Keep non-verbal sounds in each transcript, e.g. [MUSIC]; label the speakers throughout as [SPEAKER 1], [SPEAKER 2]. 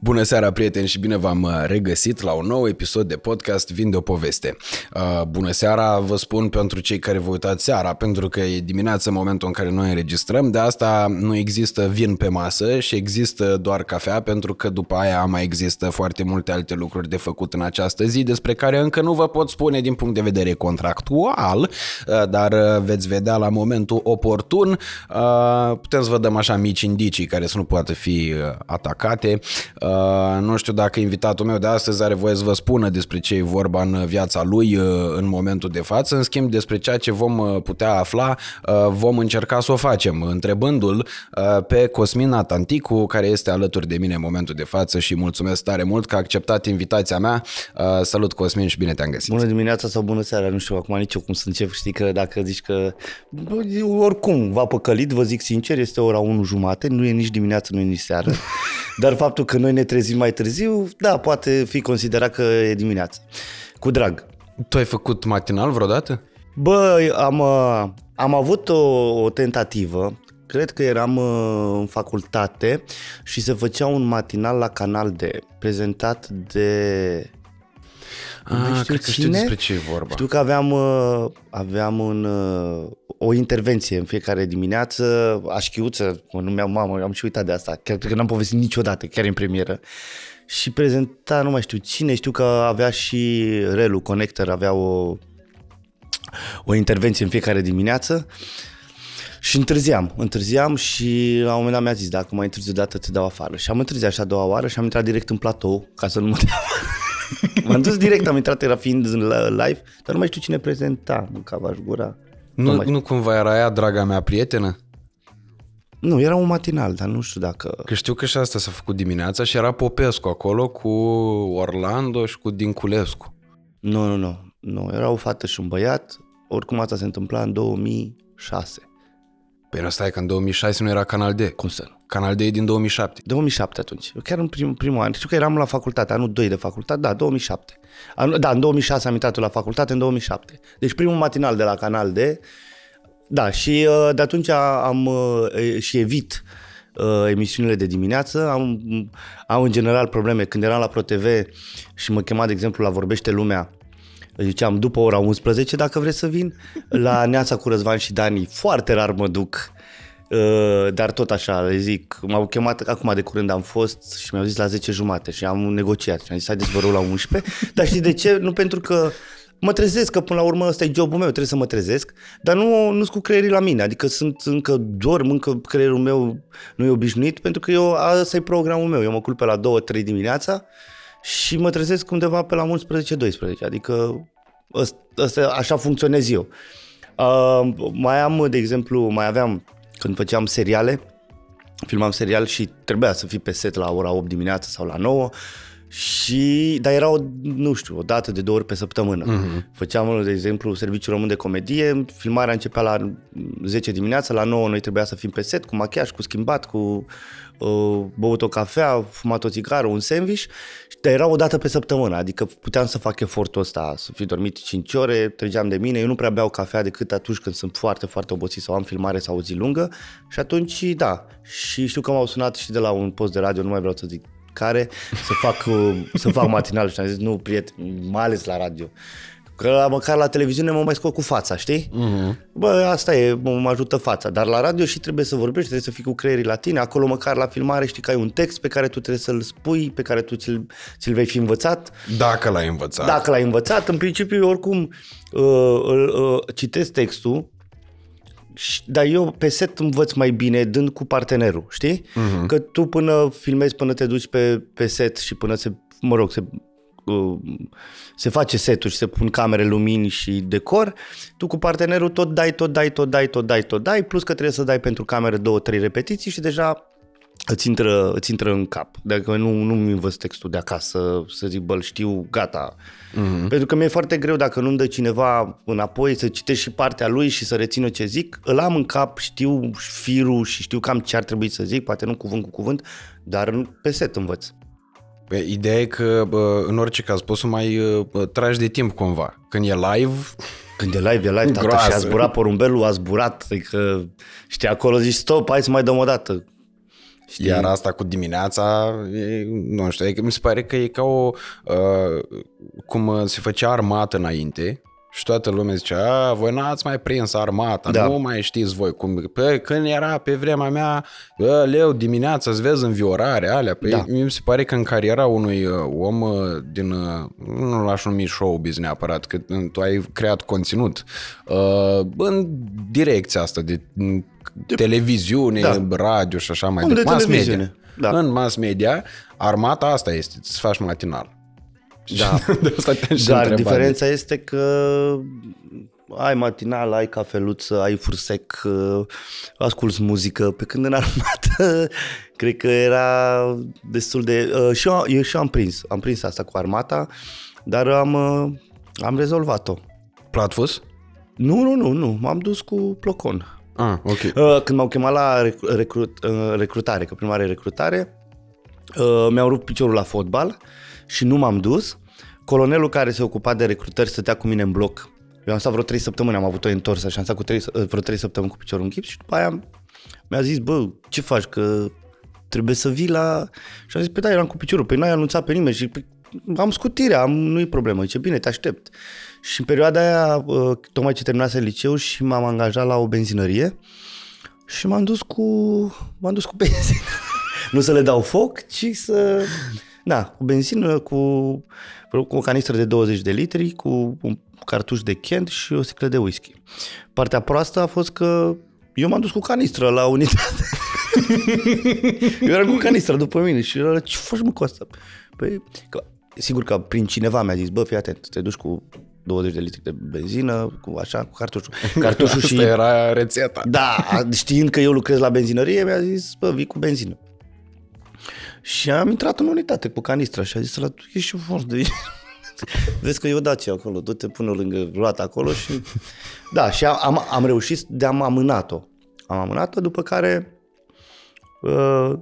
[SPEAKER 1] Bună seara, prieteni, și bine v-am uh, regăsit la un nou episod de podcast Vin de o poveste. Uh, bună seara, vă spun pentru cei care vă uitați seara, pentru că e dimineața în momentul în care noi înregistrăm, de asta nu există vin pe masă și există doar cafea, pentru că după aia mai există foarte multe alte lucruri de făcut în această zi, despre care încă nu vă pot spune din punct de vedere contractual, uh, dar veți vedea la momentul oportun. Putem să vă dăm așa mici indicii care să nu poată fi atacate. Uh, nu știu dacă invitatul meu de astăzi are voie să vă spună despre ce e vorba în viața lui uh, în momentul de față. În schimb, despre ceea ce vom uh, putea afla, vom încerca să o facem, întrebându-l pe Cosmin Atanticu, care este alături de mine în momentul de față și mulțumesc tare mult că a acceptat invitația mea. Salut Cosmin și bine te-am găsit.
[SPEAKER 2] Bună dimineața sau bună seara, nu știu acum nici eu cum să încep, știi că dacă zici că oricum v-a păcălit, vă zic sincer, este ora 1 jumate, nu e nici dimineață, nu e nici seară, [LAUGHS] dar faptul că noi ne trezim mai târziu, da, poate fi considerat că e dimineață. Cu drag.
[SPEAKER 1] Tu ai făcut matinal vreodată?
[SPEAKER 2] Bă, am, uh, am avut o, o tentativă, cred că eram uh, în facultate și se făcea un matinal la Canal D, prezentat de
[SPEAKER 1] Ah, știu cred că știu despre ce e vorba.
[SPEAKER 2] Știu că aveam, uh, aveam un, o intervenție în fiecare dimineață, așchiuță, mă numeam mamă, am și uitat de asta, chiar cred că n-am povestit niciodată, chiar în premieră. Și prezenta, nu mai știu cine, știu că avea și Relu Connector, avea o, o intervenție în fiecare dimineață și întârziam, întârziam și la un moment dat mi-a zis, dacă mai întârzi o dată te dau afară. Și am întârziat așa a doua oară și am intrat direct în platou ca să nu mă dea [LAUGHS] M-am dus direct, am intrat, era fiind live, dar nu mai știu cine prezenta, mâncava gura.
[SPEAKER 1] Nu, nu, nu cumva era ea, draga mea prietenă?
[SPEAKER 2] Nu, era un matinal, dar nu știu dacă...
[SPEAKER 1] Că știu că și asta s-a făcut dimineața și era Popescu acolo cu Orlando și cu Dinculescu.
[SPEAKER 2] Nu, nu, nu. Nu, era o fată și un băiat. Oricum asta se întâmpla în 2006.
[SPEAKER 1] Păi nu stai că în 2006 nu era Canal D.
[SPEAKER 2] Cum să nu?
[SPEAKER 1] Canal D e din 2007.
[SPEAKER 2] 2007 atunci. Chiar în prim, primul an. Știu că eram la facultate, anul 2 de facultate, da, 2007. An, da, în 2006 am intrat la facultate, în 2007. Deci primul matinal de la Canal D. Da, și uh, de atunci am uh, și evit uh, emisiunile de dimineață. Am, am în general probleme. Când eram la ProTV și mă chema, de exemplu, la Vorbește Lumea, ziceam după ora 11 dacă vreți să vin. La Neața cu Răzvan și Dani foarte rar mă duc, uh, dar tot așa, le zic, m-au chemat acum de curând am fost și mi-au zis la 10 jumate și am negociat și am zis haideți vă rog la 11, [LAUGHS] dar știi de ce? Nu pentru că mă trezesc, că până la urmă ăsta e jobul meu, trebuie să mă trezesc, dar nu nu cu creierii la mine, adică sunt încă dorm, încă creierul meu nu e obișnuit, pentru că eu, ăsta e programul meu, eu mă culp pe la 2-3 dimineața, și mă trezesc undeva pe la 11-12, adică ăsta, așa funcționez eu. Uh, mai am, de exemplu, mai aveam, când făceam seriale, filmam serial și trebuia să fii pe set la ora 8 dimineața sau la 9, și, dar era, o, nu știu, o dată de două ori pe săptămână. Uh-huh. Făceam, de exemplu, Serviciul Român de Comedie, filmarea începea la 10 dimineața, la 9 noi trebuia să fim pe set, cu machiaj, cu schimbat, cu uh, băut o cafea, fumat o țigară, un sandwich, dar era o dată pe săptămână, adică puteam să fac efortul ăsta, să fi dormit 5 ore, trăgeam de mine, eu nu prea beau cafea decât atunci când sunt foarte, foarte obosit sau am filmare sau o zi lungă și atunci, da, și știu că m-au sunat și de la un post de radio, nu mai vreau să zic care, să fac, uh, să fac matinal și am zis, nu, prieten, mai ales la radio. Că măcar la televiziune mă mai scot cu fața, știi? Uh-huh. Bă, asta e, mă ajută fața. Dar la radio și trebuie să vorbești, trebuie să fii cu creierii la tine. Acolo măcar la filmare știi că ai un text pe care tu trebuie să-l spui, pe care tu ți-l, ți-l vei fi învățat.
[SPEAKER 1] Dacă l-ai învățat.
[SPEAKER 2] Dacă l-ai învățat. În principiu, oricum, uh, uh, uh, citesc textul, dar eu pe set învăț mai bine dând cu partenerul, știi? Uh-huh. Că tu până filmezi, până te duci pe, pe set și până se, mă rog, se, uh, se face setul și se pun camere, lumini și decor, tu cu partenerul tot dai, tot dai, tot dai, tot dai, tot dai, plus că trebuie să dai pentru camere două, trei repetiții și deja îți intră, îți intră în cap. Dacă nu, nu-mi învăț textul de acasă, să zic, bă, știu, gata. Mm-hmm. Pentru că mi-e foarte greu dacă nu-mi dă cineva înapoi să citești și partea lui și să rețină ce zic. Îl am în cap, știu firul și știu cam ce ar trebui să zic, poate nu cuvânt cu cuvânt, dar pe set învăț.
[SPEAKER 1] Ideea e că, bă, în orice caz, poți să mai bă, tragi de timp cumva. Când e live...
[SPEAKER 2] Când e live, e live, tată, și a zburat porumbelul, a zburat, adică știi, acolo zici, stop, hai să mai dăm o dată
[SPEAKER 1] Știi? Iar asta cu dimineața, e, nu știu, e, mi se pare că e ca o... Uh, cum se făcea armată înainte, și toată lumea zicea, a, voi n-ați mai prins armata, da. nu mai știți voi cum... Pe, când era pe vremea mea, bă, leu, dimineața îți vezi înviorare, alea. Păi da. mi se pare că în cariera unui uh, om uh, din, uh, nu l-aș numi showbiz neapărat, că tu ai creat conținut, în direcția asta de, de televiziune, da. radio și așa mai departe. Mass media. Da. În mass media, armata asta este, să faci matinal.
[SPEAKER 2] Da. [LAUGHS] de asta Dar diferența este că ai matinal, ai cafeluță, ai fursec, uh, asculți muzică, pe când în armată [LAUGHS] cred că era destul de... Uh, și eu, eu și am prins, am prins asta cu armata, dar am, uh, am rezolvat-o.
[SPEAKER 1] Platfus?
[SPEAKER 2] Nu, nu, nu, nu, m-am dus cu plocon.
[SPEAKER 1] Ah, ok.
[SPEAKER 2] Uh, când m-au chemat la recrut, uh, recrutare, că prima recrutare, uh, mi-au rupt piciorul la fotbal și nu m-am dus. Colonelul care se ocupa de recrutări stătea cu mine în bloc. Eu am stat vreo 3 săptămâni, am avut o întorsă și am stat cu 3, vreo 3 săptămâni cu piciorul în chip și după aia mi-a zis, bă, ce faci, că trebuie să vii la... Și am zis, pe da, eram cu piciorul, pe păi n-ai anunțat pe nimeni și am scutirea, am, nu-i problemă, zice, bine, te aștept. Și în perioada aia, uh, tocmai ce terminase liceu și m-am angajat la o benzinărie și m-am dus cu, m-am dus cu [LAUGHS] benzină. nu să le dau foc, ci să da, cu benzină, cu, cu o canistră de 20 de litri, cu un cartuș de Kent și o sticlă de whisky. Partea proastă a fost că eu m-am dus cu canistră la unitate. [LAUGHS] eu eram cu canistră după mine și era, ce faci mă cu asta? Păi, că, sigur că prin cineva mi-a zis, bă, fii atent, te duci cu 20 de litri de benzină, cu așa, cu cartușul. [LAUGHS] Cartușul [LAUGHS]
[SPEAKER 1] Asta și... era rețeta.
[SPEAKER 2] Da, știind că eu lucrez la benzinărie, mi-a zis, bă, vii cu benzină. Și am intrat în unitate cu canistra și a zis la ești și fost de [LAUGHS] Vezi că eu daci acolo, du-te până lângă roata acolo și... [LAUGHS] Da, și am, am reușit de am amânat-o. Am amânat-o, după care uh,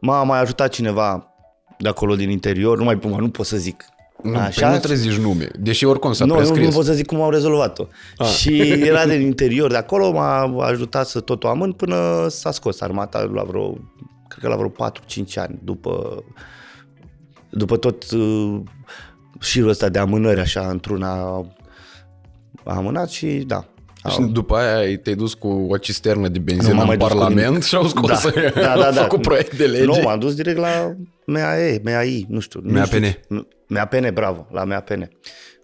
[SPEAKER 2] m-a mai ajutat cineva de acolo din interior, nu mai nu pot să zic.
[SPEAKER 1] Nu, Așa? Păi nu trebuie să zici nume, deși oricum s-a nu, prescris.
[SPEAKER 2] Nu, nu pot să zic cum au rezolvat-o. A. Ah. Și era din interior de acolo, m-a ajutat să tot o amân până s-a scos armata la vreo cred că la vreo 4-5 ani după, după tot uh, șirul ăsta de amânări așa într-una a amânat și da.
[SPEAKER 1] Și după aia te-ai dus cu o cisternă de benzină în Parlament și au scos da, [LAUGHS] da, da, da, făcut proiect de lege.
[SPEAKER 2] Nu, m-am dus direct la MAE, MAI, nu știu.
[SPEAKER 1] MAPN.
[SPEAKER 2] MAPN, bravo, la MAPN.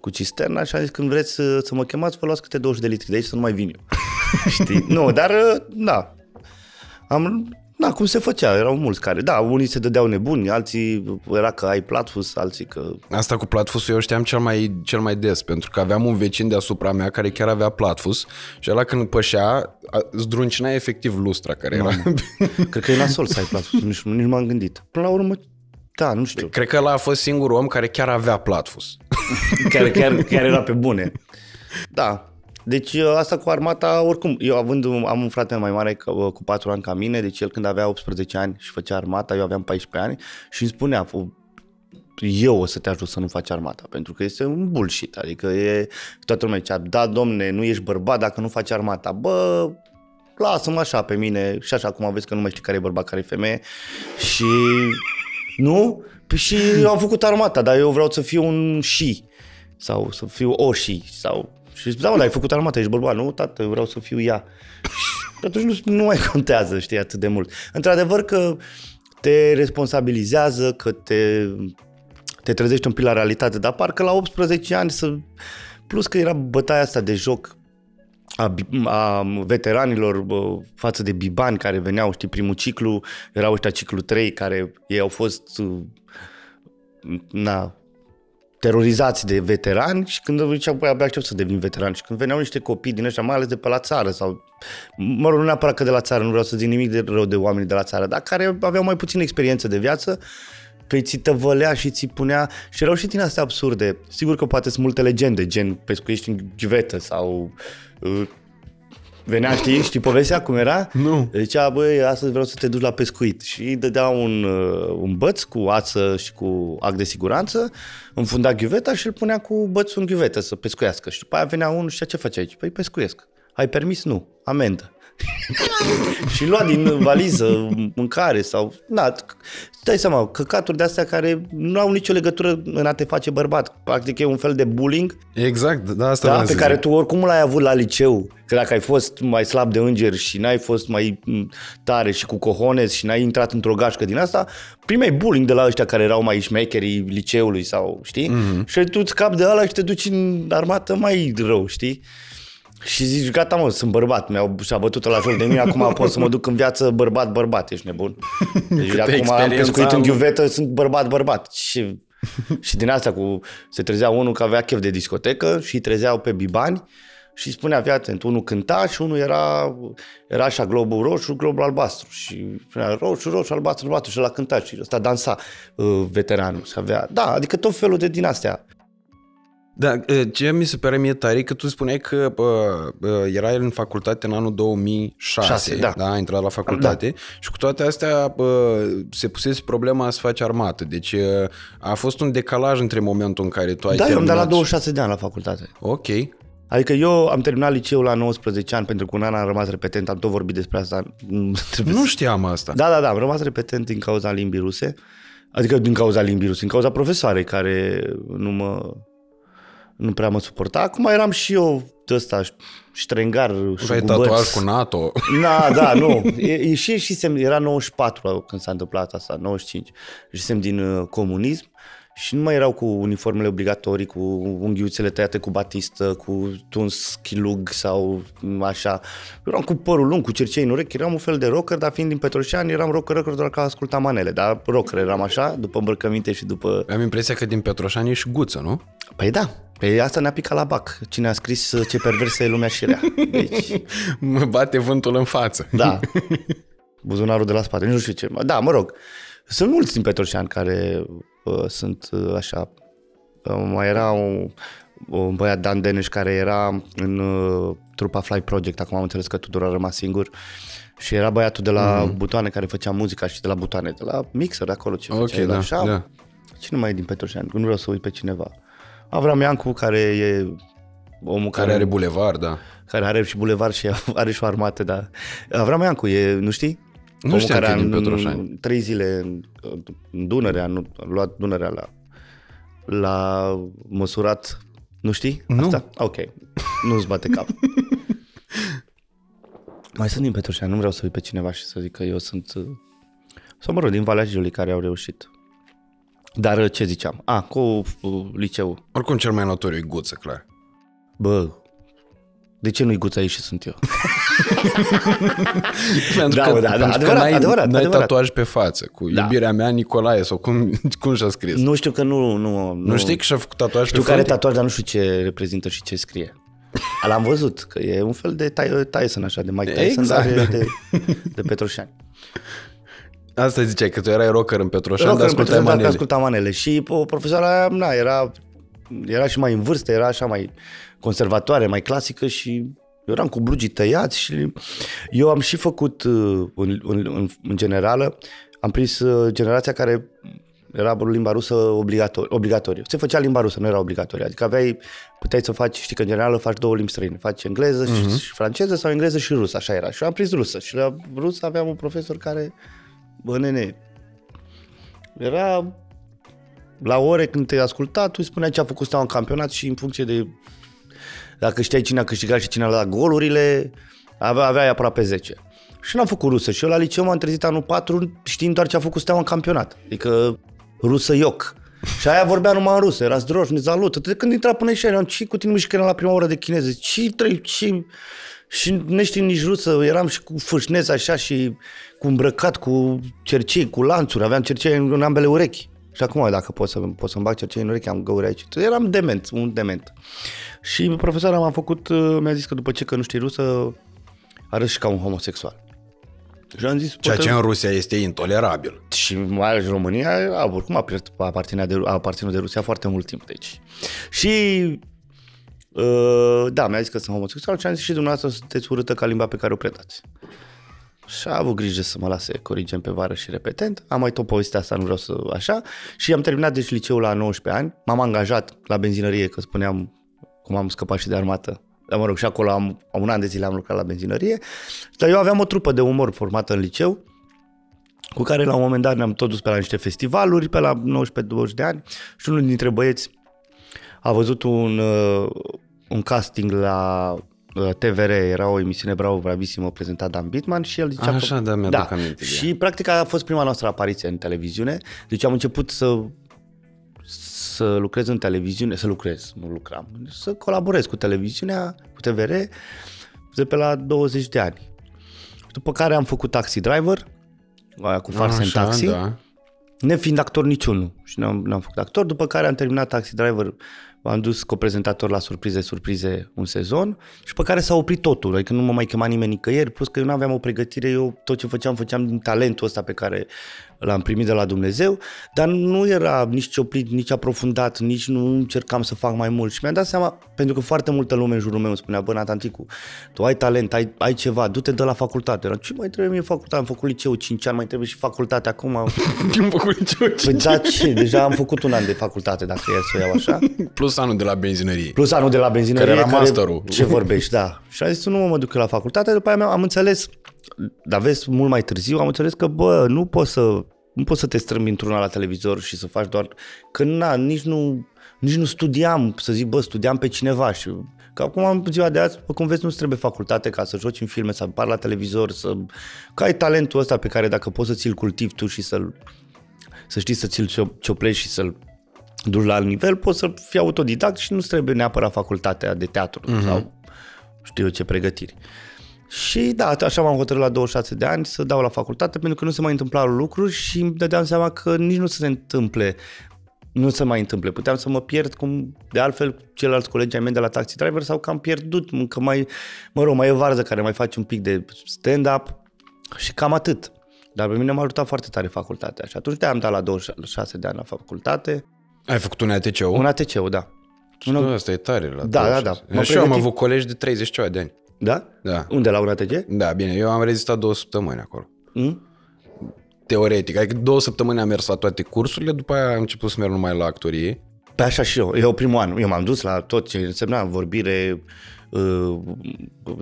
[SPEAKER 2] Cu cisterna și am zis când vreți să, să mă chemați, vă luați câte 20 de litri de aici să nu mai vin eu. [LAUGHS] Știi? Nu, dar da. Am da, cum se făcea, erau mulți care, da, unii se dădeau nebuni, alții era că ai platfus, alții că...
[SPEAKER 1] Asta cu platfusul eu știam cel mai, cel mai des, pentru că aveam un vecin deasupra mea care chiar avea platfus și ăla când pășea, zdruncina efectiv lustra care era. [LAUGHS]
[SPEAKER 2] Cred că e nasol să ai platfus, nici, nici m-am gândit. Până la urmă, da, nu știu.
[SPEAKER 1] Cred că ăla a fost singurul om care chiar avea platfus. [LAUGHS]
[SPEAKER 2] care, chiar, chiar era pe bune. Da, deci uh, asta cu armata, oricum, eu având, am un frate mai mare uh, cu 4 ani ca mine, deci el când avea 18 ani și făcea armata, eu aveam 14 ani și îmi spunea, eu o să te ajut să nu faci armata, pentru că este un bullshit, adică e, toată lumea zicea, da, domne, nu ești bărbat dacă nu faci armata, bă, lasă-mă așa pe mine și așa cum aveți că nu mai știi care e bărbat, care e femeie și nu? Păi și eu am făcut armata, dar eu vreau să fiu un și sau să fiu o și sau și zic, da, mă, dar ai făcut armată, ești bărbat, nu, tată, vreau să fiu ea. Și atunci nu, nu mai contează, știi, atât de mult. Într-adevăr că te responsabilizează, că te, te trezești un pic la realitate, dar parcă la 18 ani să... Plus că era bătaia asta de joc a, a veteranilor bă, față de bibani care veneau, știi, primul ciclu, erau ăștia ciclu 3 care ei au fost na, terorizați de veterani și când ziceam, băi, abia aștept să devin veteran. Și când veneau niște copii din ăștia, mai ales de pe la țară sau, mă rog, nu neapărat că de la țară, nu vreau să zic nimic de rău de oameni de la țară, dar care aveau mai puțină experiență de viață, că ți tăvălea și ți punea și erau și din astea absurde. Sigur că poate sunt multe legende, gen pescuiești în ghivetă sau uh, Venea, știi, știi povestea cum era?
[SPEAKER 1] Nu.
[SPEAKER 2] Zicea, băi, astăzi vreau să te duci la pescuit. Și îi dădea un, uh, un băț cu ață și cu ac de siguranță, înfunda ghiuveta și îl punea cu bățul în ghiuvetă să pescuiască. Și după aia venea unul și ce face aici? Păi pescuiesc. Ai permis? Nu. Amendă. [LAUGHS] și lua din valiză mâncare sau... Da, dai seama, căcaturi de astea care nu au nicio legătură în a te face bărbat. Practic e un fel de bullying.
[SPEAKER 1] Exact, da, asta
[SPEAKER 2] Da,
[SPEAKER 1] vreau
[SPEAKER 2] pe
[SPEAKER 1] să
[SPEAKER 2] care
[SPEAKER 1] zic.
[SPEAKER 2] tu oricum l-ai avut la liceu. Că dacă ai fost mai slab de înger și n-ai fost mai m, tare și cu cojones și n-ai intrat într-o gașcă din asta, primeai bullying de la ăștia care erau mai șmecherii liceului sau, știi? Mm-hmm. Și tu îți scapi de ăla și te duci în armată mai rău, știi? Și zici, gata mă, sunt bărbat, mi-au și-a bătut la joc de mine, acum pot să mă duc în viață bărbat, bărbat, ești nebun. [LAUGHS] Deci
[SPEAKER 1] Câtă
[SPEAKER 2] acum am
[SPEAKER 1] experiență
[SPEAKER 2] pescuit
[SPEAKER 1] am.
[SPEAKER 2] în ghiuvetă, sunt bărbat, bărbat. Și, [LAUGHS] și din asta cu, se trezea unul că avea chef de discotecă și îi trezeau pe bibani și spunea, fii atent, unul cânta și unul era, era așa globul roșu, globul albastru și spunea roșu, roșu, albastru, albastru și la cânta și ăsta dansa uh, veteranul și avea, da, adică tot felul de din astea.
[SPEAKER 1] Da, ce mi se pare mie tare e că tu spuneai că uh, erai în facultate în anul 2006,
[SPEAKER 2] Șase, da.
[SPEAKER 1] da, ai intrat la facultate da. și cu toate astea uh, se pusese problema să faci armată. Deci uh, a fost un decalaj între momentul în care tu ai
[SPEAKER 2] Da, eu am
[SPEAKER 1] terminat.
[SPEAKER 2] dat la
[SPEAKER 1] și-
[SPEAKER 2] 26 de ani la facultate.
[SPEAKER 1] Ok.
[SPEAKER 2] Adică eu am terminat liceul la 19 ani pentru că un an am rămas repetent, am tot vorbit despre asta. Nu, [LAUGHS] trebuie
[SPEAKER 1] Nu
[SPEAKER 2] să-
[SPEAKER 1] știam asta.
[SPEAKER 2] Da, da, da, am rămas repetent din cauza limbii ruse. Adică din cauza limbii ruse, din cauza profesoarei care nu mă nu prea mă suporta. Acum eram și eu de ăsta ștrengar,
[SPEAKER 1] Aveai
[SPEAKER 2] șugubăț.
[SPEAKER 1] tatuaj cu NATO.
[SPEAKER 2] Da, da, [LAUGHS] nu. E, e, și, și sem, era 94 când s-a întâmplat asta, 95. Și sem din uh, comunism și nu mai erau cu uniformele obligatorii, cu unghiuțele tăiate cu batistă, cu tuns chilug sau m, așa. Eram cu părul lung, cu cercei în urechi, eram un fel de rocker, dar fiind din Petroșani, eram rocker, rocker doar că ascultam manele, dar rocker eram așa, după îmbrăcăminte și după...
[SPEAKER 1] Am impresia că din Petroșani ești guță, nu?
[SPEAKER 2] Păi da, pe asta ne-a picat la bac. Cine a scris uh, ce perversă e lumea și rea. Deci, [LAUGHS]
[SPEAKER 1] Mă bate vântul în față.
[SPEAKER 2] Da. [LAUGHS] Buzunarul de la spate, nu știu ce. Da, mă rog. Sunt mulți din Petroșani care uh, sunt uh, așa. Uh, mai era un, un băiat Dan Deneș care era în uh, trupa Fly Project, acum am înțeles că Tudor a rămas singur. Și era băiatul de la mm. Butoane care făcea muzica și de la Butoane, de la Mixer, de acolo ce
[SPEAKER 1] Ok,
[SPEAKER 2] făcea el
[SPEAKER 1] da,
[SPEAKER 2] așa.
[SPEAKER 1] da.
[SPEAKER 2] Cine mai e din Petroșani? Nu vreau să uit pe cineva. Avram Iancu, care e omul
[SPEAKER 1] Care are bulevard, da.
[SPEAKER 2] care are și bulevard și [LAUGHS] are și o armată, dar Avram Iancu e, nu știi?
[SPEAKER 1] Nu
[SPEAKER 2] Omul
[SPEAKER 1] știam că e
[SPEAKER 2] a
[SPEAKER 1] din
[SPEAKER 2] în-
[SPEAKER 1] Petroșani.
[SPEAKER 2] Trei zile în, în Dunărea, nu, a luat Dunărea la, la măsurat, nu știi?
[SPEAKER 1] Nu.
[SPEAKER 2] Asta? Ok, nu-ți bate cap. [LAUGHS] Mai sunt din Petroșani, nu vreau să uit pe cineva și să zic că eu sunt, uh, sau mă rog, din Valea Jiului care au reușit. Dar uh, ce ziceam? A, cu uh, liceul.
[SPEAKER 1] Oricum cel mai notoriu e guță, clar.
[SPEAKER 2] Bă, de ce nu-i guța aici și sunt eu? [LAUGHS] [LAUGHS]
[SPEAKER 1] Pentru
[SPEAKER 2] Da,
[SPEAKER 1] că,
[SPEAKER 2] mă, da, da,
[SPEAKER 1] pentru că
[SPEAKER 2] adevărat,
[SPEAKER 1] n-ai,
[SPEAKER 2] adevărat,
[SPEAKER 1] n-ai
[SPEAKER 2] adevărat.
[SPEAKER 1] tatuaj pe față cu
[SPEAKER 2] Da.
[SPEAKER 1] iubirea mea Nicolae sau cum, [LAUGHS] cum și-a scris. Nu,
[SPEAKER 2] Nu știu că nu... Nu, nu,
[SPEAKER 1] nu știi că și-a făcut tatuaj
[SPEAKER 2] Știu
[SPEAKER 1] pe
[SPEAKER 2] că are
[SPEAKER 1] frunte?
[SPEAKER 2] tatuaj, dar nu știu ce reprezintă și ce scrie. [LAUGHS] L-am văzut, că e un fel de Ty- Tyson, așa, de Mike Tyson,
[SPEAKER 1] Exact,
[SPEAKER 2] dar e
[SPEAKER 1] da.
[SPEAKER 2] de, de Petroșani.
[SPEAKER 1] Asta ziceai, că tu erai rocker în Petroșani,
[SPEAKER 2] Rocker
[SPEAKER 1] dar
[SPEAKER 2] în
[SPEAKER 1] ascultai
[SPEAKER 2] Petroșani, dar
[SPEAKER 1] manele.
[SPEAKER 2] ascultam manele. Și o profesoara aia, na, era, era și mai în vârstă, era așa mai conservatoare, mai clasică și eu eram cu blugii tăiați și eu am și făcut uh, în, în, în, în generală, am prins uh, generația care era limba rusă obligator, obligatoriu. Se făcea limba rusă, nu era obligatorie. Adică aveai, puteai să faci, știi că în general faci două limbi străine. Faci engleză
[SPEAKER 1] Mhm.
[SPEAKER 2] uh-huh. și franceză sau engleză și rusă, așa era. Și eu am prins rusă. Și la rusă aveam un profesor care, bă, nene, era la ore când te asculta, tu îi spuneai ce a făcut steaua în campionat și în funcție de dacă știai cine a câștigat și cine a dat golurile, avea, aveai aproape 10. Și n-am făcut rusă și eu la liceu m-am trezit anul 4 știind doar ce a făcut steaua în campionat. Adică rusă ioc. Și aia vorbea numai în rusă, era zdroș, ne salută. De când intra până și eram, și cu tine mișcă la prima oră de chineză, și trei, și... Și ne știm nici rusă, eram și cu fâșneț așa și cu îmbrăcat, cu cercei, cu lanțuri, aveam cercei în, în ambele urechi. Și acum, dacă pot, să, pot să-mi bag cercei în urechi, am găuri aici. Eram dement, un dement. Și profesoara m-a făcut, uh, mi-a zis că după ce că nu știi rusă, arăți și ca un homosexual. Și am zis,
[SPEAKER 1] Ceea
[SPEAKER 2] poate-
[SPEAKER 1] ce în Rusia este intolerabil.
[SPEAKER 2] și mai ales România, a, oricum a, a, aparținut de, a aparținut de Rusia foarte mult timp. Deci. Și uh, da, mi-a zis că sunt homosexual și am zis și dumneavoastră sunteți urâtă ca limba pe care o predați. Și a avut grijă să mă lase corigem pe vară și repetent. Am mai tot povestea asta, nu vreau să așa. Și am terminat deci liceul la 19 ani. M-am angajat la benzinărie, că spuneam cum am scăpat și de armată. Dar mă rog, și acolo am, am un an de zile am lucrat la benzinărie. Dar eu aveam o trupă de umor formată în liceu, cu care la un moment dat ne-am tot dus pe la niște festivaluri, pe la 19-20 de ani și unul dintre băieți a văzut un, uh, un casting la uh, TVR, era o emisiune Bravo Bravisimo prezentat Dan Bitman și el zicea
[SPEAKER 1] Așa,
[SPEAKER 2] că,
[SPEAKER 1] da, mi-aduc
[SPEAKER 2] da.
[SPEAKER 1] aminte de
[SPEAKER 2] Și practic a fost prima noastră apariție în televiziune. Deci am început să să lucrez în televiziune, să lucrez, nu lucram, să colaborez cu televiziunea, cu TVR, de pe la 20 de ani. După care am făcut Taxi Driver, aia cu Farse în
[SPEAKER 1] Așa,
[SPEAKER 2] Taxi,
[SPEAKER 1] Da.
[SPEAKER 2] nefiind actor niciunul. Și n-am, n-am făcut actor, după care am terminat Taxi Driver, am dus coprezentator la surprize, surprize un sezon și pe care s-a oprit totul, adică nu mă mai chema nimeni nicăieri, plus că eu nu aveam o pregătire, eu tot ce făceam, făceam din talentul ăsta pe care l-am primit de la Dumnezeu, dar nu era nici cioplit, nici aprofundat, nici nu încercam să fac mai mult și mi-am dat seama, pentru că foarte multă lume în jurul meu îmi spunea, bă, Natanticu, tu ai talent, ai, ai ceva, du-te de la facultate. Era, ce mai trebuie mie facultate? Am făcut liceu 5 ani, mai trebuie și facultate acum. [LAUGHS]
[SPEAKER 1] Am făcut nicio
[SPEAKER 2] Păi da, ce? Deja am făcut un an de facultate, dacă e să o iau așa. [LAUGHS]
[SPEAKER 1] Plus anul de la benzinărie.
[SPEAKER 2] Plus anul de la benzinărie.
[SPEAKER 1] Care era masterul.
[SPEAKER 2] Ce vorbești, da. Și am zis, nu mă duc eu la facultate, după aia am înțeles, dar vezi, mult mai târziu, am înțeles că, bă, nu poți să, nu poți să te strâmbi într-una la televizor și să faci doar, că na, nici nu, nici nu studiam, să zic, bă, studiam pe cineva și Că acum, în ziua de azi, cum vezi, nu-ți trebuie facultate ca să joci în filme, să apari la televizor, să... că ai talentul ăsta pe care dacă poți să ți-l cultivi tu și să-l, să știi să ți-l cio- cioplești și să-l duci la alt nivel, poți să fii autodidact și nu-ți trebuie neapărat facultatea de teatru uh-huh. sau știu eu ce pregătiri. Și da, așa m-am hotărât la 26 de ani să dau la facultate pentru că nu se mai întâmplau lucruri și îmi dădeam seama că nici nu se întâmple nu se mai întâmple. Puteam să mă pierd cum de altfel ceilalți colegi ai mei de la Taxi Driver sau că am pierdut, că mai, mă rog, mai e varză care mai face un pic de stand-up și cam atât. Dar pe mine m-a ajutat foarte tare facultatea și atunci de-aia am dat la 26 de ani la facultate.
[SPEAKER 1] Ai făcut un ATC-ul?
[SPEAKER 2] Un ATC-ul, da.
[SPEAKER 1] Un... Asta e tare la
[SPEAKER 2] Da, da,
[SPEAKER 1] 26.
[SPEAKER 2] da. M-am
[SPEAKER 1] Și eu am
[SPEAKER 2] pregătit-
[SPEAKER 1] avut colegi de 30 ceva de ani.
[SPEAKER 2] Da?
[SPEAKER 1] Da.
[SPEAKER 2] Unde, la un ATC?
[SPEAKER 1] Da, bine, eu am rezistat două săptămâni acolo.
[SPEAKER 2] Mm?
[SPEAKER 1] Teoretic, adică două săptămâni am mers la toate cursurile, după aia am început să merg numai la actorie.
[SPEAKER 2] Pe așa și eu. Eu primul an. Eu m-am dus la tot ce însemna vorbire, uh,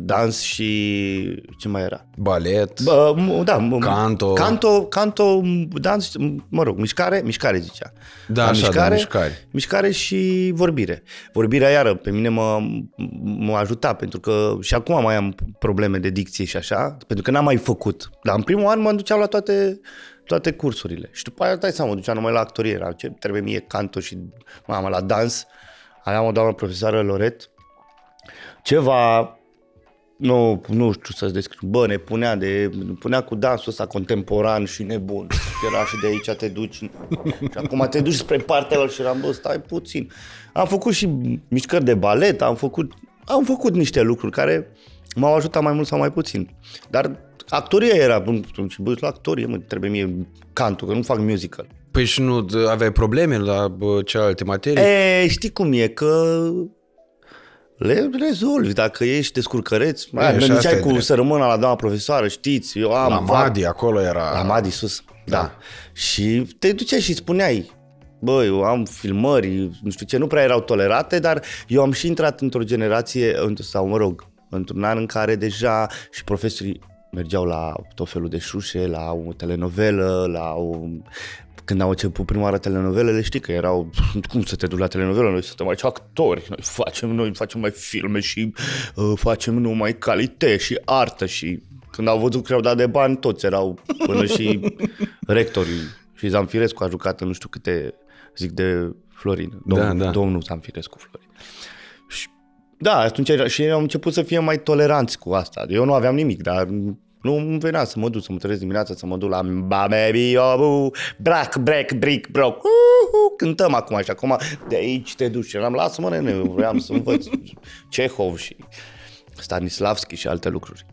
[SPEAKER 2] dans și ce mai era?
[SPEAKER 1] Balet,
[SPEAKER 2] Bă, m- da, m-
[SPEAKER 1] Canto.
[SPEAKER 2] Canto, canto, dans, mă rog, mișcare, mișcare zicea.
[SPEAKER 1] Da, așa, da, mișcare.
[SPEAKER 2] Mișcare și vorbire. Vorbirea iară pe mine mă, mă ajuta pentru că și acum mai am probleme de dicție și așa, pentru că n-am mai făcut. Dar în primul an mă duceam la toate toate cursurile. Și după aia, dai seama, mă duceam numai la actorie. Era ce trebuie mie canto și mama la dans. Aveam o doamnă profesoară Loret. Ceva nu, nu știu să-ți descriu. Bă, ne punea, de, ne punea cu dansul ăsta contemporan și nebun. Era și de aici te duci și acum te duci spre partea lor și eram, bă, stai puțin. Am făcut și mișcări de balet, am făcut, am făcut niște lucruri care m-au ajutat mai mult sau mai puțin. Dar actoria era, bă, și bă, la actorie, mă, trebuie mie cantul, că nu fac musical.
[SPEAKER 1] Păi și nu d- aveai probleme la bă, celelalte materii?
[SPEAKER 2] E, știi cum e, că le rezolvi. Dacă ești descurcăreț, mai
[SPEAKER 1] și
[SPEAKER 2] mi
[SPEAKER 1] asta e
[SPEAKER 2] cu
[SPEAKER 1] drept.
[SPEAKER 2] sărămâna la doamna profesoară, știți, eu am...
[SPEAKER 1] la
[SPEAKER 2] va-
[SPEAKER 1] Madi, acolo era...
[SPEAKER 2] La Madi sus, da.
[SPEAKER 1] Da.
[SPEAKER 2] da. Și te duceai și spuneai, bă, eu am filmări, nu știu ce, nu prea erau tolerate, dar eu am și intrat într-o generație, înt- sau mă rog, într-un an în care deja și profesorii mergeau la tot felul de șușe, la o telenovelă, la o... Când au început prima oară telenovelele, știi că erau, cum să te duci la telenovelă, noi suntem aici actori, noi facem, noi facem mai filme și uh, facem numai calitate și artă și când au văzut că au dat de bani, toți erau, până și [LAUGHS] rectorii. Și Zamfirescu a jucat în nu știu câte, zic de Florin, domnul,
[SPEAKER 1] Da, da.
[SPEAKER 2] domnul Zamfirescu Florin. Și, da, atunci era, și am început să fie mai toleranți cu asta. Eu nu aveam nimic, dar nu îmi venea să mă duc, să mă trezesc dimineața, să mă duc la Ba baby, oh, bu, brac, break, brick, broc. Uh, uh, cântăm acum și acum de aici te duci. Și eram, lasă-mă, nene, eu vreau să învăț [LAUGHS] Cehov și Stanislavski și alte lucruri.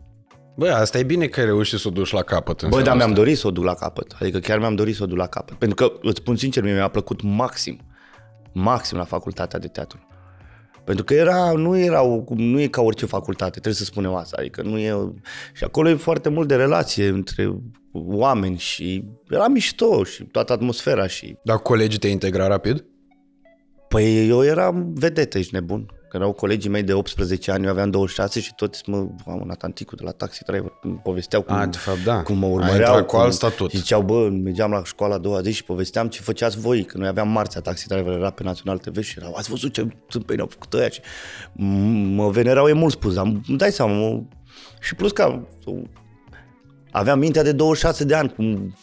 [SPEAKER 1] Bă, asta e bine că ai reușit să o duci la capăt. în
[SPEAKER 2] Bă, dar
[SPEAKER 1] felul
[SPEAKER 2] mi-am
[SPEAKER 1] ăsta.
[SPEAKER 2] dorit să o duc la capăt. Adică chiar mi-am dorit să o duc la capăt. Pentru că, îți spun sincer, mie mi-a plăcut maxim. Maxim la facultatea de teatru. Pentru că era, nu, era o, nu e ca orice facultate, trebuie să spunem asta. Adică nu e... Și acolo e foarte mult de relație între oameni și era mișto și toată atmosfera și...
[SPEAKER 1] Dar colegii te integra rapid?
[SPEAKER 2] Păi eu eram vedetă, ești nebun. Că erau colegii mei de 18 ani, eu aveam 26 și toți mă, am un atanticul de la taxi driver, îmi povesteau cum,
[SPEAKER 1] A, de fapt, da.
[SPEAKER 2] cum mă
[SPEAKER 1] Ai
[SPEAKER 2] urmăreau.
[SPEAKER 1] intrat cu
[SPEAKER 2] cum,
[SPEAKER 1] alt statut.
[SPEAKER 2] Și ziceau, bă, mergeam la școala a doua zi și povesteam ce făceați voi, că noi aveam marțea, taxi driver era pe Național TV și erau, ați văzut ce tâmpeni au făcut ăia și m- mă venerau, e mult spus, dar îmi dai seama, mă, și plus că aveam mintea de 26 de ani, cum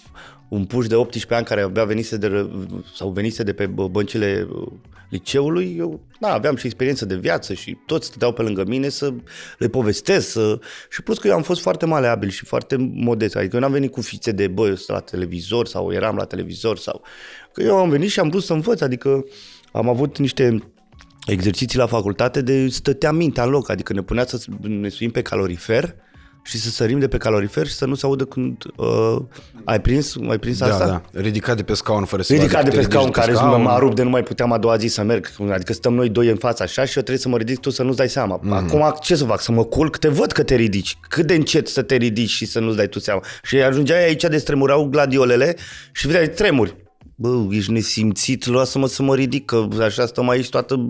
[SPEAKER 2] un puș de 18 ani care abia venise de, ră- sau venise de pe bă- băncile uh, liceului, eu da, aveam și experiență de viață și toți stăteau pe lângă mine să le povestesc să... și plus că eu am fost foarte maleabil și foarte modest, adică eu n-am venit cu fițe de bă, eu sunt la televizor sau eram la televizor sau... Că eu am venit și am vrut să învăț, adică am avut niște exerciții la facultate de stătea mintea în loc, adică ne punea să ne suim pe calorifer și să sărim de pe calorifer și să nu se audă când uh, ai prins, ai prins
[SPEAKER 1] Da,
[SPEAKER 2] asta?
[SPEAKER 1] da. Ridicat de pe scaun fără să
[SPEAKER 2] Ridicat
[SPEAKER 1] vadă
[SPEAKER 2] de
[SPEAKER 1] că
[SPEAKER 2] pe
[SPEAKER 1] te
[SPEAKER 2] scaun
[SPEAKER 1] ridici
[SPEAKER 2] care
[SPEAKER 1] scaun.
[SPEAKER 2] m-a rupt de nu mai puteam a doua zi să merg. Adică stăm noi doi în fața așa și eu trebuie să mă ridic tu să nu-ți dai seama.
[SPEAKER 1] Mhm.
[SPEAKER 2] Acum ce să fac? Să mă culc? Te văd că te ridici. Cât de încet să te ridici și să nu-ți dai tu seama. Și ajungeai aici de stremurau gladiolele și vedeai tremuri. Bă, ești nesimțit, lasă-mă să mă ridic, că așa stăm aici toată,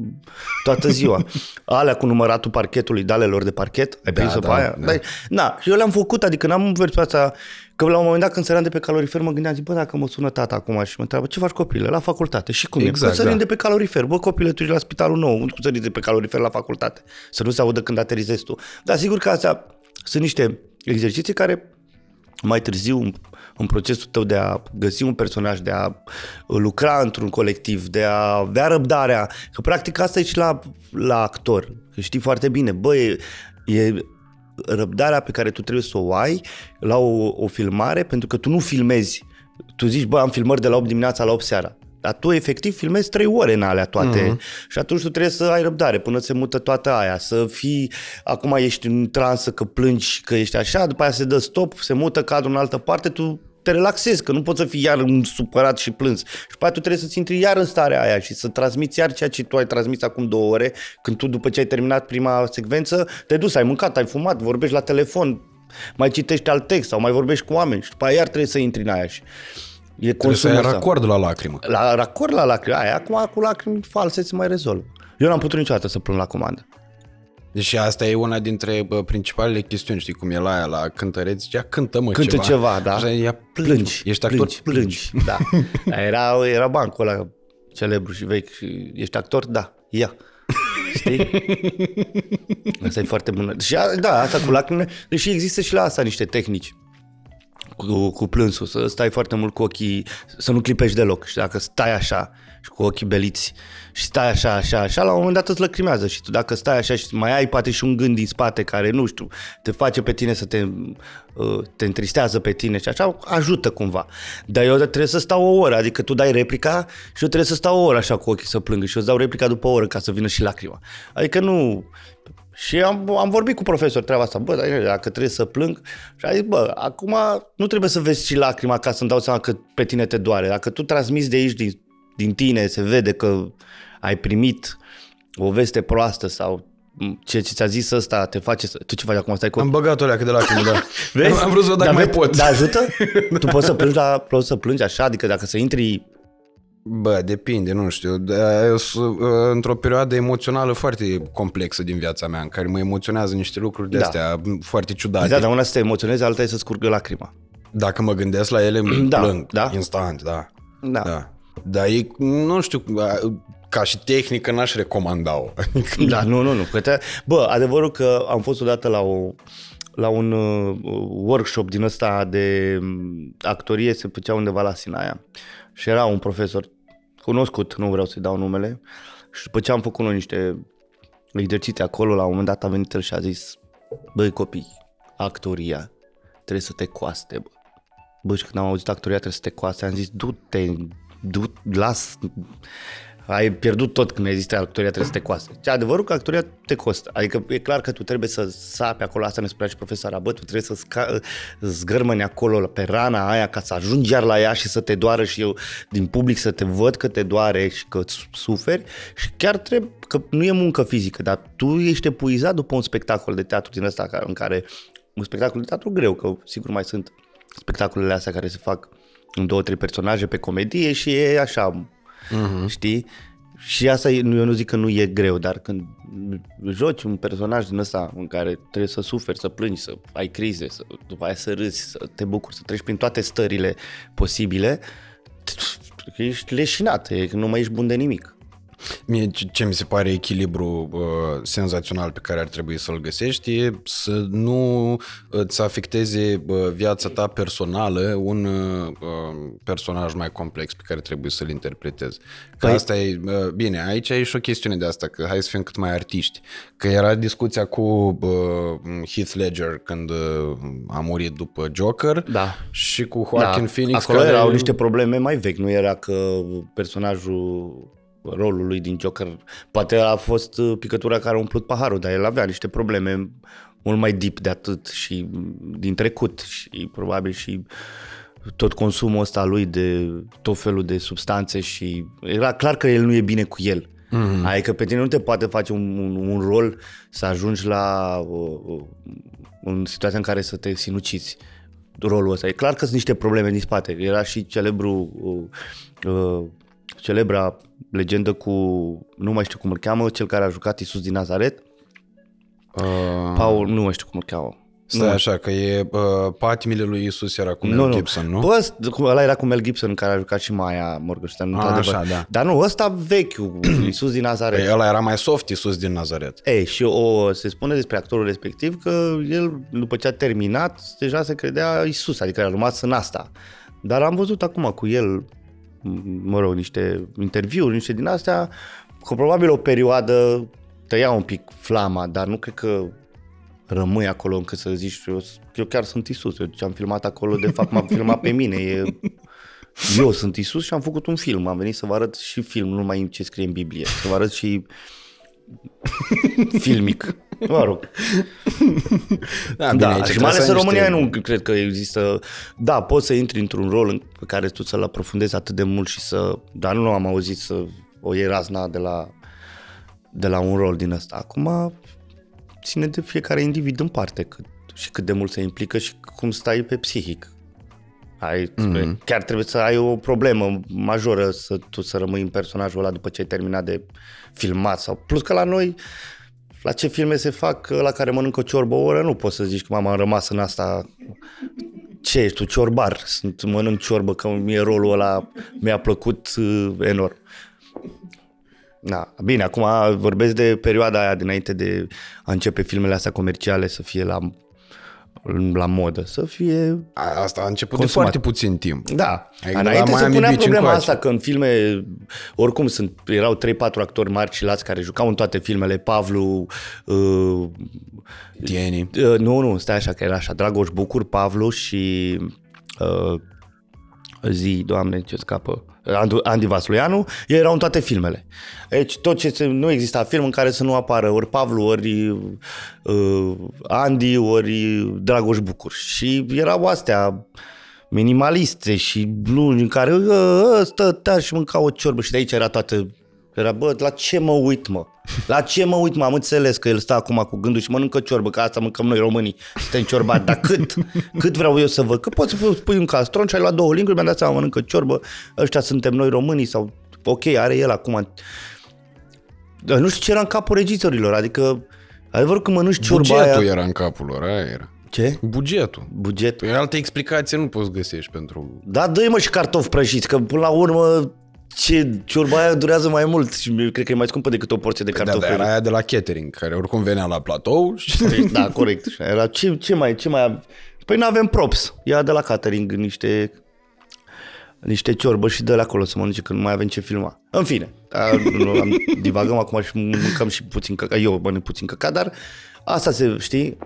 [SPEAKER 2] toată ziua. [LAUGHS] Alea cu număratul parchetului, dalelor de parchet, ai
[SPEAKER 1] Da,
[SPEAKER 2] prins-o
[SPEAKER 1] da,
[SPEAKER 2] pe aia?
[SPEAKER 1] da.
[SPEAKER 2] Da. Na, și eu le-am făcut, adică n-am învățat pe asta, că la un moment dat când săream de pe calorifer mă gândeam, zic, bă, dacă mă sună tata acum și mă întreabă, ce faci copile? La facultate. Și cum
[SPEAKER 1] Exact,
[SPEAKER 2] e? Că sărim
[SPEAKER 1] da.
[SPEAKER 2] de pe calorifer. Bă, copile, tu ești la spitalul nou, unde cu sări de pe calorifer la facultate? Să nu se audă când aterizezi tu. Dar sigur că astea sunt niște exerciții care mai târziu în- în procesul tău de a găsi un personaj, de a lucra într-un colectiv, de a avea răbdarea, că practic asta e și la, la actor, că știi foarte bine, bă, e, e răbdarea pe care tu trebuie să o ai la o, o filmare, pentru că tu nu filmezi, tu zici, bă, am filmări de la 8 dimineața la 8 seara, dar tu efectiv filmezi 3 ore în alea toate uh-huh. și atunci tu trebuie să ai răbdare până se mută toată aia, să fii, acum ești în transă că plângi că ești așa, după aia se dă stop, se mută cadrul în altă parte, tu te relaxezi, că nu poți să fii iar supărat și plâns. Și după aia tu trebuie să-ți intri iar în starea aia și să transmiți iar ceea ce tu ai transmis acum două ore, când tu după ce ai terminat prima secvență, te duci, ai mâncat, ai fumat, vorbești la telefon, mai citești alt text sau mai vorbești cu oameni și după aia iar trebuie să intri în aia și e
[SPEAKER 1] Trebuie să ai
[SPEAKER 2] consumul ăsta.
[SPEAKER 1] racord la lacrimă.
[SPEAKER 2] La racord la lacrimi, aia, acum cu lacrimi false se mai rezolvă. Eu n-am putut niciodată să plâng la comandă.
[SPEAKER 1] Deci asta e una dintre bă, principalele chestiuni, știi cum e la aia, la cântăreți, zicea cântă mă
[SPEAKER 2] Cântă
[SPEAKER 1] ceva.
[SPEAKER 2] ceva, da.
[SPEAKER 1] Așa, ia plângi,
[SPEAKER 2] Plângi,
[SPEAKER 1] Ești actor,
[SPEAKER 2] plângi, plângi. Da. [LAUGHS] Era, era bancul ăla celebru și vechi. și Ești actor? Da. Ia. Știi? [LAUGHS] Asta e foarte bună. Și a- da, asta cu lacrimile, deși există și la asta niște tehnici cu, cu plânsul, să stai foarte mult cu ochii, să nu clipești deloc. Și dacă stai așa și cu ochii beliți și stai așa, așa, așa, la un moment dat îți lăcrimează și tu dacă stai așa și mai ai poate și un gând din spate care, nu știu, te face pe tine să te, uh, te întristează pe tine și așa, ajută cumva. Dar eu trebuie să stau o oră, adică tu dai replica și eu trebuie să stau o oră așa cu ochii să plâng și eu îți dau replica după o oră ca să vină și lacrima. Adică nu, și am, am vorbit cu profesor treaba asta, bă, dar dacă trebuie să plâng, și a zis, bă, acum nu trebuie să vezi și lacrima ca să-mi dau seama că pe tine te doare. Dacă tu transmiți de aici, din, din tine, se vede că ai primit o veste proastă sau ce ce ți-a zis ăsta te face să... Tu ce faci acum? Stai cu
[SPEAKER 1] Am băgat o leacă de lacrimi, da.
[SPEAKER 2] Vezi?
[SPEAKER 1] Am, am vrut să văd dacă
[SPEAKER 2] Dar
[SPEAKER 1] mai
[SPEAKER 2] vezi-
[SPEAKER 1] pot.
[SPEAKER 2] Dar ajută? Tu poți să plângi, la, poți să plângi așa? Adică dacă să intri...
[SPEAKER 1] Bă, depinde, nu știu. Da, eu sunt uh, într-o perioadă emoțională foarte complexă din viața mea, în care mă emoționează niște lucruri de
[SPEAKER 2] Da.
[SPEAKER 1] astea foarte ciudate.
[SPEAKER 2] Da, dar una să te emoționezi, alta e să scurgă lacrima.
[SPEAKER 1] Dacă mă gândesc la ele, [CLEARS THROAT]
[SPEAKER 2] Da,
[SPEAKER 1] plâng
[SPEAKER 2] da.
[SPEAKER 1] instant, da.
[SPEAKER 2] Da.
[SPEAKER 1] da. Dar e, nu știu, ca și tehnică n-aș recomanda-o. Adică, [LAUGHS]
[SPEAKER 2] Da, nu, nu, nu. Că te... Bă, adevărul că am fost odată la o la un uh, workshop din ăsta de um, actorie, se făcea undeva la Sinaia. Și era un profesor cunoscut, nu vreau să-i dau numele, și după ce am făcut noi niște exerciții acolo, la un moment dat a venit el și a zis, băi copii, actoria trebuie să te coaste, bă. Bă, și când am auzit actoria trebuie să te coaste, am zis, du-te, du las, ai pierdut tot când ai zis că actoria trebuie să te coaste. Ce adevărul că actoria te costă. Adică e clar că tu trebuie să sapi acolo, asta ne spunea și profesoara, bă, tu trebuie să sca- zgărmăni acolo pe rana aia ca să ajungi iar la ea și să te doară și eu din public să te văd că te doare și că îți suferi și chiar trebuie, că nu e muncă fizică, dar tu ești epuizat după un spectacol de teatru din ăsta în care, un spectacol de teatru greu, că sigur mai sunt spectacolele astea care se fac în două, trei personaje pe comedie și e așa, uh-huh. știi? și asta e- nu- eu nu zic că nu e greu, dar când joci un personaj din ăsta în care trebuie să suferi, să plângi, să ai crize, să, după aia să râzi, să te bucuri, să treci prin toate stările posibile, ești leșinat, e, nu mai ești bun de nimic.
[SPEAKER 1] Mie ce- ce mi se pare echilibru uh, senzațional pe care ar trebui să-l găsești e să nu îți afecteze uh, viața ta personală un uh, uh, personaj mai complex pe care trebuie să-l interpretezi. Că
[SPEAKER 2] Păi-
[SPEAKER 1] asta e, uh, bine, aici e și o chestiune de asta, că hai să fim cât mai artiști. Că era discuția cu uh, Heath Ledger când uh, a murit după Joker
[SPEAKER 2] Da.
[SPEAKER 1] și cu Joaquin Phoenix
[SPEAKER 2] Acolo
[SPEAKER 1] care...
[SPEAKER 2] erau niște probleme mai vechi, nu era că personajul rolul lui din Joker, poate a fost uh, picătura care a umplut paharul, dar el avea niște probleme mult mai deep de atât și din trecut și probabil și tot consumul ăsta lui de tot felul de substanțe și era clar că el nu e bine cu el. Mm-hmm. Adică pe tine nu te poate face un, un, un rol să ajungi la uh, uh, în situația în care să te sinuciți rolul ăsta. E clar că sunt niște probleme din spate. Era și celebru, uh, uh, celebra legendă cu, nu mai știu cum îl cheamă, cel care a jucat Isus din Nazaret.
[SPEAKER 1] Uh,
[SPEAKER 2] Paul, nu mai știu cum îl cheamă.
[SPEAKER 1] Stai așa, că e uh, patimile lui Isus era cu Mel
[SPEAKER 2] Nu, nu.
[SPEAKER 1] Gibson, nu?
[SPEAKER 2] Bă, ăsta- cum- ăla era cu Mel Gibson, care a jucat și Maia Morgenstern.
[SPEAKER 1] A,
[SPEAKER 2] într-adevăr.
[SPEAKER 1] așa, da.
[SPEAKER 2] Dar nu, ăsta vechiul, [CLEARS THROAT] Isus din Nazaret.
[SPEAKER 1] Păi ăla era mai soft Isus din Nazaret.
[SPEAKER 2] Ei, și o, se spune despre actorul respectiv că el, după ce a terminat, deja se credea Isus, adică a rămas în asta. Dar am văzut acum cu el, m- mă rog, niște interviuri, niște din astea, că probabil o perioadă tăia un pic flama, dar nu cred că rămâi acolo încât să zici, eu, eu chiar sunt Isus, eu ce am filmat acolo, de fapt m-am filmat pe mine, e, eu sunt Isus și am făcut un film, am venit să vă arăt și film, nu numai ce scrie în Biblie, să vă arăt și filmic. Mă rog.
[SPEAKER 1] Da,
[SPEAKER 2] Da,
[SPEAKER 1] aici
[SPEAKER 2] și
[SPEAKER 1] trebuie
[SPEAKER 2] mai ales
[SPEAKER 1] să
[SPEAKER 2] în
[SPEAKER 1] ai
[SPEAKER 2] România
[SPEAKER 1] niște-
[SPEAKER 2] nu cred că există... Da, poți să intri într-un rol în pe care tu să-l aprofundezi atât de mult și să... Dar nu am auzit să o iei razna de la, de la un rol din ăsta. Acum ține de fiecare individ în parte cât, și cât de mult se implică și cum stai pe psihic. Ai, mm-hmm. Chiar trebuie să ai o problemă majoră să tu să rămâi în personajul ăla după ce ai terminat de filmat. Sau, plus că la noi, la ce filme se fac, la care mănâncă o ciorbă o oră, nu poți să zici că mama am rămas în asta. Ce ești tu, ciorbar? Sunt, mănânc ciorbă că mie rolul ăla mi-a plăcut uh, enorm. Da, bine, acum vorbesc de perioada aia dinainte de a începe filmele astea comerciale să fie la, la modă, să fie
[SPEAKER 1] A- Asta a început
[SPEAKER 2] Consumat.
[SPEAKER 1] de foarte puțin timp.
[SPEAKER 2] da,
[SPEAKER 1] Adică de la
[SPEAKER 2] înainte se
[SPEAKER 1] Miami
[SPEAKER 2] punea
[SPEAKER 1] Beach
[SPEAKER 2] problema
[SPEAKER 1] încoace.
[SPEAKER 2] asta că în filme, oricum sunt, erau 3-4 actori mari și lați care jucau în toate filmele, Pavlu, uh,
[SPEAKER 1] Tieni.
[SPEAKER 2] uh, nu, nu, stai așa că era așa, Dragoș Bucur, Pavlu și uh, zi, doamne, ce scapă, Andu- Andy Vasluianu, ei erau în toate filmele. Deci tot ce se, nu exista film în care să nu apară ori Pavlu, ori uh, Andy, ori Dragoș Bucur. Și erau astea minimaliste și lungi în care "Ă, ăsta ta și mânca o ciorbă și de aici era toată era, bă, la ce mă uit, mă? La ce mă uit, mă? Am înțeles că el stă acum cu gândul și mănâncă ciorbă, că asta mâncăm noi românii, suntem ciorbați, dar cât? Cât vreau eu să văd? Că poți să pui un castron și ai luat două linguri, mi-am dat seama, mănâncă ciorbă, ăștia suntem noi românii sau, ok, are el acum. Dar nu știu ce era în capul regizorilor, adică, adevărul că mănânci ciorba
[SPEAKER 1] Bugetul
[SPEAKER 2] aia...
[SPEAKER 1] era în capul lor, aia era.
[SPEAKER 2] Ce?
[SPEAKER 1] Bugetul.
[SPEAKER 2] Buget.
[SPEAKER 1] Păi altă explicație nu poți găsești pentru...
[SPEAKER 2] Da, dă mă și cartofi prăjiți, că până la urmă ce ciorba aia durează mai mult și cred că e mai scumpă decât o porție de
[SPEAKER 1] Da,
[SPEAKER 2] cartofi
[SPEAKER 1] dar era
[SPEAKER 2] prăjiți.
[SPEAKER 1] aia de la catering, care oricum venea la platou și...
[SPEAKER 2] Da, corect. Și Era ce, ce mai, ce mai... Păi nu avem props. Ia de la catering niște niște ciorbă și dă le acolo să mănânce când nu mai avem ce filma. În fine, a, nu, am, divagăm acum și mâncăm și puțin căcat. Eu mănânc puțin căcat, dar asta se, știi,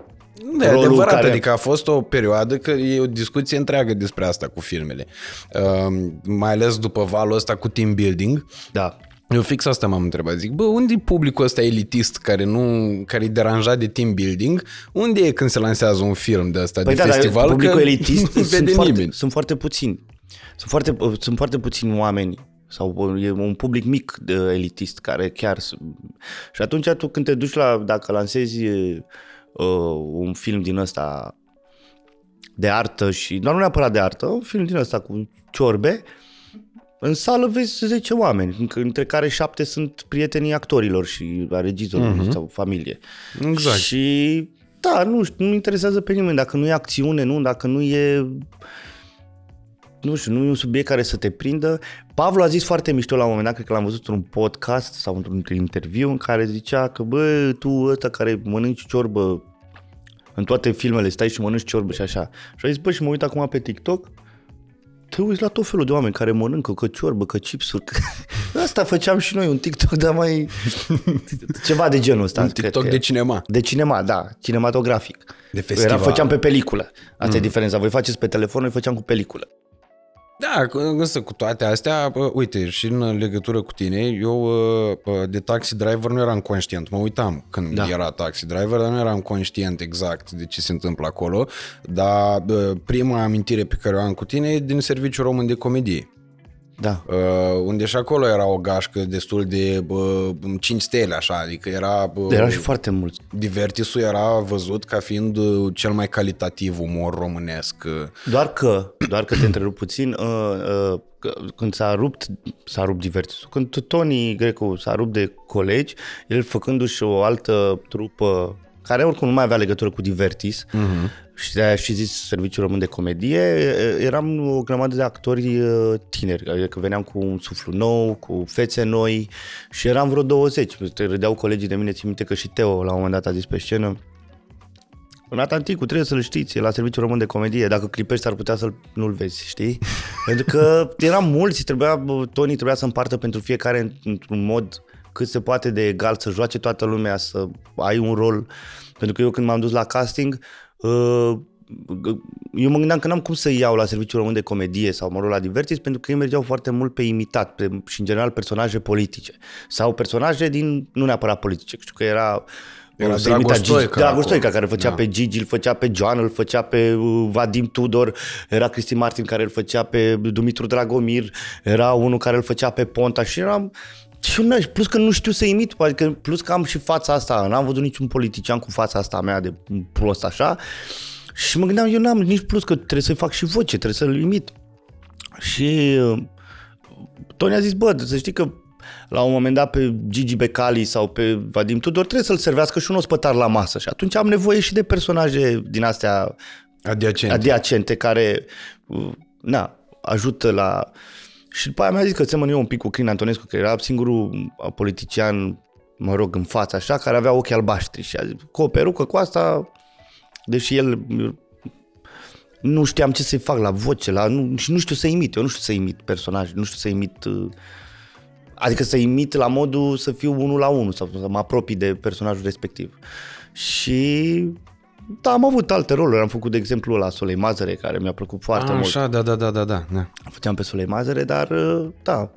[SPEAKER 1] Da, e
[SPEAKER 2] rolul
[SPEAKER 1] adevărat,
[SPEAKER 2] care-
[SPEAKER 1] adică a fost o perioadă că e o discuție întreagă despre asta cu filmele. Uh, mai ales după valul ăsta cu team building.
[SPEAKER 2] da,
[SPEAKER 1] Eu fix asta m-am întrebat. Zic, bă, unde e publicul ăsta elitist care nu, care e deranjat de team building? Unde e când se lansează un film de ăsta
[SPEAKER 2] Păi
[SPEAKER 1] de
[SPEAKER 2] da, dar
[SPEAKER 1] festival?
[SPEAKER 2] publicul
[SPEAKER 1] că
[SPEAKER 2] elitist [LAUGHS]
[SPEAKER 1] nu
[SPEAKER 2] sunt
[SPEAKER 1] vede
[SPEAKER 2] foarte,
[SPEAKER 1] nimeni.
[SPEAKER 2] sunt foarte puțini. Sunt foarte, sunt foarte puțini oameni sau e un public mic de elitist care chiar... s- Și atunci tu când te duci la, dacă lansezi uh, un film din ăsta de artă și, dar nu neapărat de artă, un film din ăsta cu ciorbe, în sală vezi 10 oameni, între care 7 sunt prietenii actorilor și a regizorului uh-huh. sau familie.
[SPEAKER 1] Exact.
[SPEAKER 2] Și da, nu știu, nu interesează pe nimeni. Dacă nu e acțiune, nu, dacă nu e nu știu, nu e un subiect care să te prindă. Pavlu a zis foarte mișto la un moment dat, cred că l-am văzut într-un podcast sau într-un interviu în care zicea că, bă, tu ăsta care mănânci ciorbă în toate filmele, stai și mănânci ciorbă și așa. Și a zis, bă, și mă uit acum pe TikTok, te uiți la tot felul de oameni care mănâncă că ciorbă, că chipsuri. Că... [LAUGHS] Asta făceam și noi, un TikTok, dar mai... [LAUGHS] Ceva de genul ăsta.
[SPEAKER 1] Un TikTok de cinema.
[SPEAKER 2] De cinema, da, cinematografic.
[SPEAKER 1] De festival.
[SPEAKER 2] Era, făceam pe peliculă. Asta mm. e diferența. Voi faceți pe telefon, noi făceam cu peliculă.
[SPEAKER 1] Da, însă cu toate astea, uite, și în legătură cu tine, eu de taxi driver nu eram conștient, mă uitam când da. era taxi driver, dar nu eram conștient exact de ce se întâmplă acolo, dar prima amintire pe care o am cu tine e din Serviciul Român de Comedie.
[SPEAKER 2] Da.
[SPEAKER 1] Uh, unde și acolo era o gașcă destul de uh, 5 stele, așa, adică era...
[SPEAKER 2] Uh, era și foarte mulți.
[SPEAKER 1] Divertisul era văzut ca fiind uh, cel mai calitativ umor românesc.
[SPEAKER 2] Doar că, doar că te întrerup puțin, uh, uh, când s-a rupt, s-a rupt divertisul, când Tony Greco s-a rupt de colegi, el făcându-și o altă trupă care oricum nu mai avea legătură cu Divertis uh-huh. și de-aia și zis Serviciul Român de Comedie, eram o grămadă de actori tineri, adică veneam cu un suflu nou, cu fețe noi și eram vreo 20. Râdeau colegii de mine, țin minte că și Teo la un moment dat a zis pe scenă, Nathan Ticu, trebuie să-l știți, e la Serviciul Român de Comedie, dacă clipești ar putea să nu-l vezi, știi? [LAUGHS] Pentru că eram mulți, trebuia, Tony trebuia să împartă pentru fiecare într-un mod cât se poate de egal, să joace toată lumea, să ai un rol. Pentru că eu când m-am dus la casting, uh, eu mă gândeam că n-am cum să iau la serviciul român de comedie sau mă rog la divertis pentru că ei mergeau foarte mult pe imitat pe, și în general personaje politice sau personaje din, nu neapărat politice, știu că era
[SPEAKER 1] era Dragoș Stoica.
[SPEAKER 2] Dragoș Stoica, care făcea da. pe Gigi, îl făcea pe Joan, îl făcea pe uh, Vadim Tudor, era Cristi Martin care îl făcea pe Dumitru Dragomir, era unul care îl făcea pe Ponta și eram și nu, plus că nu știu să imit, adică plus că am și fața asta, n-am văzut niciun politician cu fața asta mea de prost așa. Și mă gândeam, eu n-am nici plus că trebuie să-i fac și voce, trebuie să-l imit. Și uh, Tony a zis, bă, să știi că la un moment dat pe Gigi Becali sau pe Vadim Tudor trebuie să-l servească și un ospătar la masă și atunci am nevoie și de personaje din astea
[SPEAKER 1] adiacente,
[SPEAKER 2] adiacente care uh, na, ajută la și după aia mi-a zis că semăn eu un pic cu Crin Antonescu, că era singurul politician, mă rog, în față așa, care avea ochii albaștri și a zis, cu o perucă cu asta, deși el nu știam ce să-i fac la voce, la, nu, și nu știu să imit, eu nu știu să imit personaje, nu știu să imit, uh, adică să imit la modul să fiu unul la unul sau să mă apropii de personajul respectiv. Și da, am avut alte roluri. Am făcut, de exemplu, la Solei Mazăre, care mi-a plăcut foarte
[SPEAKER 1] A,
[SPEAKER 2] mult.
[SPEAKER 1] Așa, da, da, da, da, da.
[SPEAKER 2] Făceam pe Solei Mazăre, dar uh, da.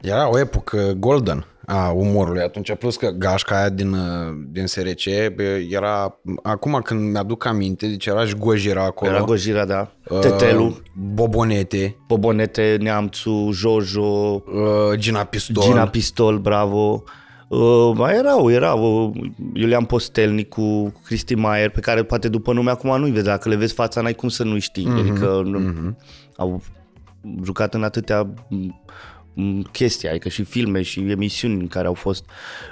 [SPEAKER 1] Era o epocă golden a umorului atunci, plus că gașca aia din, uh, din SRC era, acum când mi-aduc aminte, deci era și Gojira acolo.
[SPEAKER 2] Era Gojira, da. Uh, Tetelu.
[SPEAKER 1] Bobonete.
[SPEAKER 2] Bobonete, Neamțu, Jojo.
[SPEAKER 1] Uh, Gina Pistol.
[SPEAKER 2] Gina Pistol, bravo. Uh, mai erau, erau uh, Iulian Postelnicu, Cristi Maier, pe care poate după nume acum nu-i vezi, dacă le vezi fața n-ai cum să nu-i știi, mm-hmm, adică mm-hmm. au jucat în atâtea mm, chestii, adică și filme și emisiuni în care au fost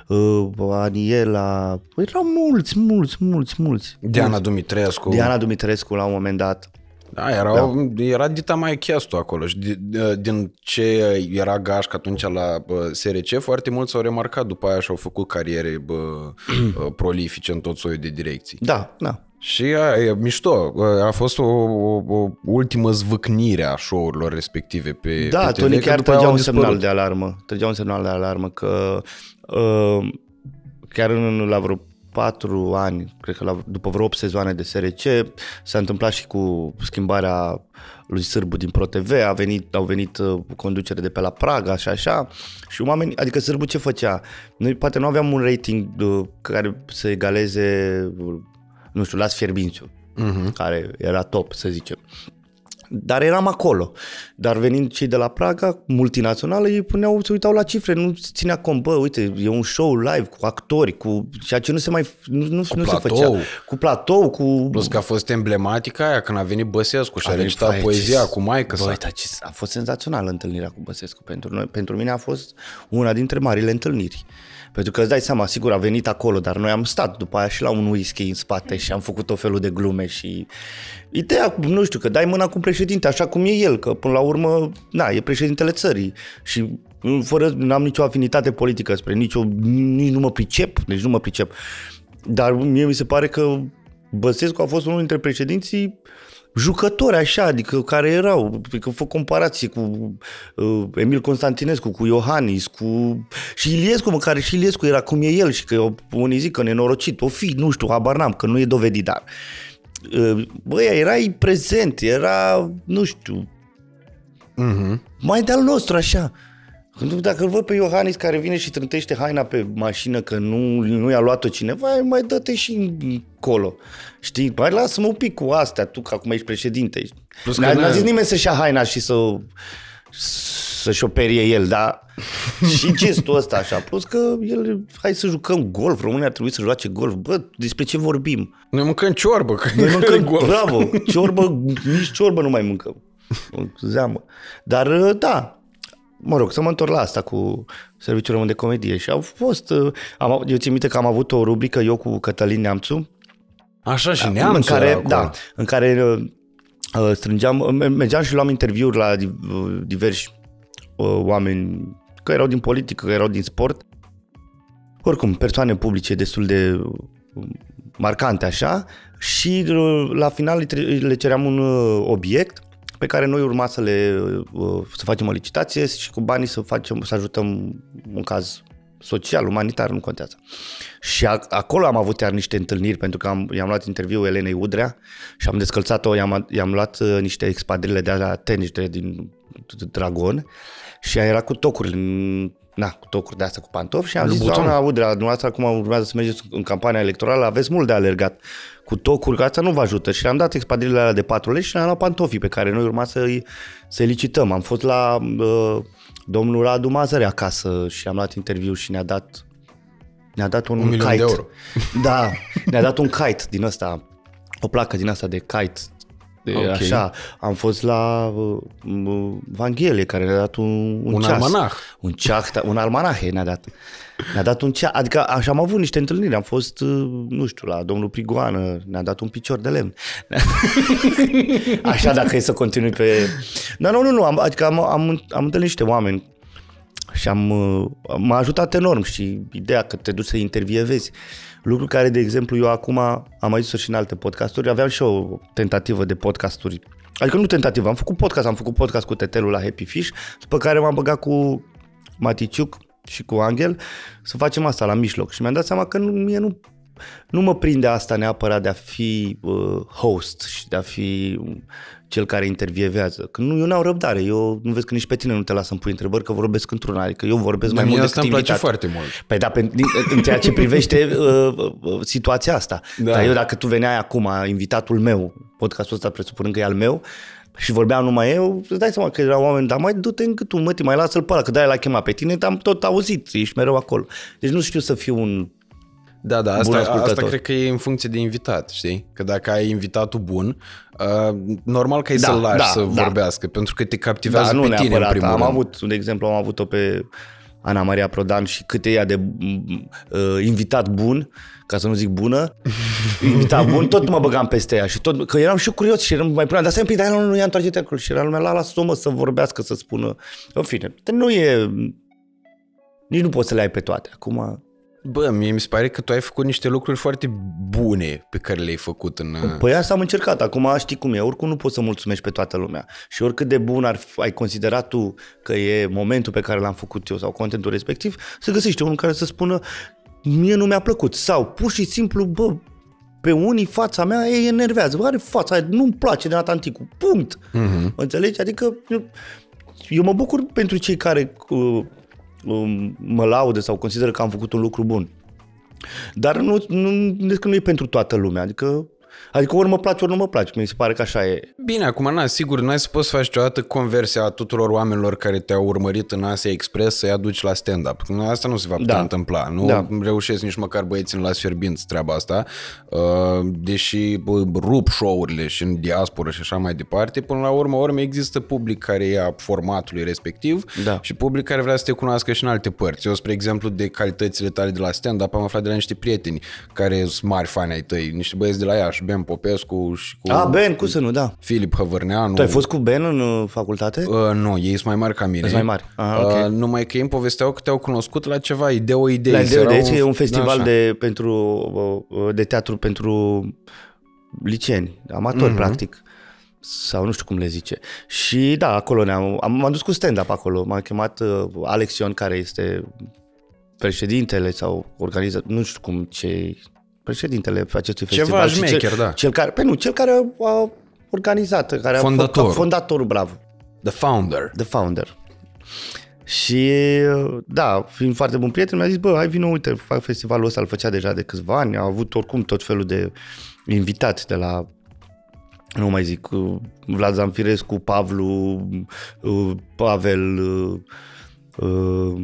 [SPEAKER 2] uh, Aniela, erau mulți, mulți, mulți, mulți.
[SPEAKER 1] Diana
[SPEAKER 2] mulți.
[SPEAKER 1] Dumitrescu.
[SPEAKER 2] Diana Dumitrescu la un moment dat.
[SPEAKER 1] Da, era, da. era dita mai chestul acolo și din ce era gașcă atunci la SRC, foarte mulți s-au remarcat după aia și au făcut cariere bă, [CLEARS THROAT] prolifice în tot soiul de direcții.
[SPEAKER 2] Da, da.
[SPEAKER 1] Și a, e mișto, a fost o, o, o ultimă zvâcnire a show-urilor respective pe,
[SPEAKER 2] da,
[SPEAKER 1] pe TV.
[SPEAKER 2] Da, Tony chiar trăgea un semnal de alarmă, trăgea un semnal de alarmă că uh, chiar în, la vreo patru ani, cred că la, după vreo 8 sezoane de SRC, s-a întâmplat și cu schimbarea lui Sârbu din ProTV, a venit, au venit uh, conducere de pe la Praga și așa, și oamenii, adică Sârbu ce făcea? Noi poate nu aveam un rating uh, care să egaleze, uh, nu știu, Las Fierbințiu, uh-huh. care era top, să zicem. Dar eram acolo. Dar venind cei de la Praga, multinațională, ei puneau, se uitau la cifre, nu se ținea cont, bă, uite, e un show live cu actori, cu ceea ce nu se mai, nu, nu,
[SPEAKER 1] Cu
[SPEAKER 2] nu se
[SPEAKER 1] platou.
[SPEAKER 2] făcea. Cu platou, cu...
[SPEAKER 1] Plus că a fost emblematică aia când a venit Băsescu și a,
[SPEAKER 2] venit,
[SPEAKER 1] recitat
[SPEAKER 2] vai,
[SPEAKER 1] poezia
[SPEAKER 2] ce-
[SPEAKER 1] cu maică
[SPEAKER 2] Băi,
[SPEAKER 1] sa.
[SPEAKER 2] dar ce, a fost senzațională întâlnirea cu Băsescu pentru noi. Pentru mine a fost una dintre marile întâlniri. Pentru că îți dai seama, sigur, a venit acolo, dar noi am stat după aia și la un whisky în spate și am făcut o felul de glume și... Ideea, nu știu, că dai mâna cu un președinte, așa cum e el, că până la urmă, na, e președintele țării și fără, n-am nicio afinitate politică spre nicio, nici nu mă pricep, deci nu mă pricep. Dar mie mi se pare că Băsescu a fost unul dintre președinții jucători așa, adică care erau, adică fă comparații cu uh, Emil Constantinescu, cu Iohannis, cu și Iliescu, mă, care și Iliescu era cum e el și că unii zic că nenorocit, o fi, nu știu, habar n-am, că nu e dovedit, dar uh, băi, erai prezent, era, nu știu,
[SPEAKER 1] Mhm.
[SPEAKER 2] mai de-al nostru așa. Dacă îl văd pe Iohannis care vine și trântește haina pe mașină că nu, nu i-a luat-o cineva, mai dă-te și încolo. Știi? Mai lasă-mă un pic cu astea, tu că acum ești președinte.
[SPEAKER 1] Plus
[SPEAKER 2] N-a,
[SPEAKER 1] că
[SPEAKER 2] n-a
[SPEAKER 1] ne-
[SPEAKER 2] zis nimeni să-și ia haina și să să-și operie el, dar [LAUGHS] și gestul ăsta așa. Plus că el, hai să jucăm golf, România ar trebui să joace golf. Bă, despre ce vorbim?
[SPEAKER 1] Noi mâncăm ciorbă, că
[SPEAKER 2] Noi mâncăm,
[SPEAKER 1] golf.
[SPEAKER 2] bravo, ciorbă, nici ciorbă nu mai mâncăm. O [LAUGHS] Zeamă. Dar uh, da, mă rog, să mă întorc la asta cu Serviciul Român de Comedie. Și au fost, uh, am, eu țin minte că am avut o rubrică eu cu Cătălin Neamțu,
[SPEAKER 1] Așa și
[SPEAKER 2] în
[SPEAKER 1] neamțul
[SPEAKER 2] care,
[SPEAKER 1] era acolo.
[SPEAKER 2] da, în care uh, uh, strângeam, uh, mergeam și luam interviuri la di- uh, diversi uh, oameni, că erau din politică, că erau din sport, oricum, persoane publice destul de uh, marcante așa. Și uh, la final le tre- le ceream un uh, obiect pe care noi urma să le uh, să facem o licitație și cu banii să facem să ajutăm un caz social, umanitar, nu contează. Și a, acolo am avut iar niște întâlniri pentru că am, i-am luat interviul Elenei Udrea și am descălțat-o, i-am, i-am luat uh, niște expadrile de la tenis de, din Dragon și ea era cu tocuri, în- na, cu tocuri de astea cu pantofi și am zis,
[SPEAKER 1] Louboutin.
[SPEAKER 2] doamna Udrea, dumneavoastră acum urmează să mergeți în campania electorală, aveți mult de alergat cu tocuri, că asta nu vă ajută. Și am dat expadrilele alea de 4 lei și ne-am luat pantofii pe care noi urma să-i, să licităm. Am fost la uh, domnul Radu Mazăre acasă și am luat interviu și ne-a dat ne-a dat un,
[SPEAKER 1] Un milion
[SPEAKER 2] kite.
[SPEAKER 1] de euro. [LAUGHS]
[SPEAKER 2] Da, ne-a dat un kite din ăsta, o placă din asta de kite. De
[SPEAKER 1] Ok.
[SPEAKER 2] Așa, am fost la uh, uh, Vanghelie care ne-a dat un, un,
[SPEAKER 1] Un
[SPEAKER 2] ceas.
[SPEAKER 1] almanah.
[SPEAKER 2] Un ceas, un almanahe ne-a dat. Ne-a dat un ceas, adică așa am avut niște întâlniri, am fost, uh, nu știu, la domnul Prigoană, ne-a dat un picior de lemn. [LAUGHS] Așa dacă e să continui pe... Dar nu, nu, nu, am, adică am, am, am întâlnit niște oameni și am, uh, m-a ajutat enorm și ideea că te duci să intervievezi. Lucru care, de exemplu, eu acum am mai zis și în alte podcasturi, aveam și o tentativă de podcasturi. Adică nu tentativă, am făcut podcast, am făcut podcast cu Tetelul la Happy Fish, după care m-am băgat cu Maticiuc și cu Angel să facem asta la mijloc și mi-am dat seama că nu, mie nu, nu mă prinde asta neapărat de a fi uh, host și de a fi cel care intervievează. Că nu, eu n-au răbdare. Eu nu vezi că nici pe tine nu te las să-mi pui întrebări, că vorbesc într-una. Adică eu vorbesc
[SPEAKER 1] Dar
[SPEAKER 2] mai
[SPEAKER 1] mie
[SPEAKER 2] mult
[SPEAKER 1] asta
[SPEAKER 2] decât
[SPEAKER 1] îmi place
[SPEAKER 2] invitat.
[SPEAKER 1] foarte mult.
[SPEAKER 2] Păi da, pe, din, în ceea ce privește [LAUGHS] uh, uh, situația asta.
[SPEAKER 1] Da.
[SPEAKER 2] Da. Dar eu dacă tu veneai acum, invitatul meu, podcastul ăsta presupunând că e al meu, și vorbeam numai eu, îți dai seama că erau oameni, dar mai du-te în gâtul, mătii, mai lasă-l pe ăla, că de-aia l-a chemat pe tine, te-am tot auzit, ești mereu acolo. Deci nu știu să fiu un...
[SPEAKER 1] Da, da,
[SPEAKER 2] Bun
[SPEAKER 1] asta,
[SPEAKER 2] ascultător.
[SPEAKER 1] asta cred că e în funcție de invitat, știi? Că dacă ai invitatul bun, uh, normal că ai
[SPEAKER 2] Da,
[SPEAKER 1] să-l lași
[SPEAKER 2] da,
[SPEAKER 1] să
[SPEAKER 2] da.
[SPEAKER 1] vorbească, pentru că te captivează
[SPEAKER 2] Da, nu
[SPEAKER 1] pe tine în
[SPEAKER 2] neapărat.
[SPEAKER 1] primul
[SPEAKER 2] Am
[SPEAKER 1] rând.
[SPEAKER 2] avut, de exemplu, am avut-o pe Ana Maria Prodan și cât e ea de uh, invitat bun, ca să nu zic bună, invitat bun, tot mă băgam peste ea și tot, că eram și eu curios și eram mai puneam, dar stai un pic, dar nu, nu ia întoarce acolo și era lumea, la, lasă-o mă să vorbească, să spună, în fine, dar nu e, nici nu poți să le ai pe toate. Acum,
[SPEAKER 1] Bă, mie mi se pare că tu ai făcut niște lucruri foarte bune pe care le-ai făcut în... uh,
[SPEAKER 2] Păi asta am încercat. Acum știi cum e. Oricum nu poți să mulțumești pe toată lumea. Și oricât de bun ar fi, ai considerat tu că e momentul pe care l-am făcut eu sau contentul respectiv, să găsești unul care să spună mie nu mi-a plăcut. Sau pur și simplu, bă, pe unii fața mea ei enervează. Bă, are fața aia, nu-mi place de Natanticu. Punct.
[SPEAKER 1] Mhm.
[SPEAKER 2] Înțelegi? Adică eu, eu mă bucur pentru cei care uh, um, mă laudă sau consideră că am făcut un lucru bun. Dar nu, nu, deci că nu e pentru toată lumea. Adică Adică ori mă place, ori nu mă place. Mi se pare că așa e.
[SPEAKER 1] Bine, acum, na, sigur, n-ai să poți să faci niciodată conversia a tuturor oamenilor care te-au urmărit în Asia Express să-i aduci la stand-up. Asta nu se va putea
[SPEAKER 2] Da.
[SPEAKER 1] întâmpla. Nu
[SPEAKER 2] Da.
[SPEAKER 1] reușesc nici măcar băieții în las fierbinți treaba asta. Uh, Deși bă, rup show-urile și în diaspora și așa mai departe, până la urmă, urmă există public care ia formatului respectiv
[SPEAKER 2] Da.
[SPEAKER 1] și public care vrea să te cunoască și în alte părți. Eu, spre exemplu, de calitățile tale de la stand-up am aflat de la niște prieteni care sunt mari fani ai tăi, niște băieți de la Iași, Ben Popescu și cu
[SPEAKER 2] A, Ben, cum să nu, da.
[SPEAKER 1] Filip Hăvărneanu.
[SPEAKER 2] Tu ai fost cu Ben în uh, facultate?
[SPEAKER 1] Uh, nu, ei sunt mai mari ca mine.
[SPEAKER 2] Sunt mai mari. Ah, ok.
[SPEAKER 1] uh, numai că ei îmi povesteau că te-au cunoscut la ceva idee, o idee.
[SPEAKER 2] La
[SPEAKER 1] Erau-
[SPEAKER 2] Ideo, deci e un festival
[SPEAKER 1] Da, așa.
[SPEAKER 2] de, pentru, uh, de teatru pentru liceeni, amatori,
[SPEAKER 1] Mhm.
[SPEAKER 2] mm-hmm. practic. Sau nu știu cum le zice. Și da, acolo ne-am, am, m-am dus cu stand-up acolo. M-a chemat uh, Alex Ion, care este președintele sau organizat, nu știu cum, ce președintele acestui
[SPEAKER 1] Ceva
[SPEAKER 2] festival. și
[SPEAKER 1] șmecher,
[SPEAKER 2] cel,
[SPEAKER 1] da.
[SPEAKER 2] Cel care, pe nu, cel care a organizat, care
[SPEAKER 1] Fondatorul.
[SPEAKER 2] a fondatorul, bravo.
[SPEAKER 1] The Founder.
[SPEAKER 2] The Founder. Și da, fiind foarte bun prieten, mi-a zis, bă, hai vină, uite, fac festivalul ăsta, îl făcea deja de câțiva ani, a avut oricum tot felul de invitați de la nu mai zic, uh, Vlad Zamfirescu, Pavlu, uh, Pavel, uh, uh,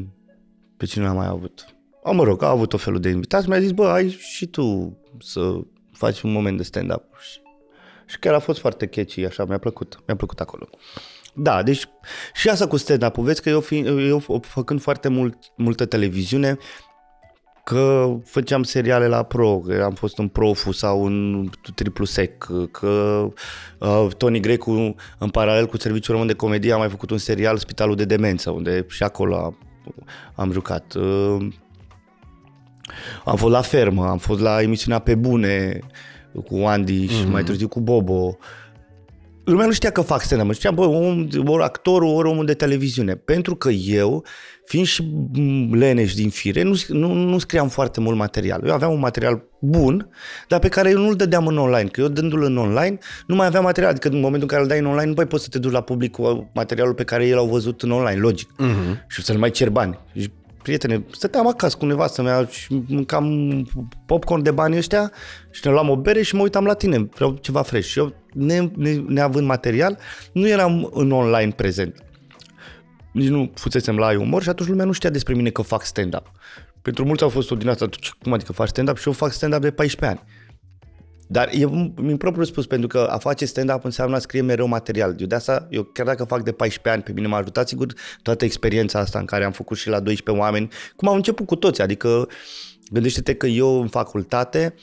[SPEAKER 2] pe cine am mai avut? A, mă rog, a avut tot felul de invitați, mi-a zis, bă, hai și tu să faci un moment de stand-up. Și, și chiar a fost foarte catchy, așa, mi-a plăcut, mi-a plăcut acolo. Da, deci și asta cu stand-up vezi că eu, fi, eu făcând foarte mult, multă televiziune, că făceam seriale la Pro, că am fost în Profu sau în Triplu Sec, că uh, Tony Grecu în paralel cu Serviciul Român de Comedie a mai făcut un serial Spitalul de Demență, unde și acolo a, am jucat. Uh, am fost la fermă, am fost la emisiunea Pe Bune cu Andy și mm-hmm. mai târziu cu Bobo. Lumea nu știa că fac stand-up, știa, bă, om, ori actorul, ori omul de televiziune. Pentru că eu, fiind și leneș din fire, nu, nu, nu scriam foarte mult material. Eu aveam un material bun, dar pe care eu nu-l dădeam în online. Că eu dându-l în online, nu mai aveam material. Adică în momentul în care îl dai în online, nu mai poți să te duci la public cu materialul pe care el au văzut în online, logic. Uh-huh. Și să-l mai cer bani. Și, prietene, stăteam acasă cu nevastă mea și mâncam popcorn de bani ăștia și ne luam o bere și mă uitam la tine, vreau ceva fresh. Și eu, ne, ne, neavând material, nu eram în online prezent. Nici nu fusesem la umor și atunci lumea nu știa despre mine că fac stand-up. Pentru mulți au fost o din asta, "Tu ce- cum adică faci stand-up? Și eu fac stand-up de 14 ani. Dar e min propriu spus, pentru că a face stand-up înseamnă a scrie mereu material. Eu de asta, eu chiar dacă fac de 14 ani, pe mine m-a ajutat sigur toată experiența asta în care am făcut și la 12 oameni, cum am început cu toți, adică gândește-te că eu în facultate,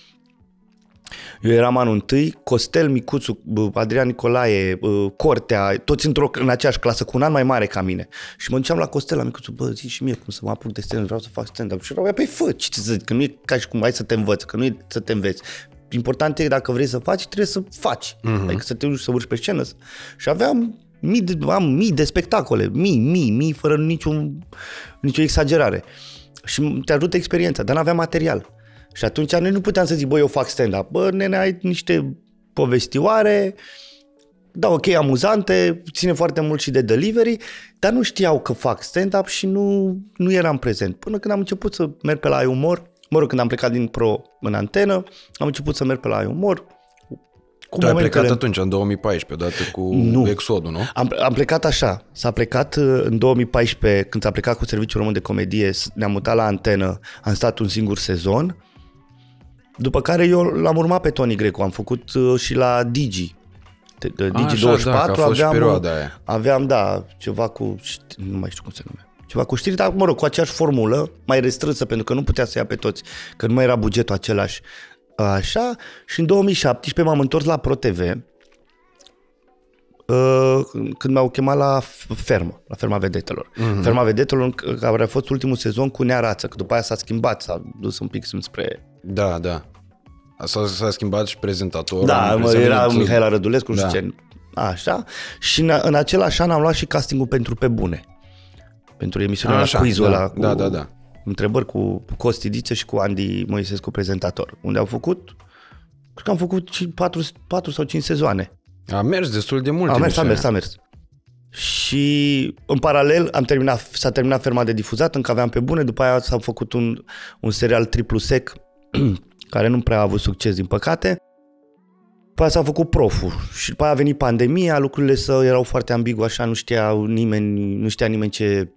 [SPEAKER 2] eu eram anul întâi, Costel Micuțu, bă, Adrian Nicolae, bă, Cortea, toți într-o, în aceeași clasă, cu un an mai mare ca mine. Și mă duceam la Costel, la Micuțu, bă, zi și mie cum să mă apuc de stand vreau să fac stand-up. Și erau, păi fă, ce să zic, că nu e ca și cum, hai să te învăț, că nu e să te înveți. Important e dacă vrei să faci, trebuie să faci. Uh-huh. Adică să te duci să urci pe scenă. Și aveam mii de, am mii de spectacole, mii, mii, mii, fără niciun, nicio exagerare. Și te ajută experiența, dar n-aveam material. Și atunci noi nu puteam să zic, bă, eu fac stand-up. Bă, nene, ai niște povestioare, da, ok, amuzante, ține foarte mult și de delivery, dar nu știau că fac stand-up și nu, nu eram prezent. Până când am început să merg pe la Ai Umor, mă rog, când am plecat din Pro în antenă, am început să merg pe la Ai Umor. Cu
[SPEAKER 1] Tu ai
[SPEAKER 2] momentele-
[SPEAKER 1] plecat atunci, în 2014, odată cu
[SPEAKER 2] Nu.
[SPEAKER 1] Exodul, nu?
[SPEAKER 2] am, am plecat așa, s-a plecat uh, în 2014, când s-a plecat cu Serviciul Român de Comedie, s- ne-am mutat la antenă, am stat un singur sezon, după care eu l-am urmat pe Tony Grecu, am făcut uh, și la Digi, de, de
[SPEAKER 1] A,
[SPEAKER 2] Digi
[SPEAKER 1] așa,
[SPEAKER 2] 24,
[SPEAKER 1] da, că a fost și
[SPEAKER 2] aveam,
[SPEAKER 1] perioada
[SPEAKER 2] uh,
[SPEAKER 1] aia.
[SPEAKER 2] aveam, da, ceva cu, ști- nu mai știu cum se numea, ceva cu știri, dar mă rog, cu aceeași formulă, mai restrânsă, pentru că nu putea să ia pe toți, că nu mai era bugetul același. Așa, și în 2017 m-am întors la ProTV, uh, când m-au chemat la f- fermă, la ferma vedetelor. Uh-huh. Ferma vedetelor, c- care a fost ultimul sezon cu Nea Rață, că după aia s-a schimbat, s-a dus un pic spre...
[SPEAKER 1] Da, da. S-a, s-a schimbat și prezentatorul.
[SPEAKER 2] Da,
[SPEAKER 1] am
[SPEAKER 2] mă,
[SPEAKER 1] impresia
[SPEAKER 2] era
[SPEAKER 1] venit-
[SPEAKER 2] Mihaela Rădulescu, nu
[SPEAKER 1] Da.
[SPEAKER 2] știu ce. Așa. Și în, în același an am luat și castingul pentru Pe Bune. Pentru emisiunea
[SPEAKER 1] Așa,
[SPEAKER 2] la quiz-ul
[SPEAKER 1] da,
[SPEAKER 2] ăla cu
[SPEAKER 1] da, da, da.
[SPEAKER 2] întrebări cu Costi Diță și cu Andy Moisescu prezentator. Unde au făcut, cred că am făcut și 4, 4 sau 5 sezoane.
[SPEAKER 1] A mers destul de mult.
[SPEAKER 2] A mers, a
[SPEAKER 1] emisiunea.
[SPEAKER 2] mers, a mers. Și în paralel am terminat, s-a terminat ferma de difuzat, încă aveam pe bune, după aia s-a făcut un, un serial triplu sec, [CLEARS THROAT] care nu prea a avut succes din păcate. După aia s-a făcut proful și după aia a venit pandemia, lucrurile să erau foarte ambigu, așa nu știa nimeni, nu știa nimeni ce,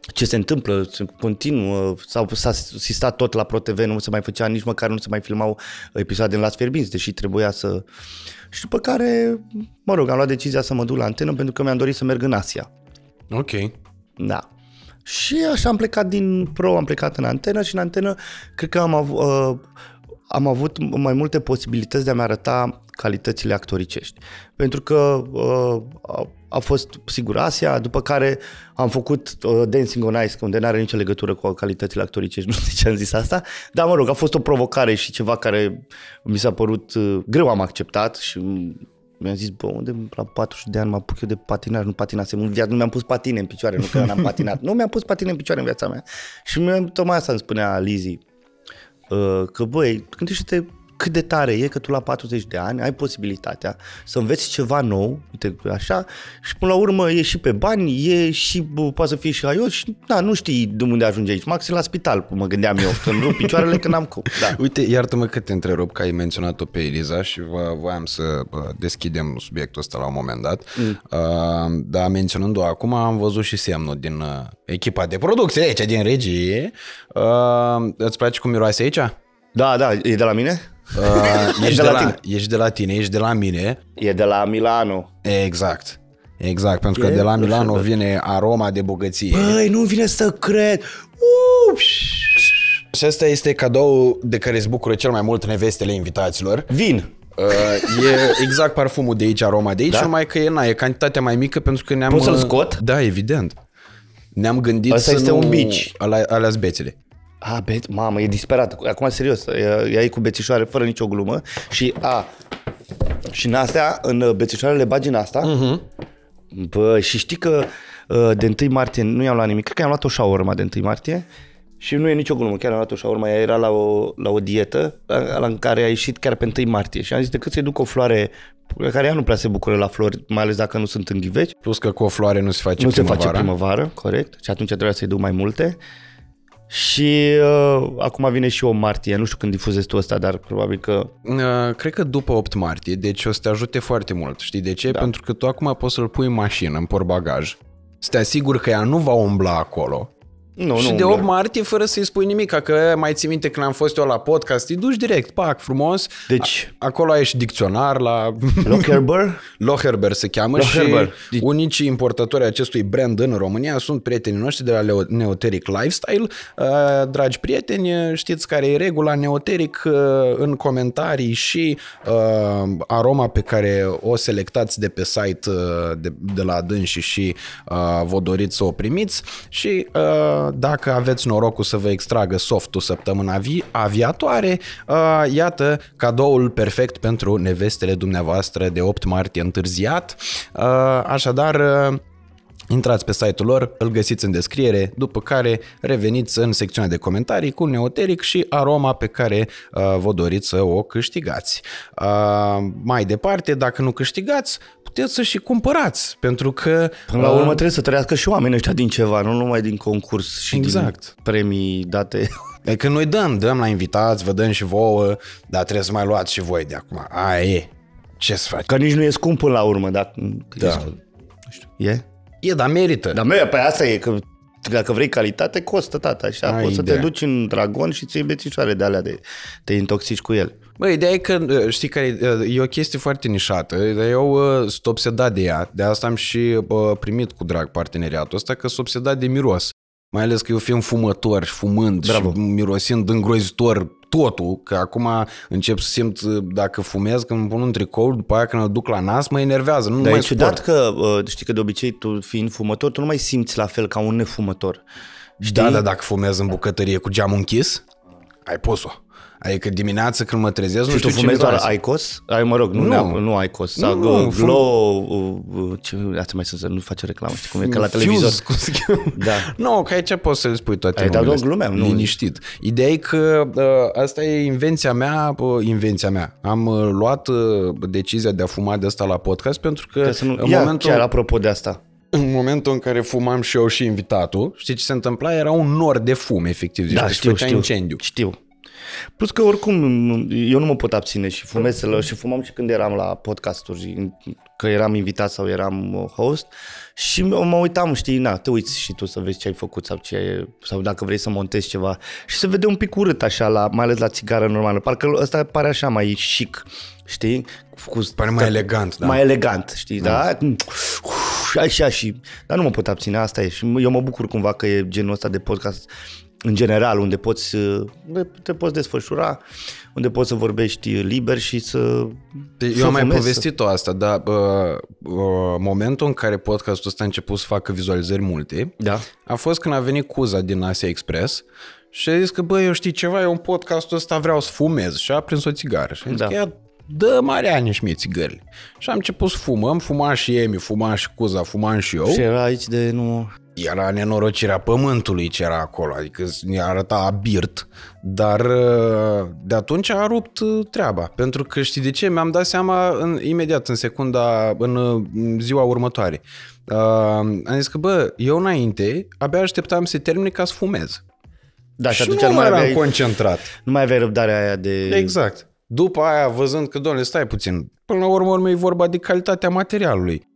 [SPEAKER 2] ce se întâmplă, se continuă, sau s-a sistat tot la ProTV, nu se mai făcea, nici măcar nu se mai filmau episoade în Las Fierbinți, deși trebuia să... Și după care, mă rog, am luat decizia să mă duc la antenă pentru că mi-am dorit să merg în Asia.
[SPEAKER 1] Ok.
[SPEAKER 2] Da. Și așa am plecat din pro, am plecat în antenă și în antenă cred că am, av- uh, am avut mai multe posibilități de a-mi arăta calitățile actoricești. Pentru că uh, a, a fost, sigur, Asia, după care am făcut uh, Dancing on Ice, unde nu are nicio legătură cu calitățile actoricești, [LAUGHS] nu știu de ce am zis asta, dar mă rog, a fost o provocare și ceva care mi s-a părut uh, greu am acceptat și mi-am zis, bă, unde la 40 de ani mă apuc eu de patinaj, nu patinasem în viață, nu mi-am pus patine în picioare, nu că n-am patinat. Nu mi-am pus patine în picioare în viața mea. Și mi tocmai asta îmi spunea Lizzy, uh, că băi, gândește-te cât de tare e că tu la 40 de ani ai posibilitatea să înveți ceva nou, uite, așa, și până la urmă e și pe bani, e și, bă, poate să fie și haios și da, nu știi de unde ajunge aici. Maxim la spital, mă gândeam eu, [LAUGHS] când rup picioarele când am cum. Da.
[SPEAKER 1] Uite, iartă-mă că te întrerup că ai menționat-o pe Eliza și vă, voiam să bă, deschidem subiectul ăsta la un moment dat. Mm. Uh, dar menționând-o acum, am văzut și semnul din uh, echipa de producție aici, din regie. Uh, îți place cum miroase aici?
[SPEAKER 2] Da, da, e de la mine?
[SPEAKER 1] Uh, ești, de la, tine. ești de la tine, ești de la mine.
[SPEAKER 2] E de la Milano.
[SPEAKER 1] Exact. Exact, pentru că de la Milano vine aroma de bogăție.
[SPEAKER 2] Băi, nu vine să cred! Uf!
[SPEAKER 1] Și asta este cadou de care se bucură cel mai mult nevestele invitaților.
[SPEAKER 2] Vin!
[SPEAKER 1] Uh, e exact parfumul de aici, aroma de aici, da? numai că e, na, e cantitatea mai mică pentru că ne-am...
[SPEAKER 2] Poți să-l scot?
[SPEAKER 1] Da, evident. Ne-am gândit
[SPEAKER 2] Asta
[SPEAKER 1] să
[SPEAKER 2] este
[SPEAKER 1] nu...
[SPEAKER 2] un bici.
[SPEAKER 1] Alea, alea bețele.
[SPEAKER 2] A, bet, mamă, e disperat. Acum, serios, ea e cu bețișoare fără nicio glumă și a, și în astea, în bețișoare le bagi în asta. Uh-huh. Bă, și știi că uh, de 1 martie nu i-am luat nimic. Cred că am luat o șaurma de 1 martie și nu e nicio glumă. Chiar am luat o șaurma. Ea era la o, la o dietă la, în care a ieșit chiar pe 1 martie și am zis decât să-i duc o floare care ea nu prea se bucură la flori, mai ales dacă nu sunt în ghiveci.
[SPEAKER 1] Plus că cu o floare nu se face
[SPEAKER 2] nu
[SPEAKER 1] primăvara.
[SPEAKER 2] se face primăvară, corect. Și atunci trebuia să-i duc mai multe. Și uh, acum vine și o martie, nu știu când difuzezi tu ăsta, dar probabil că...
[SPEAKER 1] Uh, cred că după 8 martie, deci o să te ajute foarte mult. Știi de ce? Da. Pentru că tu acum poți să-l pui în mașină, în portbagaj. Să te asiguri că ea nu va umbla acolo.
[SPEAKER 2] Nu,
[SPEAKER 1] și
[SPEAKER 2] nu
[SPEAKER 1] de
[SPEAKER 2] umblă.
[SPEAKER 1] 8 martie, fără să-i spui nimic, că mai ții minte când am fost eu la podcast, îi duci direct, pac, frumos.
[SPEAKER 2] Deci-
[SPEAKER 1] A- acolo ai și dicționar la...
[SPEAKER 2] Locherber?
[SPEAKER 1] Loherber [LAUGHS] se cheamă
[SPEAKER 2] Locherber.
[SPEAKER 1] și unicii importatori acestui brand în România sunt prietenii noștri de la Leo- Neoteric Lifestyle. Uh, Dragi prieteni, știți care e regula Neoteric uh, în comentarii și uh, aroma pe care o selectați de pe site uh, de, de la dânsi și uh, vă doriți să o primiți și uh, dacă aveți norocul să vă extragă softul săptămâna vi- aviatoare, uh, iată cadoul perfect pentru nevestele dumneavoastră de 8 martie întârziat. Uh, așadar, uh, Intrați pe site-ul lor, îl găsiți în descriere, după care reveniți în secțiunea de comentarii cu Neoteric și aroma pe care uh, vă doriți să o câștigați. Uh, mai departe, dacă nu câștigați, puteți să și cumpărați, pentru că...
[SPEAKER 2] Până la urmă trebuie să trăiască și oamenii ăștia din ceva, nu numai din concurs și
[SPEAKER 1] Exact.
[SPEAKER 2] din premii date.
[SPEAKER 1] E că noi dăm, dăm la invitați, vă dăm și vouă, dar trebuie să mai luați și voi de acum. Aia e. Ce să faci?
[SPEAKER 2] Că nici nu e scump până la urmă, dar...
[SPEAKER 1] Da.
[SPEAKER 2] Nu știu. E?
[SPEAKER 1] E, dar merită.
[SPEAKER 2] Dar mea, pe asta e, că dacă vrei calitate, costă, tata. Așa,
[SPEAKER 1] Ai
[SPEAKER 2] poți să
[SPEAKER 1] ideea.
[SPEAKER 2] te duci în dragon și ți-i bețișoare de alea, de, te intoxici cu el.
[SPEAKER 1] Băi, ideea e că, știi care, e o chestie foarte nișată, dar eu uh, sunt obsedat de ea, de asta am și uh, primit cu drag parteneriatul ăsta, că sunt obsedat de miros. Mai ales că eu fiind fumător și fumând
[SPEAKER 2] Bravo.
[SPEAKER 1] și mirosind îngrozitor totul, că acum încep să simt uh, dacă fumez, când îmi pun un tricou, după aia când îl duc la nas, mă enervează, nu
[SPEAKER 2] Dar
[SPEAKER 1] mai
[SPEAKER 2] e ciudat
[SPEAKER 1] suport.
[SPEAKER 2] că, uh, știi că de obicei tu fiind fumător, tu nu mai simți la fel ca un nefumător. Știi?
[SPEAKER 1] Da, dar dacă fumez în bucătărie cu geamul închis, ai pus-o. Adică dimineața când mă trezesc, nu
[SPEAKER 2] Și tu
[SPEAKER 1] știu ce
[SPEAKER 2] fumezi doar
[SPEAKER 1] miroase.
[SPEAKER 2] Icos? Ai, mă rog, nu,
[SPEAKER 1] Nu.
[SPEAKER 2] nu, nu Icos. Sau
[SPEAKER 1] Nu,
[SPEAKER 2] nu,
[SPEAKER 1] nu, fum-
[SPEAKER 2] Glow, uh, uh, ce, asta mai să nu face reclamă, știi cum e, ca la televizor.
[SPEAKER 1] Fuse, cum se cheamă.
[SPEAKER 2] Da.
[SPEAKER 1] Nu, că aici poți să le spui toate
[SPEAKER 2] Ai, dar
[SPEAKER 1] numele
[SPEAKER 2] doar glumeam,
[SPEAKER 1] astea.
[SPEAKER 2] nu-
[SPEAKER 1] Liniștit. Ideea e că uh, asta e invenția mea, uh, invenția mea. Am uh, luat uh, decizia de a fuma de asta la podcast pentru că,
[SPEAKER 2] Ca să nu...
[SPEAKER 1] în,
[SPEAKER 2] Ia,
[SPEAKER 1] momentul,
[SPEAKER 2] chiar apropo de asta.
[SPEAKER 1] în momentul în care fumam și eu și invitatul, știi ce se întâmpla? Era un nor de fum, efectiv. Deci
[SPEAKER 2] Da,
[SPEAKER 1] se
[SPEAKER 2] știu,
[SPEAKER 1] făcea
[SPEAKER 2] știu.
[SPEAKER 1] incendiu.
[SPEAKER 2] Știu. Plus că oricum eu nu mă pot abține și fumez să și fumam și când eram la podcasturi, că eram invitat sau eram uh, host și mă uitam, știi, na, te uiți și tu să vezi ce ai făcut sau ce sau dacă vrei să montezi ceva și se vede un pic urât așa, la, mai ales la țigară normală. Parcă ăsta pare așa mai chic, știi?
[SPEAKER 1] Cu, pare mai elegant, da.
[SPEAKER 2] Mai elegant, știi, da? da? Uf, așa și... Dar nu mă pot abține, asta e. Și eu mă bucur cumva că e genul ăsta de podcast în general, unde poți, unde te poți desfășura, unde poți să vorbești liber și să
[SPEAKER 1] Eu să am mai povestit-o asta, dar uh, uh, momentul în care podcastul ăsta a început să facă vizualizări multe
[SPEAKER 2] da.
[SPEAKER 1] a fost când a venit Cuza din Asia Express și a zis că, bă, eu știi ceva, eu în podcastul ăsta vreau să fumez și a prins o țigară și a zis da. că ia dă Mariane și mie țigările. Și am început să fumăm, fuma și Emi, fuma și Cuza, fumam și eu.
[SPEAKER 2] Și era aici de nu
[SPEAKER 1] era nenorocirea pământului ce era acolo, adică ne arăta abirt, dar uh, de atunci a rupt uh, treaba, pentru că știi de ce? Mi-am dat seama în, imediat, în secunda, în uh, ziua următoare. Uh, am zis că, bă, eu înainte abia așteptam să termine ca să fumez.
[SPEAKER 2] Da,
[SPEAKER 1] și,
[SPEAKER 2] și atunci
[SPEAKER 1] nu
[SPEAKER 2] nu mai
[SPEAKER 1] eram
[SPEAKER 2] aveai,
[SPEAKER 1] concentrat.
[SPEAKER 2] Nu mai aveai răbdarea aia de...
[SPEAKER 1] Exact. După aia, văzând că, doamne, stai puțin, până la urmă, urmă e vorba de calitatea materialului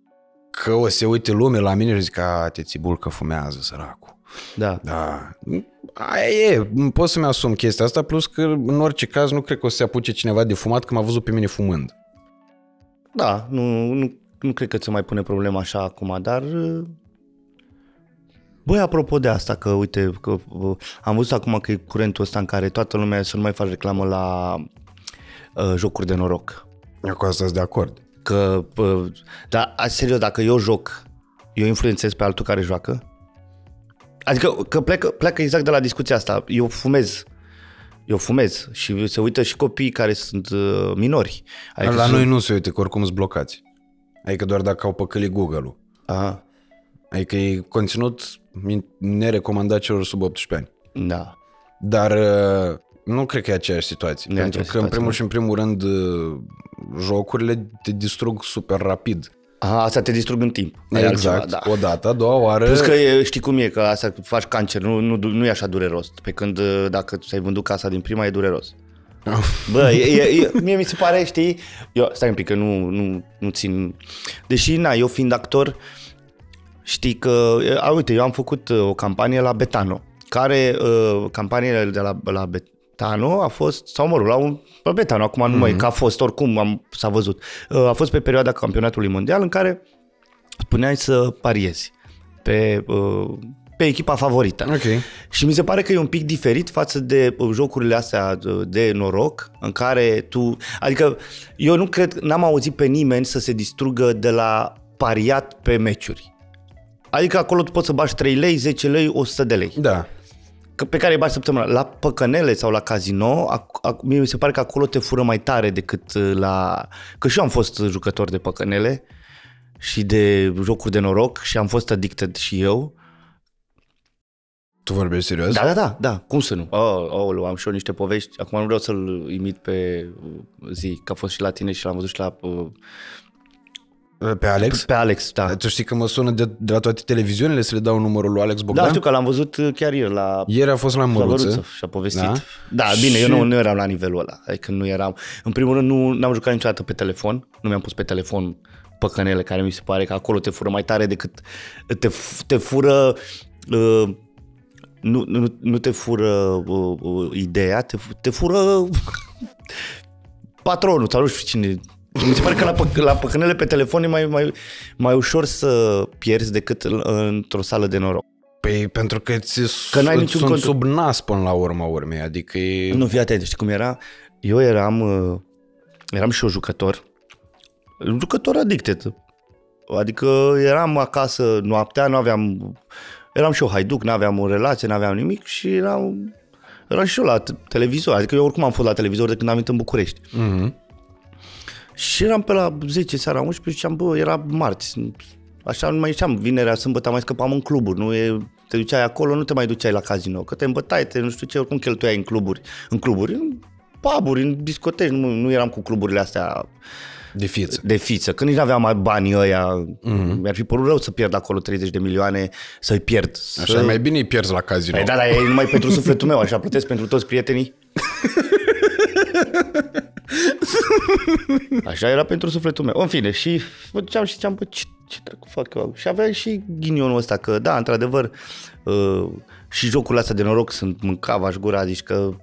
[SPEAKER 1] că o se uite lume la mine și zic, a, te țibul că fumează săracul.
[SPEAKER 2] Da.
[SPEAKER 1] Da. Aia e, pot să-mi asum chestia asta, plus că în orice caz nu cred că o să se apuce cineva de fumat că m-a văzut pe mine fumând.
[SPEAKER 2] Da, nu, nu, nu cred că ți mai pune problema așa acum, dar Băi, apropo de asta, că uite, că, am văzut acum că e curentul ăsta în care toată lumea să nu mai faci reclamă la uh, jocuri de noroc.
[SPEAKER 1] Eu cu asta de acord.
[SPEAKER 2] Că, dar, serios, dacă eu joc, eu influențez pe altul care joacă? Adică că plecă, pleacă exact de la discuția asta. Eu fumez. Eu fumez și se uită și copiii care sunt uh, minori.
[SPEAKER 1] Adică la sunt... noi nu se uite, că oricum sunt blocați. Adică doar dacă au păcălit Google-ul.
[SPEAKER 2] Aha.
[SPEAKER 1] Adică e conținut nerecomandat celor sub 18
[SPEAKER 2] ani. Da.
[SPEAKER 1] Dar uh, nu cred că e aceeași situație. pentru că, situație, în primul nu? și în primul rând, uh, jocurile te distrug super rapid.
[SPEAKER 2] Aha, asta te distrug în timp.
[SPEAKER 1] Exact, altceva, da. o dată, a doua oară...
[SPEAKER 2] Plus că e, știi cum e, că asta faci cancer, nu, nu, nu e așa dureros. Pe când uh, dacă ți-ai vândut casa din prima, e dureros. [LAUGHS] Bă, e, e, e, mie mi se pare, știi, eu, stai un pic că nu, nu, nu țin... Deși, na, eu fiind actor, știi că, a, uite, eu am făcut o campanie la Betano, care, uh, campaniile de la, la Bet, Betano a fost, sau mă rog, la un pe Betano, acum nu mm-hmm. mai, mhm. că a fost, oricum am, s-a văzut. Uh, a fost pe perioada campionatului mondial în care spuneai să pariezi pe, uh, pe echipa favorită.
[SPEAKER 1] Okay.
[SPEAKER 2] Și mi se pare că e un pic diferit față de uh, jocurile astea de noroc, în care tu... Adică eu nu cred, n-am auzit pe nimeni să se distrugă de la pariat pe meciuri. Adică acolo tu poți să bași 3 lei, 10 lei, 100 de lei.
[SPEAKER 1] Da
[SPEAKER 2] pe care îi bagi săptămâna. La păcănele sau la casino, mie mi se pare că acolo te fură mai tare decât uh, la... Că și eu am fost jucător de păcănele și de jocuri de noroc și am fost addicted și eu.
[SPEAKER 1] Tu vorbești serios?
[SPEAKER 2] Da, da, da, da, cum să nu? Oh, oh, am și eu niște povești. Acum nu vreau să-l imit pe uh, zi, că a fost și la tine și l-am văzut și la uh,
[SPEAKER 1] pe Alex?
[SPEAKER 2] Pe Alex, da.
[SPEAKER 1] Tu știi că mă sună de, de la toate televiziunile să le dau numărul lui Alex Bogdan?
[SPEAKER 2] Da, știu că l-am văzut uh, chiar ieri la...
[SPEAKER 1] Ieri a fost la Măruță. La
[SPEAKER 2] și a povestit. Da, da bine, și... eu nu, nu eram la nivelul ăla. Adică nu eram... În primul rând, nu am jucat niciodată pe telefon. Nu mi-am pus pe telefon păcănele, care mi se pare că acolo te fură mai tare decât... Te, te fură... Uh, nu, nu, nu te fură uh, uh, ideea, te, te fură [LAUGHS] patronul sau nu știu cine [LAUGHS] mi se pare că la, pă- la păcănele pe telefon e mai, mai, mai ușor să pierzi decât într-o sală de noroc.
[SPEAKER 1] Păi pentru că ți că n-ai niciun sunt cont... sub nas până la urmă urmei, adică e...
[SPEAKER 2] Nu, fii atent, știi cum era? Eu eram, uh, eram și eu jucător, un jucător addicted. Adică eram acasă noaptea, nu aveam, eram și eu haiduc, nu aveam o relație, nu aveam nimic și eram, eram și eu la televizor. Adică eu oricum am fost la televizor de când am venit în București. Mm-hmm. Și eram pe la 10 seara, 11 și ziceam, bă, era marți. Așa nu mai ziceam, vinerea, sâmbătă mai scăpam în cluburi, nu e, te duceai acolo, nu te mai duceai la casino, că te îmbătai, te nu știu ce, oricum cheltuiai în cluburi, în cluburi, în puburi, în discoteci, nu, nu eram cu cluburile astea
[SPEAKER 1] de fiță.
[SPEAKER 2] De fiță. Când nici nu aveam mai banii ăia, mm-hmm. mi-ar fi părut rău să pierd acolo 30 de milioane, să-i pierd.
[SPEAKER 1] Așa să... e mai bine îi pierzi la casino.
[SPEAKER 2] Păi da, dar e numai pentru sufletul meu, așa plătesc pentru toți prietenii. [LAUGHS] Așa era pentru sufletul meu. În fine, și mă duceam și ziceam, bă, ce, ce dracu fac eu? Și avea și ghinionul ăsta că, da, într-adevăr, uh, și jocurile astea de noroc sunt mâncava și gura, zici că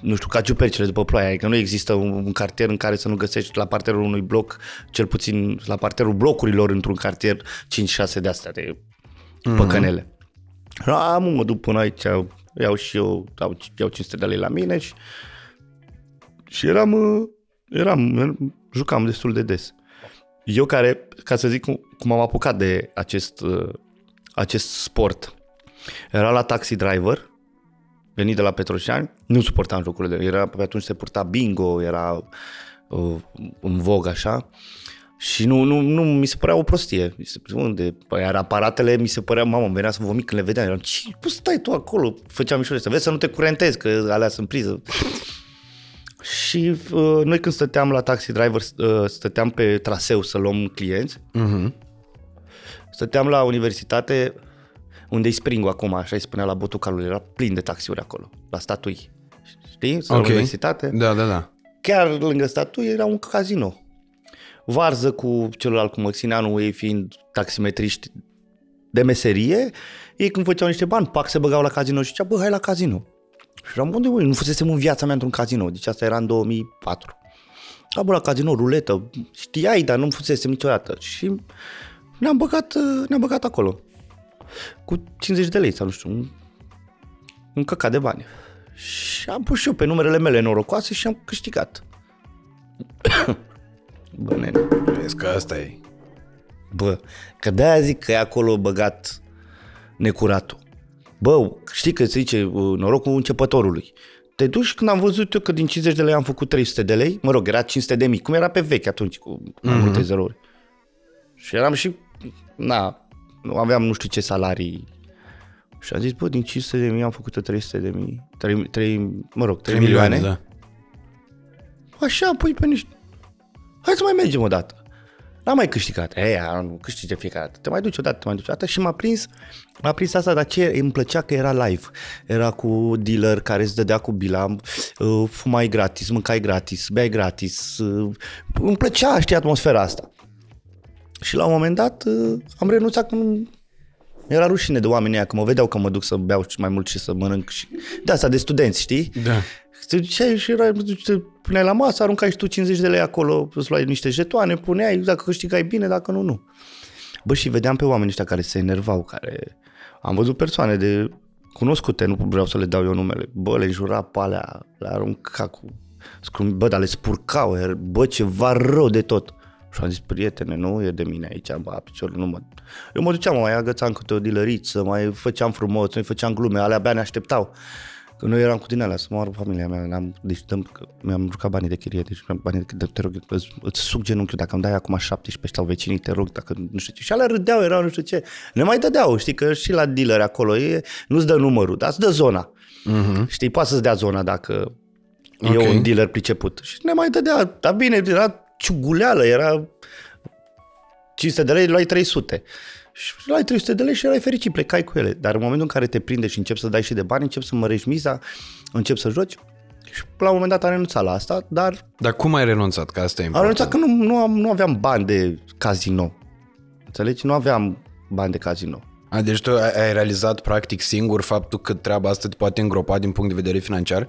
[SPEAKER 2] nu știu, ca ciupercile după ploaie, adică nu există un, un cartier în care să nu găsești la parterul unui bloc, cel puțin la parterul blocurilor într-un cartier, 5-6 de astea de mm-hmm. păcănele. Am, mă duc până aici, iau și eu, iau, iau 500 de lei la mine și, și eram, uh, eram, jucam destul de des. Eu care, ca să zic cum, cum am apucat de acest, uh, acest sport, era la taxi driver, venit de la Petroșani, nu suportam jocurile de era pe atunci se purta bingo, era uh, în vog așa și nu, nu, nu mi se părea o prostie. Mi se, unde? Păi, iar aparatele mi se părea, mamă, îmi venea să vomit când le vedeam. Eram, ce, cum stai tu acolo? Făceam mișoare să vezi să nu te curentezi, că alea sunt priză. Și uh, noi când stăteam la taxi driver, uh, stăteam pe traseu să luăm clienți. Uh-huh. Stăteam la universitate, unde-i springul acum, așa îi spunea la botul calului, era plin de taxiuri acolo, la statui. Știi? Sau okay. la universitate.
[SPEAKER 1] Da, da, da.
[SPEAKER 2] Chiar lângă statui era un casino. Varză cu celălalt, cu Măxineanu, ei fiind taximetriști de meserie, ei când făceau niște bani, pac, se băgau la casino și zicea, bă, hai la casino. Și eram, unde, bă, nu fusesem în viața mea într-un casino, deci asta era în 2004. Da, bă, la casino, ruletă, știai, dar nu fusesem niciodată. Și ne-am băgat, ne-am băgat acolo cu 50 de lei sau nu știu, un, un căcat de bani. Și am pus și eu pe numerele mele norocoase și am câștigat. [COUGHS] Bă, nene.
[SPEAKER 1] Vezi că asta e.
[SPEAKER 2] Bă, că de-aia zic că e acolo băgat necuratul. Bă, știi că se zice uh, norocul începătorului. Te duci când am văzut eu că din 50 de lei am făcut 300 de lei, mă rog, era 500 de mii, cum era pe vechi atunci cu mm-hmm. multe zerouri. Și eram și, na, nu aveam nu știu ce salarii. Și a zis, bă, din 500 de mii am făcut 300 de mii, 3, 3 mă rog, 3, 3 milioane. milioane. Da. Așa, pui pe niște... Hai să mai mergem o dată. N-am mai câștigat. Ei, nu câștige fiecare dată. Te mai duci o dată, te mai duci o dată și m-a prins, m-a prins asta, dar ce îmi plăcea că era live. Era cu dealer care îți dădea cu bila, uh, fumai gratis, mâncai gratis, beai gratis. Uh, îmi plăcea, știi, atmosfera asta. Și la un moment dat uh, am renunțat când era rușine de oamenii aia, că mă vedeau că mă duc să beau mai mult și să mănânc. Și... De asta, de studenți, știi?
[SPEAKER 1] Da.
[SPEAKER 2] Te duceai și erai, te puneai la masă, aruncai și tu 50 de lei acolo, îți luai niște jetoane, puneai, dacă câștigai bine, dacă nu, nu. Bă, și vedeam pe oamenii ăștia care se enervau, care... Am văzut persoane de cunoscute, nu vreau să le dau eu numele. Bă, le înjura pe alea, le arunca cu... Bă, dar le spurcau, bă, ceva rău de tot. Și am zis, prietene, nu e de mine aici, bă, piciorul, nu mă... Eu mă duceam, mai agățam câte o dilăriță, mai făceam frumos, mai făceam glume, alea abia ne așteptau. Că noi eram cu tine alea, să moară familia mea, am deci dăm, mi-am jucat banii de chirie, deci banii de, te rog, îți, îți suc genunchiul, dacă îmi dai acum 17 sau vecinii, te rog, dacă nu știu ce. Și alea râdeau, erau nu știu ce. Ne mai dădeau, știi, că și la dealer acolo, e, nu-ți dă numărul, dar îți dă zona. Uh-huh. Știi, poate să-ți dea zona dacă okay. e un dealer priceput. Și ne mai dădea, dar bine, era ciuguleală, era 500 de lei, luai 300. Și luai 300 de lei și erai fericit, plecai cu ele. Dar în momentul în care te prinde și începi să dai și de bani, începi să mărești miza, începi să joci, și la un moment dat am renunțat la asta, dar...
[SPEAKER 1] Dar cum ai renunțat? Că asta e
[SPEAKER 2] important. Am renunțat că nu, nu, am, nu aveam bani de casino. Înțelegi? Nu aveam bani de casino.
[SPEAKER 1] A, deci tu ai realizat practic singur faptul că treaba asta te poate îngropa din punct de vedere financiar?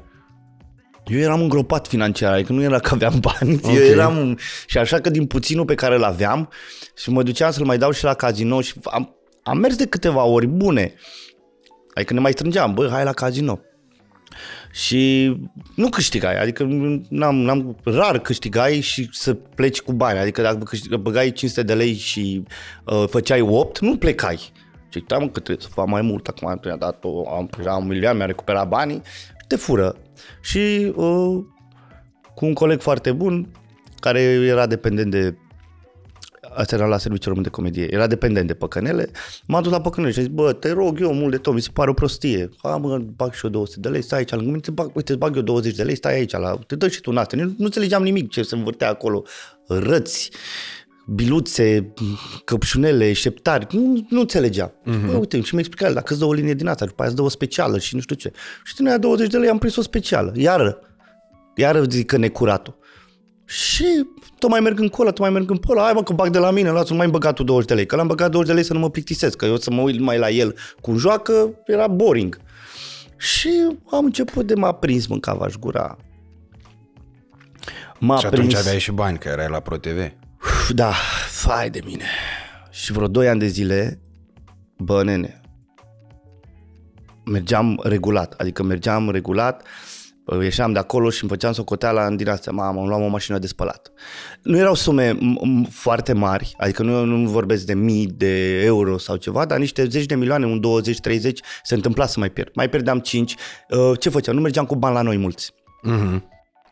[SPEAKER 2] Eu eram îngropat financiar, adică nu era că aveam bani, [LAUGHS] okay. eu eram... Și așa că din puținul pe care îl aveam și mă duceam să-l mai dau și la casino și am, am mers de câteva ori bune. Adică ne mai strângeam, bă, hai la casino. Și nu câștigai, adică n-am, n-am, rar câștigai și să pleci cu bani. Adică dacă câștigai, băgai 500 de lei și uh, făceai 8, nu plecai. Și că trebuie să fac mai mult, acum am dat o, am, am un milion, mi-a recuperat banii te fură. Și uh, cu un coleg foarte bun, care era dependent de Asta era la serviciul român de comedie. Era dependent de păcănele. M-am dus la păcănele și a zis, bă, te rog eu mult de tot, mi se pare o prostie. A, mă, bag și eu 200 de lei, stai aici lângă mine, te bag, uite, îți bag eu 20 de lei, stai aici, la, te dă și tu în astea. Nu, nu înțelegeam nimic ce se învârtea acolo. Răți, biluțe, căpșunele, șeptari, nu, nu înțelegea. Uh-huh. Bă, uite, și mi-a explicat, dacă îți dă o linie din asta, după aia îți dă o specială și nu știu ce. Și din aia 20 de lei am prins o specială, iară. iară zic că necuratul. Și tot mai merg în cola, tot mai merg în pola, hai mă că bag de la mine, lasă mai băgat tu 20 de lei, că l-am băgat 20 de lei să nu mă plictisesc, că eu să mă uit mai la el cum joacă, era boring. Și am început de m-a prins mâncava gura. M-a
[SPEAKER 1] Și atunci
[SPEAKER 2] prins,
[SPEAKER 1] aveai și bani, că erai la ProTV.
[SPEAKER 2] Da, fai de mine. Și vreo 2 ani de zile, bă, nene, mergeam regulat, adică mergeam regulat, ieșeam de acolo și îmi făceam socoteala din astea, mamă, îmi luam o mașină de spălat. Nu erau sume m- m- foarte mari, adică nu, nu vorbesc de mii de euro sau ceva, dar niște zeci de milioane, un 20-30, se întâmpla să mai pierd. Mai pierdeam 5. Ce făceam? Nu mergeam cu bani la noi mulți.
[SPEAKER 1] Mhm.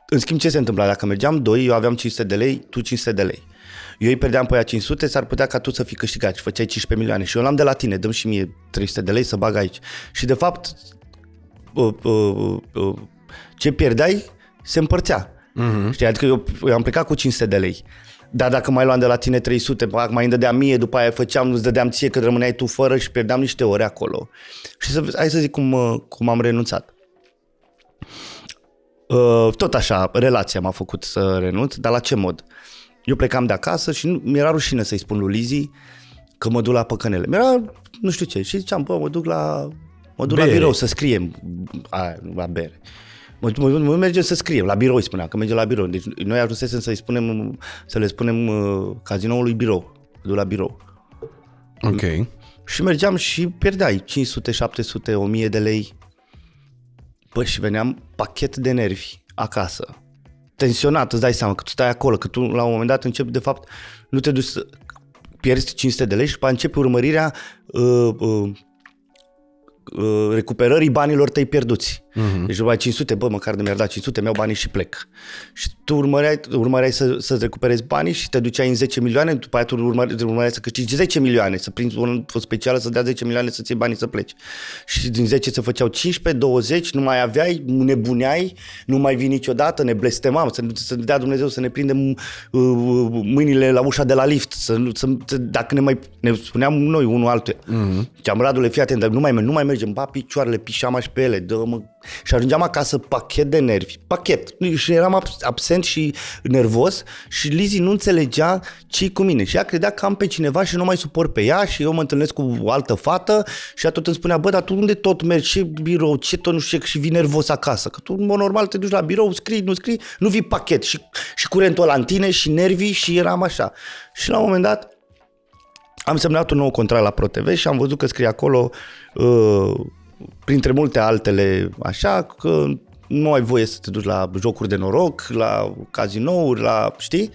[SPEAKER 2] În schimb, ce se întâmpla? Dacă mergeam doi, eu aveam 500 de lei, tu 500 de lei. Eu îi pierdeam pe aia 500, s-ar putea ca tu să fii câștigat și făceai 15 milioane. Și eu l-am de la tine, dăm și mie 300 de lei să bag aici. Și de fapt, uh, uh, uh, ce pierdeai se împărțea. Uh-huh. Știi? Adică eu, eu am plecat cu 500 de lei. Dar dacă mai luam de la tine 300, mai îmi dădea mie, după aia făceam, îți dădeam ție că rămâneai tu fără și pierdeam niște ore acolo. Și să, hai să zic cum, uh, cum am renunțat. Uh, tot așa, relația m-a făcut să renunț, dar la ce mod? Eu plecam de acasă și nu, mi-era rușine să-i spun lui Lizi că mă duc la păcănele. Mi-era, nu știu ce, și ziceam, bă, mă duc la, mă duc
[SPEAKER 1] Bere.
[SPEAKER 2] la birou să scriem, a, la bere. Mă, mă, mă mergem să scriem, la birou îi spuneam, că mergem la birou. Deci noi ajunsesem să-i spunem, să le spunem uh, cazinoului birou, mă duc la birou.
[SPEAKER 1] Ok.
[SPEAKER 2] Și mergeam și pierdeai 500, 700, 1000 de lei. Bă, și veneam pachet de nervi acasă. Tensionat, îți dai seama că tu stai acolo, că tu la un moment dat începi, de fapt, nu te duci să pierzi 500 de lei și după aceea începi urmărirea uh, uh, uh, recuperării banilor tăi pierduți. Uh-huh. Deci după aia 500, bă, măcar de mi-ar da 500, mi-au banii și plec. Și tu urmăreai, urmăreai să, să recuperezi banii și te duceai în 10 milioane, după aia tu urmăreai, urmăreai să câștigi 10 milioane, să prinzi un o specială să dea 10 milioane să-ți iei banii să pleci. Și din 10 se făceau 15, 20, nu mai aveai, nebuneai, nu mai vii niciodată, ne blestemam, să, să dea Dumnezeu să ne prindem uh, mâinile la ușa de la lift, să, nu- să, să dacă ne mai, ne spuneam noi unul altuia. Mm-hmm. Ceam Radule, fii atent, dar nu mai, merg, nu mai mergem, ba picioarele, pișama și pe ele, dă mă. Și ajungeam acasă pachet de nervi, pachet. Și eram abs- absent și nervos și Lizi nu înțelegea ce cu mine. Și ea credea că am pe cineva și nu mai suport pe ea și eu mă întâlnesc cu o altă fată și ea tot îmi spunea, bă, dar tu unde tot mergi, ce birou, ce tot nu știu ce, și vii nervos acasă. Că tu, în mod normal, te duci la birou, scrii, nu scrii, nu vii pachet și, și curentul ăla în tine și nervii și eram așa. Și la un moment dat, am semnat un nou contract la ProTV și am văzut că scrie acolo, uh, printre multe altele, așa, că nu ai voie să te duci la jocuri de noroc, la cazinouri, la, știi?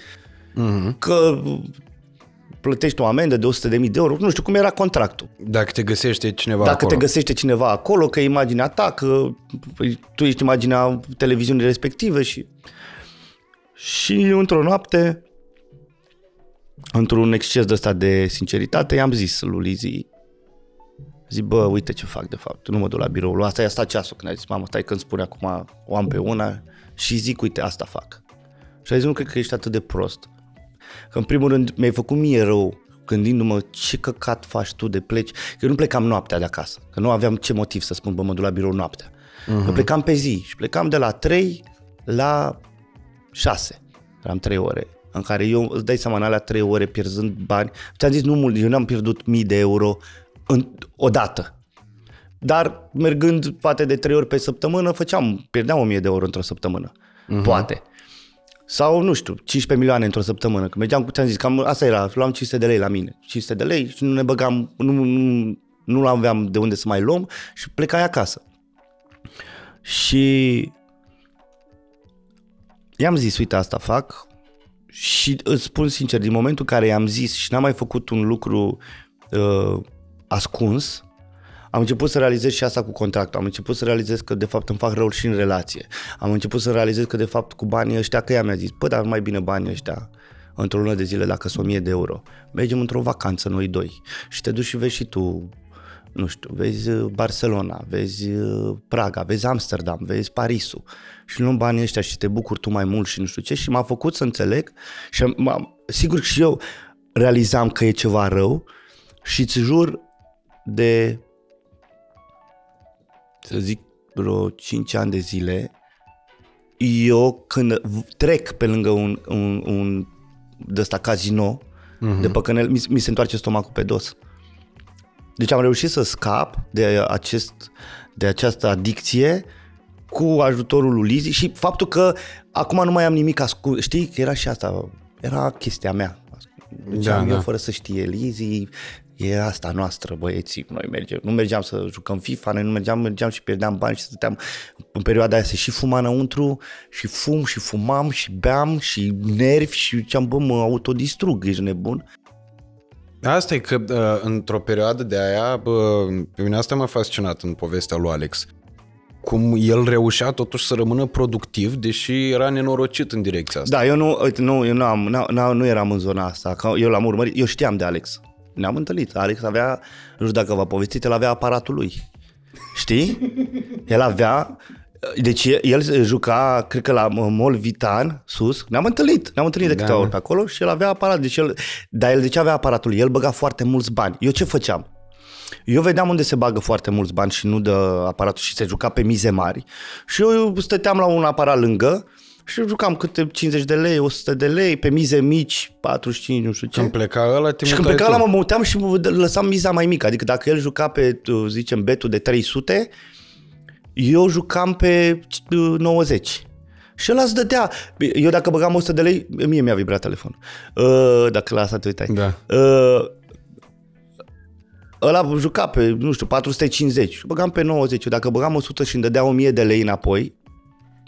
[SPEAKER 2] Mm-hmm. Că plătești o amendă de 100.000 de euro, nu știu cum era contractul.
[SPEAKER 1] Dacă te găsește cineva
[SPEAKER 2] Dacă
[SPEAKER 1] acolo.
[SPEAKER 2] te găsește cineva acolo, că e imaginea ta, că păi, tu ești imaginea televiziunii respective și... Și într-o noapte, într-un exces de ăsta de sinceritate, i-am zis lui Lizi, zic, bă, uite ce fac de fapt, nu mă duc la birou. Asta i-a stat ceasul când a zis, mamă, stai când spune acum o am pe una și zic, uite, asta fac. Și a zis, nu cred că ești atât de prost. Că în primul rând mi-ai făcut mie rău gândindu-mă ce căcat faci tu de pleci. Că eu nu plecam noaptea de acasă, că nu aveam ce motiv să spun, bă, mă duc la birou noaptea. Uh-huh. Că plecam pe zi și plecam de la 3 la 6. Am 3 ore în care eu îți dai seama în alea 3 ore pierzând bani. Ți-am zis nu mult, eu n-am pierdut mii de euro în, odată. Dar mergând poate de 3 ori pe săptămână, făceam, pierdeam 1000 de euro într-o săptămână. Uh-huh. Poate. Sau, nu știu, 15 milioane într-o săptămână. Că mergeam, cu ți-am zis, cam asta era, luam 500 de lei la mine. 500 de lei și nu ne băgam, nu, nu, nu aveam de unde să mai luăm și plecai acasă. Și i-am zis, uite, asta fac și îți spun sincer, din momentul în care i-am zis și n-am mai făcut un lucru uh, ascuns, am început să realizez și asta cu contractul. Am început să realizez că de fapt îmi fac rău și în relație. Am început să realizez că de fapt cu banii ăștia, că ea mi-a zis, bă, dar mai bine banii ăștia într-o lună de zile dacă sunt 1000 de euro. Mergem într-o vacanță noi doi și te duci și vezi și tu nu știu, vezi uh, Barcelona, vezi uh, Praga, vezi Amsterdam, vezi Parisul și luăm banii ăștia și te bucuri tu mai mult și nu știu ce și m-a făcut să înțeleg și m-am, sigur și eu realizam că e ceva rău și îți jur de să zic vreo 5 ani de zile eu când trec pe lângă un, un, un de ăsta casino, uh-huh. de păcănel, mi, mi se întoarce stomacul pe dos. Deci am reușit să scap de, acest, de această adicție cu ajutorul lui Lizzy și faptul că acum nu mai am nimic ascuns. Știi, că era și asta, era chestia mea. Deci da, eu da. fără să știe Lizzy, e asta noastră, băieții, noi mergem, nu mergeam să jucăm FIFA, noi nu mergeam, mergeam și pierdeam bani și stăteam în perioada aia se și fuma înăuntru și fum și fumam și beam și nervi și ziceam, bă, mă autodistrug, ești nebun.
[SPEAKER 1] Asta e că uh, într-o perioadă de aia, bă, pe mine asta m-a fascinat în povestea lui Alex. Cum el reușea totuși să rămână productiv, deși era nenorocit în direcția asta.
[SPEAKER 2] Da, eu nu, uite, nu, eu nu, am, nu, nu eram în zona asta, că eu l-am urmărit, eu știam de Alex. Ne-am întâlnit. Alex avea, nu știu dacă v-a povestit, el avea aparatul lui. Știi? El avea, deci el juca, cred că la Mol Vitan, sus, ne-am întâlnit, ne-am întâlnit de câteva da. ori pe acolo și el avea aparat, deci el, dar el de ce avea aparatul? El băga foarte mulți bani. Eu ce făceam? Eu vedeam unde se bagă foarte mulți bani și nu de aparatul și se juca pe mize mari și eu stăteam la un aparat lângă și jucam câte 50 de lei, 100 de lei, pe mize mici, 45, nu știu ce.
[SPEAKER 1] Când pleca ăla, te
[SPEAKER 2] Și când pleca ăla mă muteam și mă lăsam miza mai mică. Adică dacă el juca pe, zicem, betul de 300, eu jucam pe 90. Și ăla îți dădea. Eu dacă băgam 100 de lei, mie mi-a vibrat telefon. Uh, dacă la asta te uitai.
[SPEAKER 1] Da. Uh,
[SPEAKER 2] ăla juca pe, nu știu, 450. Băgam pe 90. Eu dacă băgam 100 și îmi dădea 1000 de lei înapoi,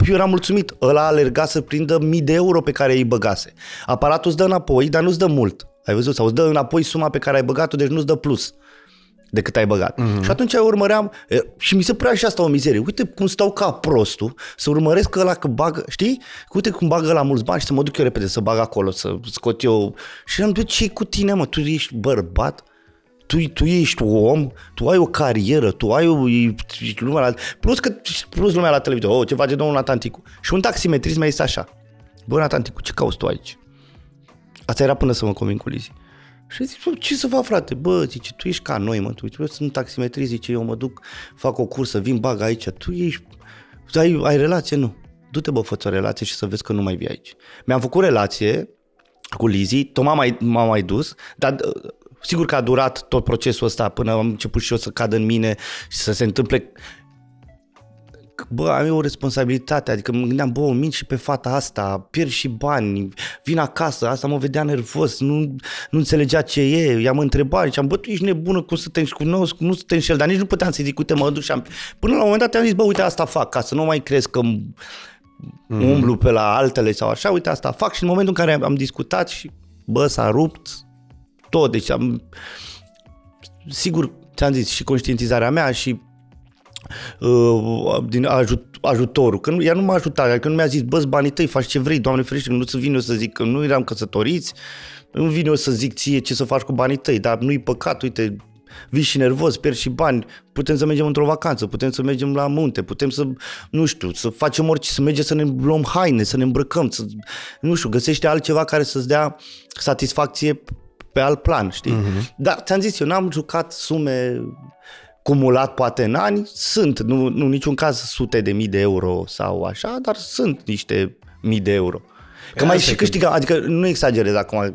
[SPEAKER 2] eu eram mulțumit. Ăla alerga să prindă mii de euro pe care îi băgase. Aparatul îți dă înapoi, dar nu-ți dă mult. Ai văzut? Sau îți dă înapoi suma pe care ai băgat-o, deci nu-ți dă plus decât ai băgat. Mm-hmm. Și atunci eu urmăream și mi se părea și asta o mizerie. Uite cum stau ca prostul să urmăresc că ăla că bagă, știi? Uite cum bagă la mulți bani și să mă duc eu repede să bag acolo, să scot eu. Și am zis, ce cu tine, mă? Tu ești bărbat? Tu, tu ești om, tu ai o carieră, tu ai o, ești lumea la, plus, că, plus lumea la televizor, oh, ce face domnul Natanticu. Și un taximetrist mi-a zis așa, bă, Natanticu, ce cauți tu aici? Asta era până să mă convin cu Lizzie. Și zic, ce să fac, frate? Bă, zice, tu ești ca noi, mă, tu, tu sunt taximetrist, zice, eu mă duc, fac o cursă, vin, bag aici, tu ești, ai, ai relație? Nu. Du-te, bă, fă o relație și să vezi că nu mai vii aici. Mi-am făcut relație cu Lizzie, tot m-a mai, m-a mai dus, dar Sigur că a durat tot procesul ăsta până am început și eu să cad în mine și să se întâmple. Bă, am eu o responsabilitate, adică mă gândeam, bă, mint și pe fata asta, pierd și bani, vin acasă, asta mă vedea nervos, nu, nu înțelegea ce e, i-am întrebat, ziceam, bă, tu ești nebună, cum să te cu nu, nu să te înșel, dar nici nu puteam să zic, uite, mă duc și am... Până la un moment dat am zis, bă, uite, asta fac, ca să nu mai crezi că mm. umblu pe la altele sau așa, uite, asta fac. Și în momentul în care am, am discutat și, bă, s-a rupt, tot. Deci am, sigur, ți-am zis, și conștientizarea mea și uh, din ajut, ajutorul. Că nu, ea nu m-a ajutat, adică nu mi-a zis, bă, banii tăi, faci ce vrei, Doamne ferește, nu să vin eu să zic că nu eram căsătoriți, nu vin eu să zic ție ce să faci cu banii tăi, dar nu-i păcat, uite, vii și nervos, pierzi și bani, putem să mergem într-o vacanță, putem să mergem la munte, putem să, nu știu, să facem orice, să mergem să ne luăm haine, să ne îmbrăcăm, să, nu știu, găsește altceva care să-ți dea satisfacție pe alt plan, știi? Uh-huh. Dar ți-am zis, eu n-am jucat sume cumulat poate în ani, sunt, nu, nu niciun caz sute de mii de euro sau așa, dar sunt niște mii de euro. Că păi mai și câștigă, că... adică nu exagerez acum,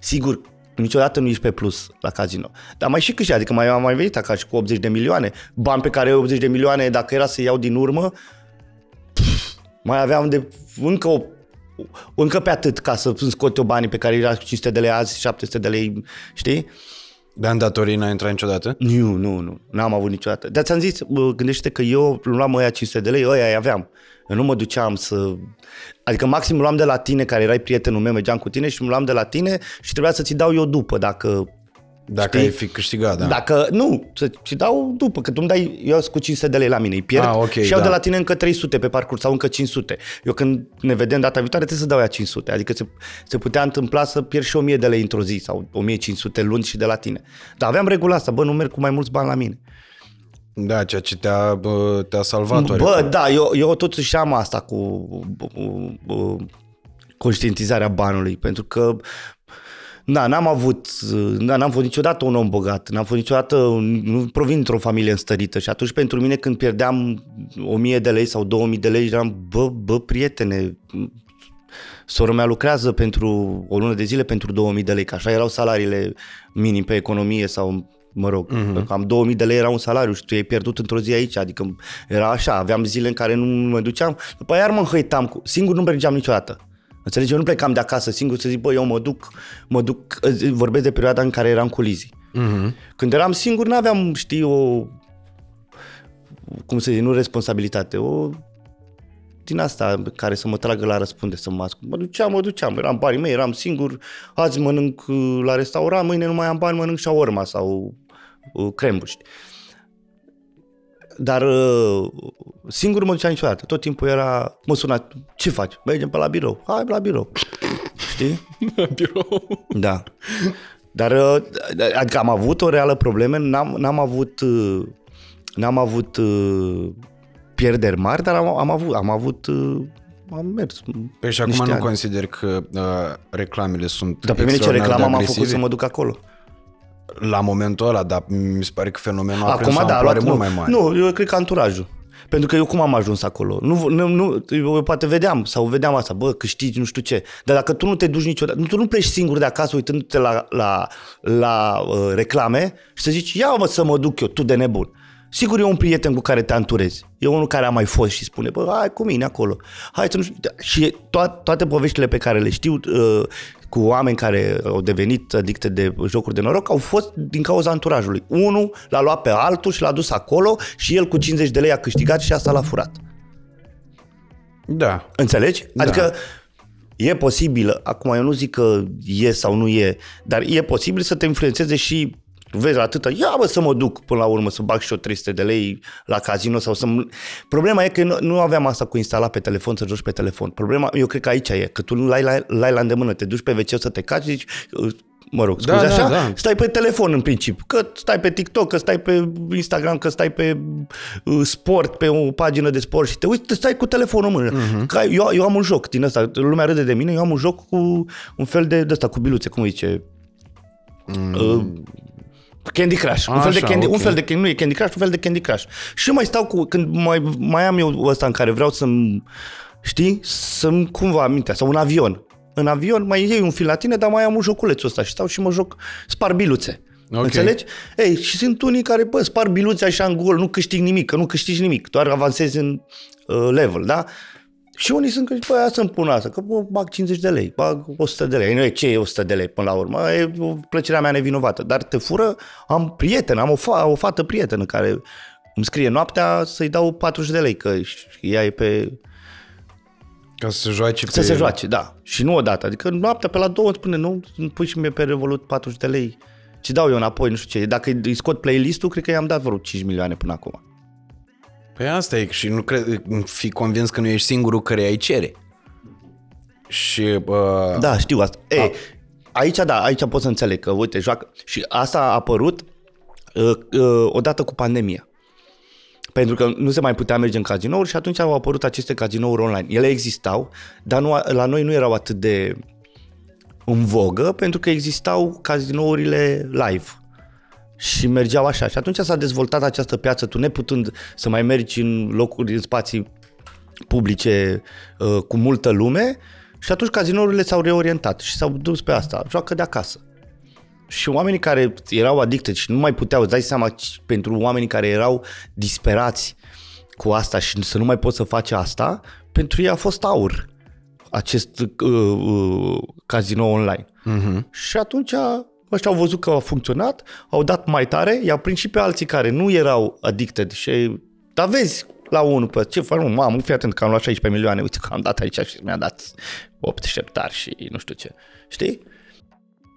[SPEAKER 2] sigur, niciodată nu ești pe plus la casino. Dar mai și câștigă, adică mai am mai venit acasă cu 80 de milioane, bani pe care 80 de milioane, dacă era să iau din urmă, pf, mai aveam de încă o încă pe atât ca să scot eu banii pe care era 500 de lei azi, 700 de lei, știi?
[SPEAKER 1] Dar în datorii n-ai intrat niciodată?
[SPEAKER 2] Nu, nu, nu, n-am avut niciodată. Dar ți-am zis, gândește că eu luam ăia 500 de lei, ăia îi aveam. Eu nu mă duceam să... Adică maxim luam de la tine, care erai prietenul meu, mergeam cu tine și îmi luam de la tine și trebuia să ți dau eu după, dacă
[SPEAKER 1] dacă știi? ai fi câștigat, da.
[SPEAKER 2] Dacă, nu, să-ți dau după, că tu îmi dai, eu cu 500 de lei la mine, îi pierd ah, okay, și iau da. de la tine încă 300 pe parcurs sau încă 500. Eu când ne vedem data viitoare trebuie să dau ea 500, adică se, se putea întâmpla să pierd și 1000 de lei într-o zi sau 1500 luni și de la tine. Dar aveam regula asta, bă, nu merg cu mai mulți bani la mine.
[SPEAKER 1] Da, ceea ce te-a, bă, te-a salvat.
[SPEAKER 2] Bă, oricum. da, eu, eu totuși am asta cu bă, bă, conștientizarea banului, pentru că Da, n-am avut, da, n-am fost niciodată un om bogat, n-am fost niciodată, nu provin dintr-o familie înstărită și atunci pentru mine când pierdeam 1000 de lei sau 2000 de lei, eram, bă, bă, prietene, sora mea lucrează pentru o lună de zile pentru 2000 de lei, că așa erau salariile minim pe economie sau mă rog, uh-huh. cam 2000 de lei era un salariu și tu ai pierdut într-o zi aici, adică era așa, aveam zile în care nu mă duceam, după aia iar mă înhăitam, cu, singur nu mergeam niciodată. Înțelegi? Eu nu plecam de acasă singur să zic, bă, eu mă duc, mă duc, vorbesc de perioada în care eram cu Lizzy. Uh-huh. Când eram singur, nu aveam, știi, o, cum să zic, nu responsabilitate, o din asta care să mă tragă la răspunde, să mă ascult. Mă duceam, mă duceam, eram banii mei, eram singur, azi mănânc uh, la restaurant, mâine nu mai am bani, mănânc urma sau uh, crembuști. Dar uh, singur mă duceam niciodată. Tot timpul era, mă suna, ce faci? Mergem pe la birou. Hai la birou. Știi?
[SPEAKER 1] La birou.
[SPEAKER 2] Da. Dar uh, adică am avut o reală problemă, n-am, n-am avut n-am avut pierderi mari, dar am, am avut, am avut am mers.
[SPEAKER 1] Păi și acum nu ani. consider că uh, reclamele sunt
[SPEAKER 2] Dar pe mine ce reclamă m-a făcut să mă duc acolo?
[SPEAKER 1] La momentul ăla, dar mi se pare că fenomenul Acum, a prins da, luat, mult mai mare.
[SPEAKER 2] Nu, eu cred că anturajul. Pentru că eu cum am ajuns acolo? Nu, nu, nu, eu poate vedeam sau vedeam asta, bă, câștigi nu știu ce. Dar dacă tu nu te duci niciodată, tu nu pleci singur de acasă uitându-te la, la, la uh, reclame și să zici, ia mă să mă duc eu, tu de nebun. Sigur e un prieten cu care te anturezi. E unul care a mai fost și spune, bă, hai cu mine acolo. Hai să nu știu. Și to- toate poveștile pe care le știu uh, cu oameni care au devenit adicte de jocuri de noroc au fost din cauza anturajului. Unul l-a luat pe altul și l-a dus acolo și el cu 50 de lei a câștigat și asta l-a furat.
[SPEAKER 1] Da.
[SPEAKER 2] Înțelegi?
[SPEAKER 1] Da.
[SPEAKER 2] Adică e posibil, acum eu nu zic că e sau nu e, dar e posibil să te influențeze și vezi atâta, ia bă să mă duc până la urmă să bag și eu 300 de lei la casino sau să Problema e că nu, nu aveam asta cu instalat pe telefon, să joci pe telefon. Problema, eu cred că aici e, că tu nu l-ai, l-ai la îndemână, te duci pe wc să te caci și zici, mă rog, scuze da, așa, da, da. stai pe telefon în principiu, că stai pe TikTok, că stai pe Instagram, că stai pe uh, sport, pe o pagină de sport și te uiți, stai cu telefonul în mână. Uh-huh. Că eu, eu am un joc din ăsta, lumea râde de mine, eu am un joc cu un fel de, de ăsta, cu biluțe, cum zice, mm. uh, Candy Crush. un, fel de candy, okay. un fel de nu e Candy Crush, un fel de Candy Crush. Și mai stau cu, când mai, mai am eu ăsta în care vreau să-mi, știi, să-mi cumva amintea, sau un avion. În avion mai iei un fil la tine, dar mai am un joculețul ăsta și stau și mă joc, spar biluțe. Okay. Înțelegi? Ei, și sunt unii care, bă, spar biluțe așa în gol, nu câștig nimic, că nu câștigi nimic, doar avansezi în uh, level, da? Și unii sunt că, bă, ia să-mi pun asta, că bă, bag 50 de lei, bag 100 de lei. Nu e ce e 100 de lei până la urmă, e plăcerea mea nevinovată. Dar te fură, am prieten, am o, fa- o fată prietenă care îmi scrie noaptea să-i dau 40 de lei, că ea e pe...
[SPEAKER 1] Ca să se joace
[SPEAKER 2] Să
[SPEAKER 1] pe...
[SPEAKER 2] se joace, da. Și nu odată. Adică noaptea pe la două îmi spune, nu, pui și mie pe Revolut 40 de lei, ci dau eu înapoi, nu știu ce. Dacă îi scot playlist-ul, cred că i-am dat vreo 5 milioane până acum.
[SPEAKER 1] Păi asta e și nu cred, fi convins că nu ești singurul care ai cere. Și... Uh...
[SPEAKER 2] Da, știu asta. Da. Ei, aici da, aici pot să înțeleg că, uite, joacă. Și asta a apărut uh, uh, odată cu pandemia. Pentru că nu se mai putea merge în cazinouri și atunci au apărut aceste cazinouri online. Ele existau, dar nu, la noi nu erau atât de în vogă pentru că existau cazinourile live și mergeau așa. Și atunci s-a dezvoltat această piață, tu neputând să mai mergi în locuri, în spații publice uh, cu multă lume și atunci cazinourile s-au reorientat și s-au dus pe asta, joacă de acasă. Și oamenii care erau adicte și nu mai puteau, îți dai seama, pentru oamenii care erau disperați cu asta și să nu mai pot să face asta, pentru ei a fost aur acest uh, uh, casino online. Uh-huh. Și atunci Ăștia au văzut că a funcționat, au dat mai tare, i-au prins și pe alții care nu erau addicted și dar vezi la unul, pe ce fac, nu, mamă, fii atent că am luat 16 milioane, uite că am dat aici și mi-a dat 8 șeptari și nu știu ce. Știi?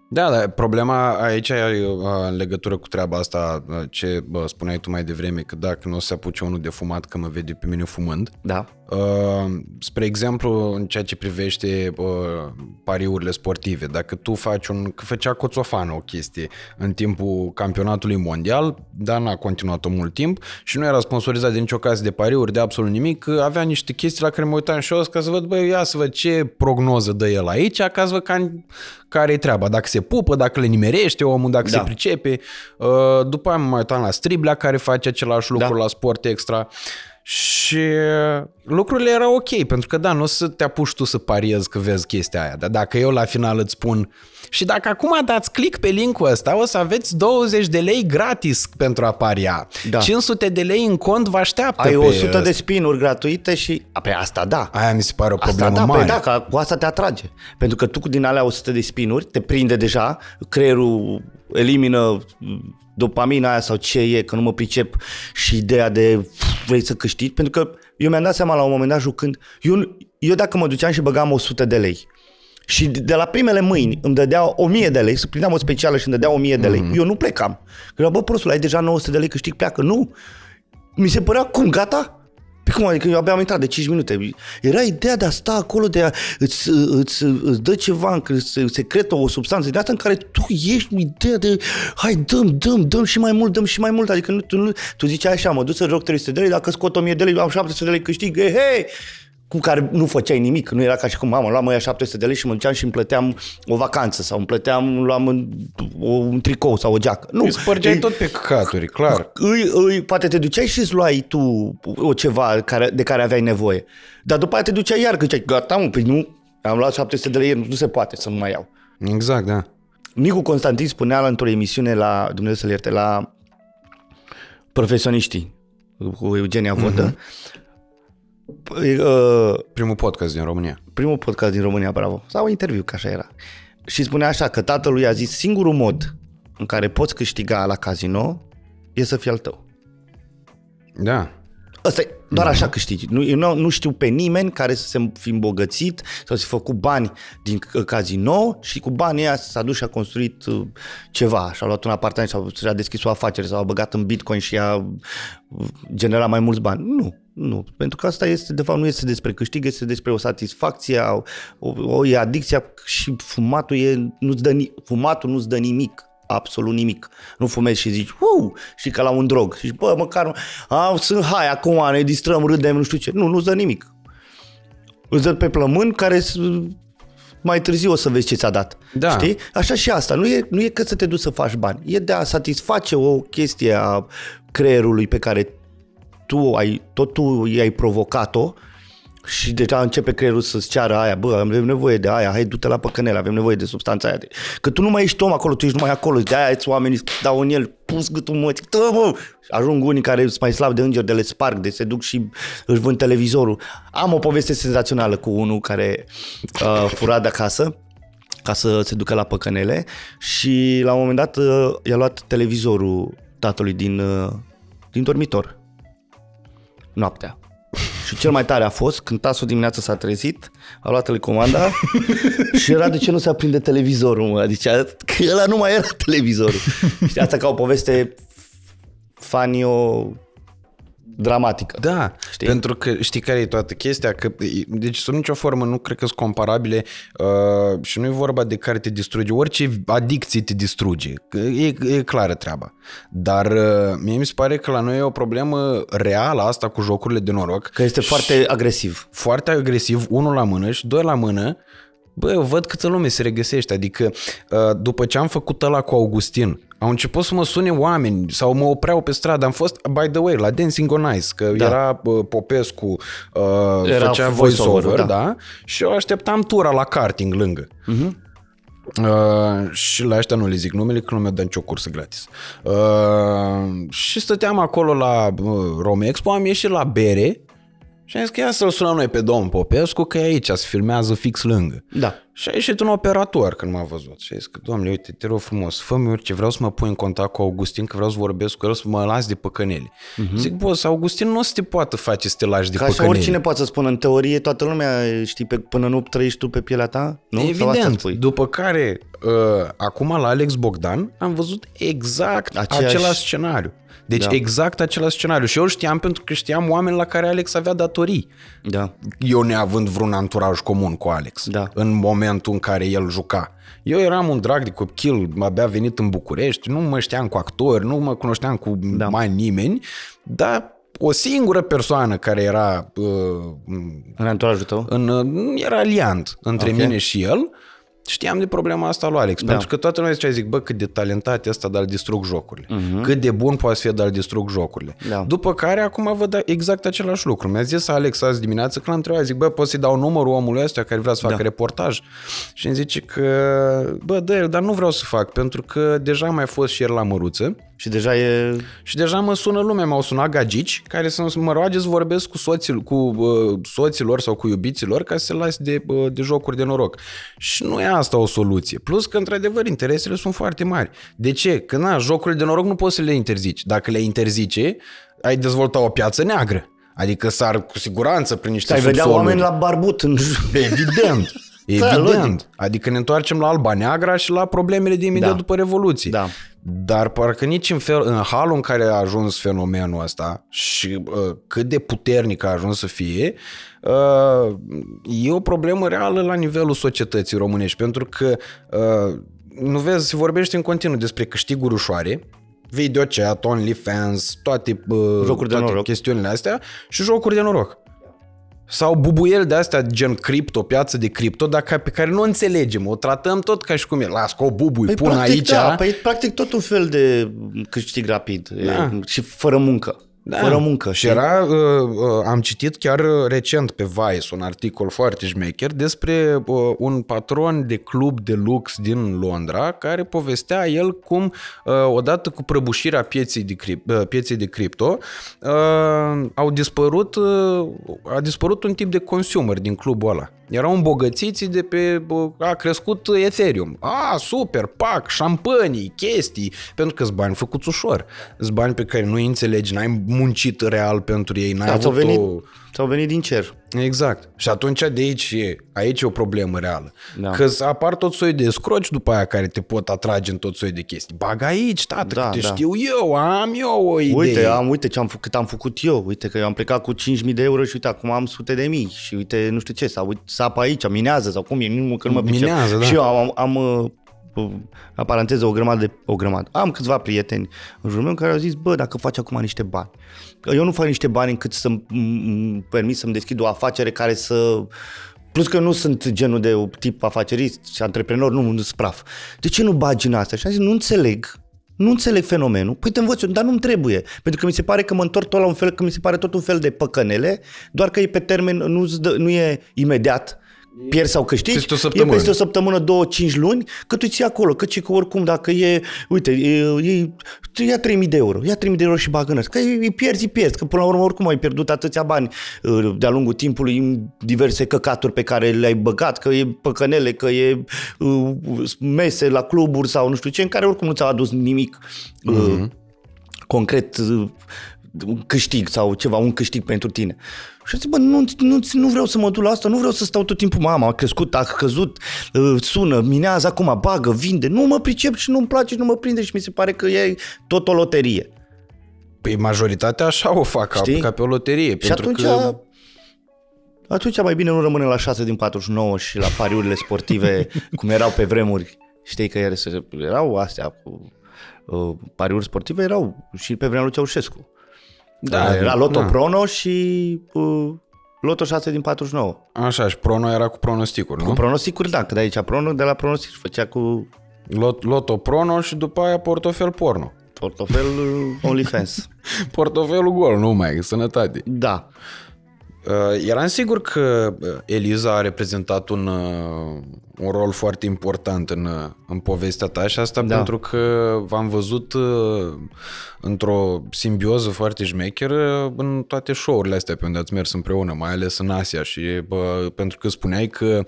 [SPEAKER 1] Da, dar problema aici e în legătură cu treaba asta, ce bă, spuneai tu mai devreme, că dacă nu o să apuce unul de fumat că mă vede pe mine fumând,
[SPEAKER 2] da.
[SPEAKER 1] Uh, spre exemplu, în ceea ce privește uh, pariurile sportive, dacă tu faci un... Că făcea Coțofană o chestie în timpul campionatului mondial, dar n-a continuat-o mult timp și nu era sponsorizat de nicio casă de pariuri, de absolut nimic, avea niște chestii la care mă uitam și eu ca să văd, băi, ia să văd ce prognoză dă el aici, ca să văd care e treaba, dacă se pupă, dacă le nimerește omul, dacă da. se pricepe. Uh, după aia mă mai uitam la Striblea care face același lucru da. la Sport Extra. Și lucrurile erau ok, pentru că da, nu o să te apuci tu să pariezi că vezi chestia aia, dar dacă eu la final îți spun și dacă acum dați click pe linkul ăsta, o să aveți 20 de lei gratis pentru a paria. Da. 500 de lei în cont vă așteaptă
[SPEAKER 2] Ai
[SPEAKER 1] pe
[SPEAKER 2] 100
[SPEAKER 1] ăsta.
[SPEAKER 2] de spinuri gratuite și... A, pe asta da.
[SPEAKER 1] Aia mi se pare o problemă
[SPEAKER 2] asta, da,
[SPEAKER 1] mare.
[SPEAKER 2] Păi da, că cu asta te atrage. Pentru că tu cu din alea 100 de spinuri te prinde deja, creierul elimină dopamina aia sau ce e, că nu mă pricep și ideea de vrei să câștigi, pentru că eu mi-am dat seama la un moment dat jucând, eu, eu dacă mă duceam și băgam 100 de lei și de la primele mâini îmi dădea 1000 de lei, să prindeam o specială și îmi dădea 1000 de lei, mm-hmm. eu nu plecam. Că bă, prostul, ai deja 900 de lei, câștig, pleacă. Nu! Mi se părea, cum, gata? Pe cum adică eu abia am intrat de 5 minute. Era ideea de a sta acolo, de a îți, îți, îți dă ceva, secretă, o substanță de asta în care tu ești ideea de hai dăm, dăm, dăm și mai mult, dăm și mai mult. Adică nu, tu, nu, tu ziceai așa, mă duc să joc 300 de lei, dacă scot 1000 de lei, am 700 de lei câștig, hei, hei! Cu care nu făceai nimic, nu era ca și cum, mamă, luam ăia 700 de lei și mă duceam și îmi plăteam o vacanță sau îmi plăteam, luam un, un tricou sau o geacă. Nu.
[SPEAKER 1] Îi spărgeai tot pe căcaturi, clar.
[SPEAKER 2] Îi, îi, poate te duceai și îți luai tu o ceva care, de care aveai nevoie. Dar după aia te duceai iar, că ziceai, gata, mă, păi nu, am luat 700 de lei, nu se poate să nu mai iau.
[SPEAKER 1] Exact, da.
[SPEAKER 2] Nicu Constantin spunea la într-o emisiune la, Dumnezeu să-l ierte, la profesioniștii cu Eugenia Vodă, uh-huh
[SPEAKER 1] Uh, primul podcast din România.
[SPEAKER 2] Primul podcast din România, bravo. Sau interviu, că așa era. Și spunea așa că tatălui a zis singurul mod în care poți câștiga la casino e să fie al tău.
[SPEAKER 1] Da.
[SPEAKER 2] Asta e, doar așa câștigi. Nu, eu nu, nu știu pe nimeni care să se fi îmbogățit sau să fi făcut bani din casino și cu banii ăia s-a dus și a construit uh, ceva. Și-a luat un apartament sau și-a deschis o afacere sau a băgat în bitcoin și a uh, generat mai mulți bani. Nu. Nu, pentru că asta este, de fapt, nu este despre câștig, este despre o satisfacție, o, o, o e adicția și fumatul, e, nu-ți dă, fumatul nu-ți dă nimic absolut nimic. Nu fumezi și zici, uu, și ca la un drog. Și bă, măcar, a, sunt hai, acum ne distrăm, râdem, nu știu ce. Nu, nu-ți dă nimic. Îți dă pe plămân care mai târziu o să vezi ce ți-a dat.
[SPEAKER 1] Da.
[SPEAKER 2] Știi? Așa și asta. Nu e, nu e că să te duci să faci bani. E de a satisface o chestie a creierului pe care tu ai, tot tu i-ai provocat-o și deja începe creierul să-ți ceară aia, bă, avem nevoie de aia, hai du-te la păcănele, avem nevoie de substanța aia. Că tu nu mai ești om acolo, tu ești numai acolo, de aia îți oamenii dau în el, pus gâtul mă, tă, mă. Ajung unii care sunt mai slab de înger, de le sparg, de se duc și își vând televizorul. Am o poveste senzațională cu unul care uh, fura de acasă, ca să se ducă la păcănele și la un moment dat uh, i-a luat televizorul tatălui din, uh, din dormitor noaptea. Și cel mai tare a fost când tasul dimineața s-a trezit, a luat telecomanda [LAUGHS] și era de ce nu se aprinde televizorul, mă. Zicea că ăla nu mai era televizorul. și asta ca o poveste fanio dramatică.
[SPEAKER 1] Da, știi? pentru că știi care e toată chestia? Că, deci sub nicio formă nu cred că sunt comparabile uh, și nu e vorba de care te distruge. Orice adicție te distruge. E, e clară treaba. Dar uh, mie mi se pare că la noi e o problemă reală asta cu jocurile de noroc.
[SPEAKER 2] Că este foarte agresiv.
[SPEAKER 1] Foarte agresiv, unul la mână și doi la mână. Bă, eu văd câtă lume se regăsește. Adică uh, după ce am făcut ăla cu Augustin, au început să mă sune oameni sau mă opreau pe stradă. Am fost, by the way, la Dancing on Ice, că da. era uh, Popescu, uh, era făcea voice-over, da. da, și eu așteptam tura la karting lângă. Uh-huh. Uh, și la ăștia nu le zic numele, că nu mi-a dat nicio cursă gratis. Uh, și stăteam acolo la uh, Romexpo, am ieșit la bere și am zis că ia să-l sunăm noi pe domnul Popescu, că e aici, se filmează fix lângă.
[SPEAKER 2] Da.
[SPEAKER 1] Și a ieșit un operator când m-a văzut și a zis că, domnule, uite, te rog frumos, fă-mi orice, vreau să mă pui în contact cu Augustin, că vreau să vorbesc cu el, să mă las de păcăneli. Uh-huh. Zic, boss, Augustin nu o să te poată face să te lași de
[SPEAKER 2] Ca
[SPEAKER 1] păcăneli.
[SPEAKER 2] Ca oricine poate să spună, în teorie, toată lumea, știi, pe, până nu trăiești tu pe pielea ta? Nu?
[SPEAKER 1] Evident. După care, uh, acum la Alex Bogdan, am văzut exact Aceeași... același scenariu. Deci
[SPEAKER 2] Da.
[SPEAKER 1] exact același scenariu. Și eu îl știam pentru că știam oameni la care Alex avea datorii.
[SPEAKER 2] Da.
[SPEAKER 1] Eu neavând vreun anturaj comun cu Alex
[SPEAKER 2] Da.
[SPEAKER 1] în momentul în care el juca. Eu eram un drag de copil, abia venit în București, nu mă știam cu actori, nu mă cunoșteam cu da. mai nimeni, dar o singură persoană care era uh,
[SPEAKER 2] În anturajul tău?
[SPEAKER 1] în, era aliant între
[SPEAKER 2] Ok.
[SPEAKER 1] mine și el, știam de problema asta lui Alex.
[SPEAKER 2] Da.
[SPEAKER 1] Pentru că toată lumea zicea, zic, bă, cât de talentat e ăsta, dar îl distrug jocurile.
[SPEAKER 2] Mhm.
[SPEAKER 1] Cât de bun poate să fie, dar îl distrug jocurile.
[SPEAKER 2] Da.
[SPEAKER 1] După care, acum văd exact același lucru. Mi-a zis Alex azi dimineață când l-am întrebat, zic, bă, poți să-i dau numărul omului ăsta care vrea să facă
[SPEAKER 2] Da.
[SPEAKER 1] reportaj? Și îmi zice că, bă, dă el, dar nu vreau să fac, pentru că deja am mai fost și ieri la Măruță
[SPEAKER 2] Și deja e...
[SPEAKER 1] și deja mă sună lumea, m-au sunat gagici care să mă roage să vorbesc cu, soții, cu uh, soților sau cu iubiților ca să se lase de, uh, de jocuri de noroc. Și nu e asta o soluție. Plus că, într-adevăr, interesele sunt foarte mari. De ce? Că, na, jocurile de noroc nu poți să le interzici. Dacă le interzice, ai dezvolta o piață neagră. Adică s-ar cu siguranță prin niște
[SPEAKER 2] Ai vedea
[SPEAKER 1] subsoluri.
[SPEAKER 2] oameni la barbut în...
[SPEAKER 1] Evident.
[SPEAKER 2] Da, logic.
[SPEAKER 1] Evident. Adică ne întoarcem la Alba Neagra și la problemele de imediat
[SPEAKER 2] Da.
[SPEAKER 1] după Revoluție.
[SPEAKER 2] Da.
[SPEAKER 1] Dar parcă nici în, fel, în halul în care a ajuns fenomenul ăsta și uh, cât de puternic a ajuns să fie, uh, e o problemă reală la nivelul societății românești, pentru că uh, nu vezi, se vorbește în continuu despre câștiguri ușoare, video chat, OnlyFans, toate, uh,
[SPEAKER 2] Jocuri de
[SPEAKER 1] toate
[SPEAKER 2] noroc.
[SPEAKER 1] chestiunile astea și jocuri de noroc. Sau bubuieli de astea gen cripto, piață de cripto, dar ca- pe care nu o înțelegem, o tratăm tot ca și cum e. Las că o bubui, păi pun
[SPEAKER 2] practic,
[SPEAKER 1] aici.
[SPEAKER 2] Da, păi practic tot un fel de câștig rapid
[SPEAKER 1] Da.
[SPEAKER 2] e, și fără muncă.
[SPEAKER 1] Da.
[SPEAKER 2] Fără muncă.
[SPEAKER 1] Și era, uh, uh, am citit chiar uh, recent pe Vice un articol foarte șmecher despre uh, un patron de club de lux din Londra care povestea el cum uh, odată cu prăbușirea pieței de, crip, uh, pieței de cripto uh, au dispărut, uh, a dispărut un tip de consumer din clubul ăla. Erau îmbogățiți de pe... uh, A crescut Ethereum. A, super, pac, șampanii, chestii. Pentru că sunt bani făcuți ușor. Sunt bani pe care nu îi înțelegi, n-ai muncit real pentru ei, n-ai
[SPEAKER 2] Da,
[SPEAKER 1] avut
[SPEAKER 2] ți-au venit,
[SPEAKER 1] o...
[SPEAKER 2] ți-au venit din cer.
[SPEAKER 1] Exact. Și atunci de aici e, aici e o problemă reală.
[SPEAKER 2] Da.
[SPEAKER 1] Că apar tot soi de scroci după aia care te pot atrage în tot soi de chestii. Bag aici, tată,
[SPEAKER 2] Da,
[SPEAKER 1] că te
[SPEAKER 2] da.
[SPEAKER 1] știu eu, am eu o idee.
[SPEAKER 2] Uite, am, uite ce am făcut, cât am făcut eu. Uite că eu am plecat cu 5.000 de euro și uite, acum am sute de mii. Și uite, nu știu ce, sau uite, sapă aici, minează sau cum e, nu, că nu mă pricep.
[SPEAKER 1] Minează, da.
[SPEAKER 2] Și eu am, am, am uh, la paranteză, o grămadă de, o grămadă. Am câțiva prieteni în jurul meu care au zis, bă, dacă faci acum niște bani. Eu nu fac niște bani încât să-mi m- permit să-mi deschid o afacere care să Plus că nu sunt genul de tip afacerist și antreprenor, nu, nu sunt praf. De ce nu bagi în asta? Și am zis, nu înțeleg nu înțeleg fenomenul, păi te învăț eu, dar nu-mi trebuie. Pentru că mi se pare că mă întorc tot la un fel, că mi se pare tot un fel de păcănele, doar că e pe termen, nu, nu e imediat, pierzi sau câștigi,
[SPEAKER 1] Peste o săptămână.
[SPEAKER 2] e peste o săptămână, două, cinci luni, că tu ții acolo, că și că oricum dacă e, uite, e, e, ia 3000 de euro, ia 3000 de euro și bagă în ăsta. că îi îi pierzi, îi pierzi, că până la urmă oricum ai pierdut atâția bani uh, de-a lungul timpului în diverse căcaturi pe care le-ai băgat, că e păcănele, că e uh, mese la cluburi sau nu știu ce, în care oricum nu ți-au adus nimic uh, concret uh, un câștig sau ceva, un câștig pentru tine. Și zic, bă, nu, nu, nu vreau să mă duc la asta, nu vreau să stau tot timpul, mama, a crescut, a căzut, uh, sună, minează acum, bagă, vinde. Nu mă pricep și nu-mi place și nu mă prinde și mi se pare că e tot o loterie.
[SPEAKER 1] Păi majoritatea așa o fac, ca,
[SPEAKER 2] Știi?
[SPEAKER 1] ca pe o loterie.
[SPEAKER 2] Și
[SPEAKER 1] pentru
[SPEAKER 2] atunci,
[SPEAKER 1] că...
[SPEAKER 2] atunci mai bine nu rămâne la 6 din 49 și la pariurile sportive, [LAUGHS] cum erau pe vremuri. Știi că ele se- erau astea cu uh, pariuri sportive, erau și pe vremea lui Ceaușescu.
[SPEAKER 1] Da,
[SPEAKER 2] era Loto
[SPEAKER 1] da.
[SPEAKER 2] Prono și uh, Loto 6 din 49.
[SPEAKER 1] Așa, și Prono era cu pronosticuri,
[SPEAKER 2] Cu
[SPEAKER 1] nu?
[SPEAKER 2] pronosticuri, da, că de aici Prono, de la pronostic făcea cu
[SPEAKER 1] Lot, Loto Prono și după aia portofel porno.
[SPEAKER 2] portofel uh, OnlyFans. [LAUGHS]
[SPEAKER 1] Portofelul gol, nu mai, sănătate.
[SPEAKER 2] Da.
[SPEAKER 1] Uh, eram sigur că uh, Eliza a reprezentat un, uh, un rol foarte important în, uh, în povestea ta și asta
[SPEAKER 2] Da.
[SPEAKER 1] pentru că v-am văzut uh, într-o simbioză foarte șmecheră în toate show-urile astea pe unde ați mers împreună, mai ales în Asia și bă, pentru că spuneai că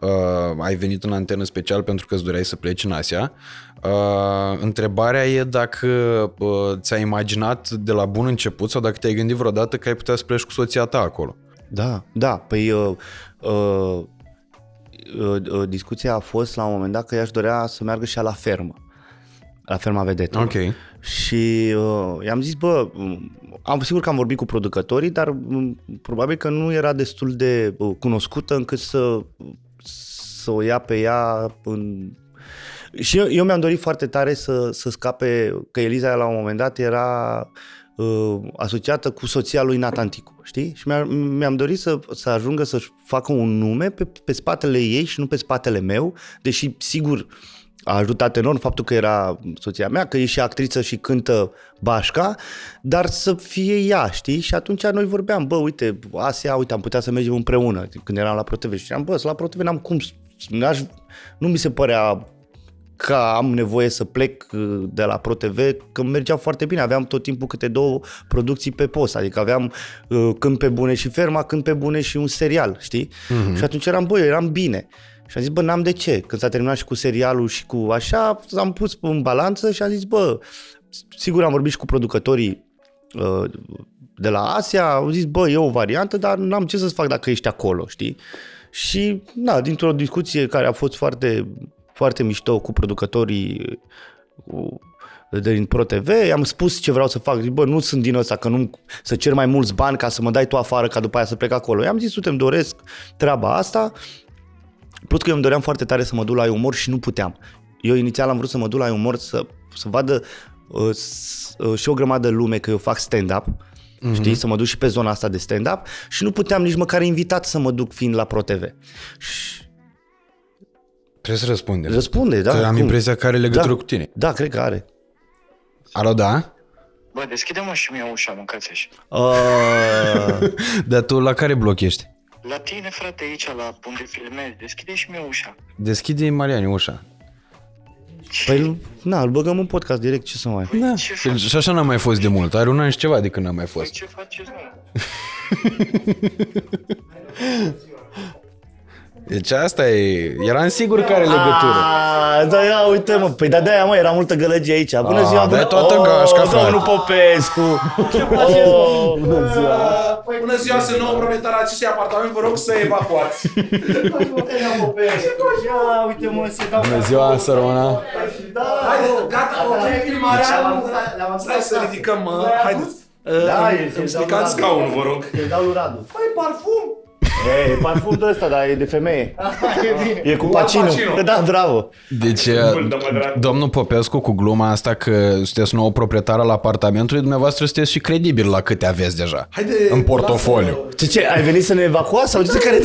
[SPEAKER 1] uh, ai venit în antenă special pentru că îți doreai să pleci în Asia. Uh, întrebarea e dacă uh, ți-ai imaginat de la bun început sau dacă te-ai gândit vreodată că ai putea să pleci cu soția ta acolo.
[SPEAKER 2] Da, da. Păi uh, uh, uh, uh, discuția a fost la un moment dat că ea își dorea să meargă și ea la fermă. la ferma Vedetă.
[SPEAKER 1] Ok.
[SPEAKER 2] Și uh, i-am zis, bă, am sigur că am vorbit cu producătorii, dar m, probabil că nu era destul de uh, cunoscută încât să, să o ia pe ea în... Și eu, eu mi-am dorit foarte tare să, să scape, că Eliza la un moment dat era uh, asociată cu soția lui Nathan Ticu, știi? Și mi-am, mi-am dorit să, să ajungă să-și facă un nume pe, pe spatele ei și nu pe spatele meu, deși sigur a ajutat enorm faptul că era soția mea, că e și actriță și cântă bașca, dar să fie ea, știi? Și atunci noi vorbeam, bă, uite, Asia, uite, am putea să mergem împreună când eram la ProTV și ziceam, bă, la ProTV n-am cum, n-aș, nu mi se părea că am nevoie să plec uh, de la ProTV, că mergea foarte bine. Aveam tot timpul câte două producții pe post, adică aveam uh, când pe bune și ferma, când pe bune și un serial, știi? Uh-huh. Și atunci eram, bă, eram bine. Și am zis, bă, n-am de ce. Când s-a terminat și cu serialul și cu așa, am pus în balanță și am zis, bă, sigur am vorbit și cu producătorii uh, de la Asia, au zis, bă, e o variantă, dar n-am ce să-ți fac dacă ești acolo, știi? Și, na, dintr-o discuție care a fost foarte, foarte mișto cu producătorii cu, din ProTV, i-am spus ce vreau să fac. Zic, bă, nu sunt din ăsta, că nu să cer mai mulți bani ca să mă dai tu afară, ca după aia să plec acolo. I-am zis, uite, îmi doresc treaba asta Plus că eu îmi doream foarte tare să mă duc la umor și nu puteam. Eu inițial am vrut să mă duc la umor să, să vadă uh, s, uh, și o grămadă de lume că eu fac stand-up, mm-hmm. știi, să mă duc și pe zona asta de stand-up și nu puteam nici măcar invitat să mă duc fiind la ProTV. Și
[SPEAKER 1] Trebuie să răspunde.
[SPEAKER 2] răspunde, da?
[SPEAKER 1] Că am
[SPEAKER 2] cum?
[SPEAKER 1] impresia că are legătură
[SPEAKER 2] da.
[SPEAKER 1] cu tine.
[SPEAKER 2] Da, cred că are.
[SPEAKER 1] Alo, da?
[SPEAKER 3] Bă, deschide-mă și mie ușa, mâncați așa.
[SPEAKER 2] Uh,
[SPEAKER 1] Dar tu la care bloc ești?
[SPEAKER 3] La tine, frate, aici, la unde filmezi, deschide și mie ușa.
[SPEAKER 1] Deschide Mariani ușa.
[SPEAKER 2] păi, na, îl băgăm în podcast direct, ce să mai...
[SPEAKER 1] Da.
[SPEAKER 3] ce faci?
[SPEAKER 1] Și așa n-a mai fost de mult. Are un an și ceva de când n-a mai
[SPEAKER 3] Păi
[SPEAKER 1] fost.
[SPEAKER 3] ce faceți, mă? [LAUGHS]
[SPEAKER 1] Deci asta e... Eram sigur că are legătură.
[SPEAKER 2] Ah, da, ia, uite mă, păi da, de-aia mă, era multă gălăgie aici. Bună
[SPEAKER 1] Ah,
[SPEAKER 2] ziua,
[SPEAKER 1] dai
[SPEAKER 2] bună...
[SPEAKER 1] toată gașca, frate.
[SPEAKER 2] domnul Popescu. oh, bună ziua.
[SPEAKER 4] Bună ziua, sunt nou proprietar al acestui apartament, vă rog să evacuați. [LAUGHS]
[SPEAKER 2] Ia, uite mă, se dau...
[SPEAKER 1] Bună ziua, să rămână.
[SPEAKER 4] Haide, gata, ok, filmarea. Stai să ridicăm, uh, haideți.
[SPEAKER 2] Da,
[SPEAKER 4] Uh,
[SPEAKER 2] e-
[SPEAKER 4] Îmi
[SPEAKER 2] e-
[SPEAKER 4] stricați scaunul, vă rog.
[SPEAKER 2] Îi dau lui Radu.
[SPEAKER 4] Păi, parfum.
[SPEAKER 2] E, e parfum de ăsta, dar e de femeie. [LAUGHS] E cu Pacino.
[SPEAKER 4] Pacino.
[SPEAKER 2] Da, bravo.
[SPEAKER 1] Deci,
[SPEAKER 4] Mult, mă drag.
[SPEAKER 1] domnul Popescu, cu gluma asta că sunteți nou proprietar al apartamentului, dumneavoastră sunteți și credibil la câte aveți deja
[SPEAKER 4] Haide,
[SPEAKER 1] în portofoliu.
[SPEAKER 2] Ce, ce, ai venit să ne evacuați sau ce care...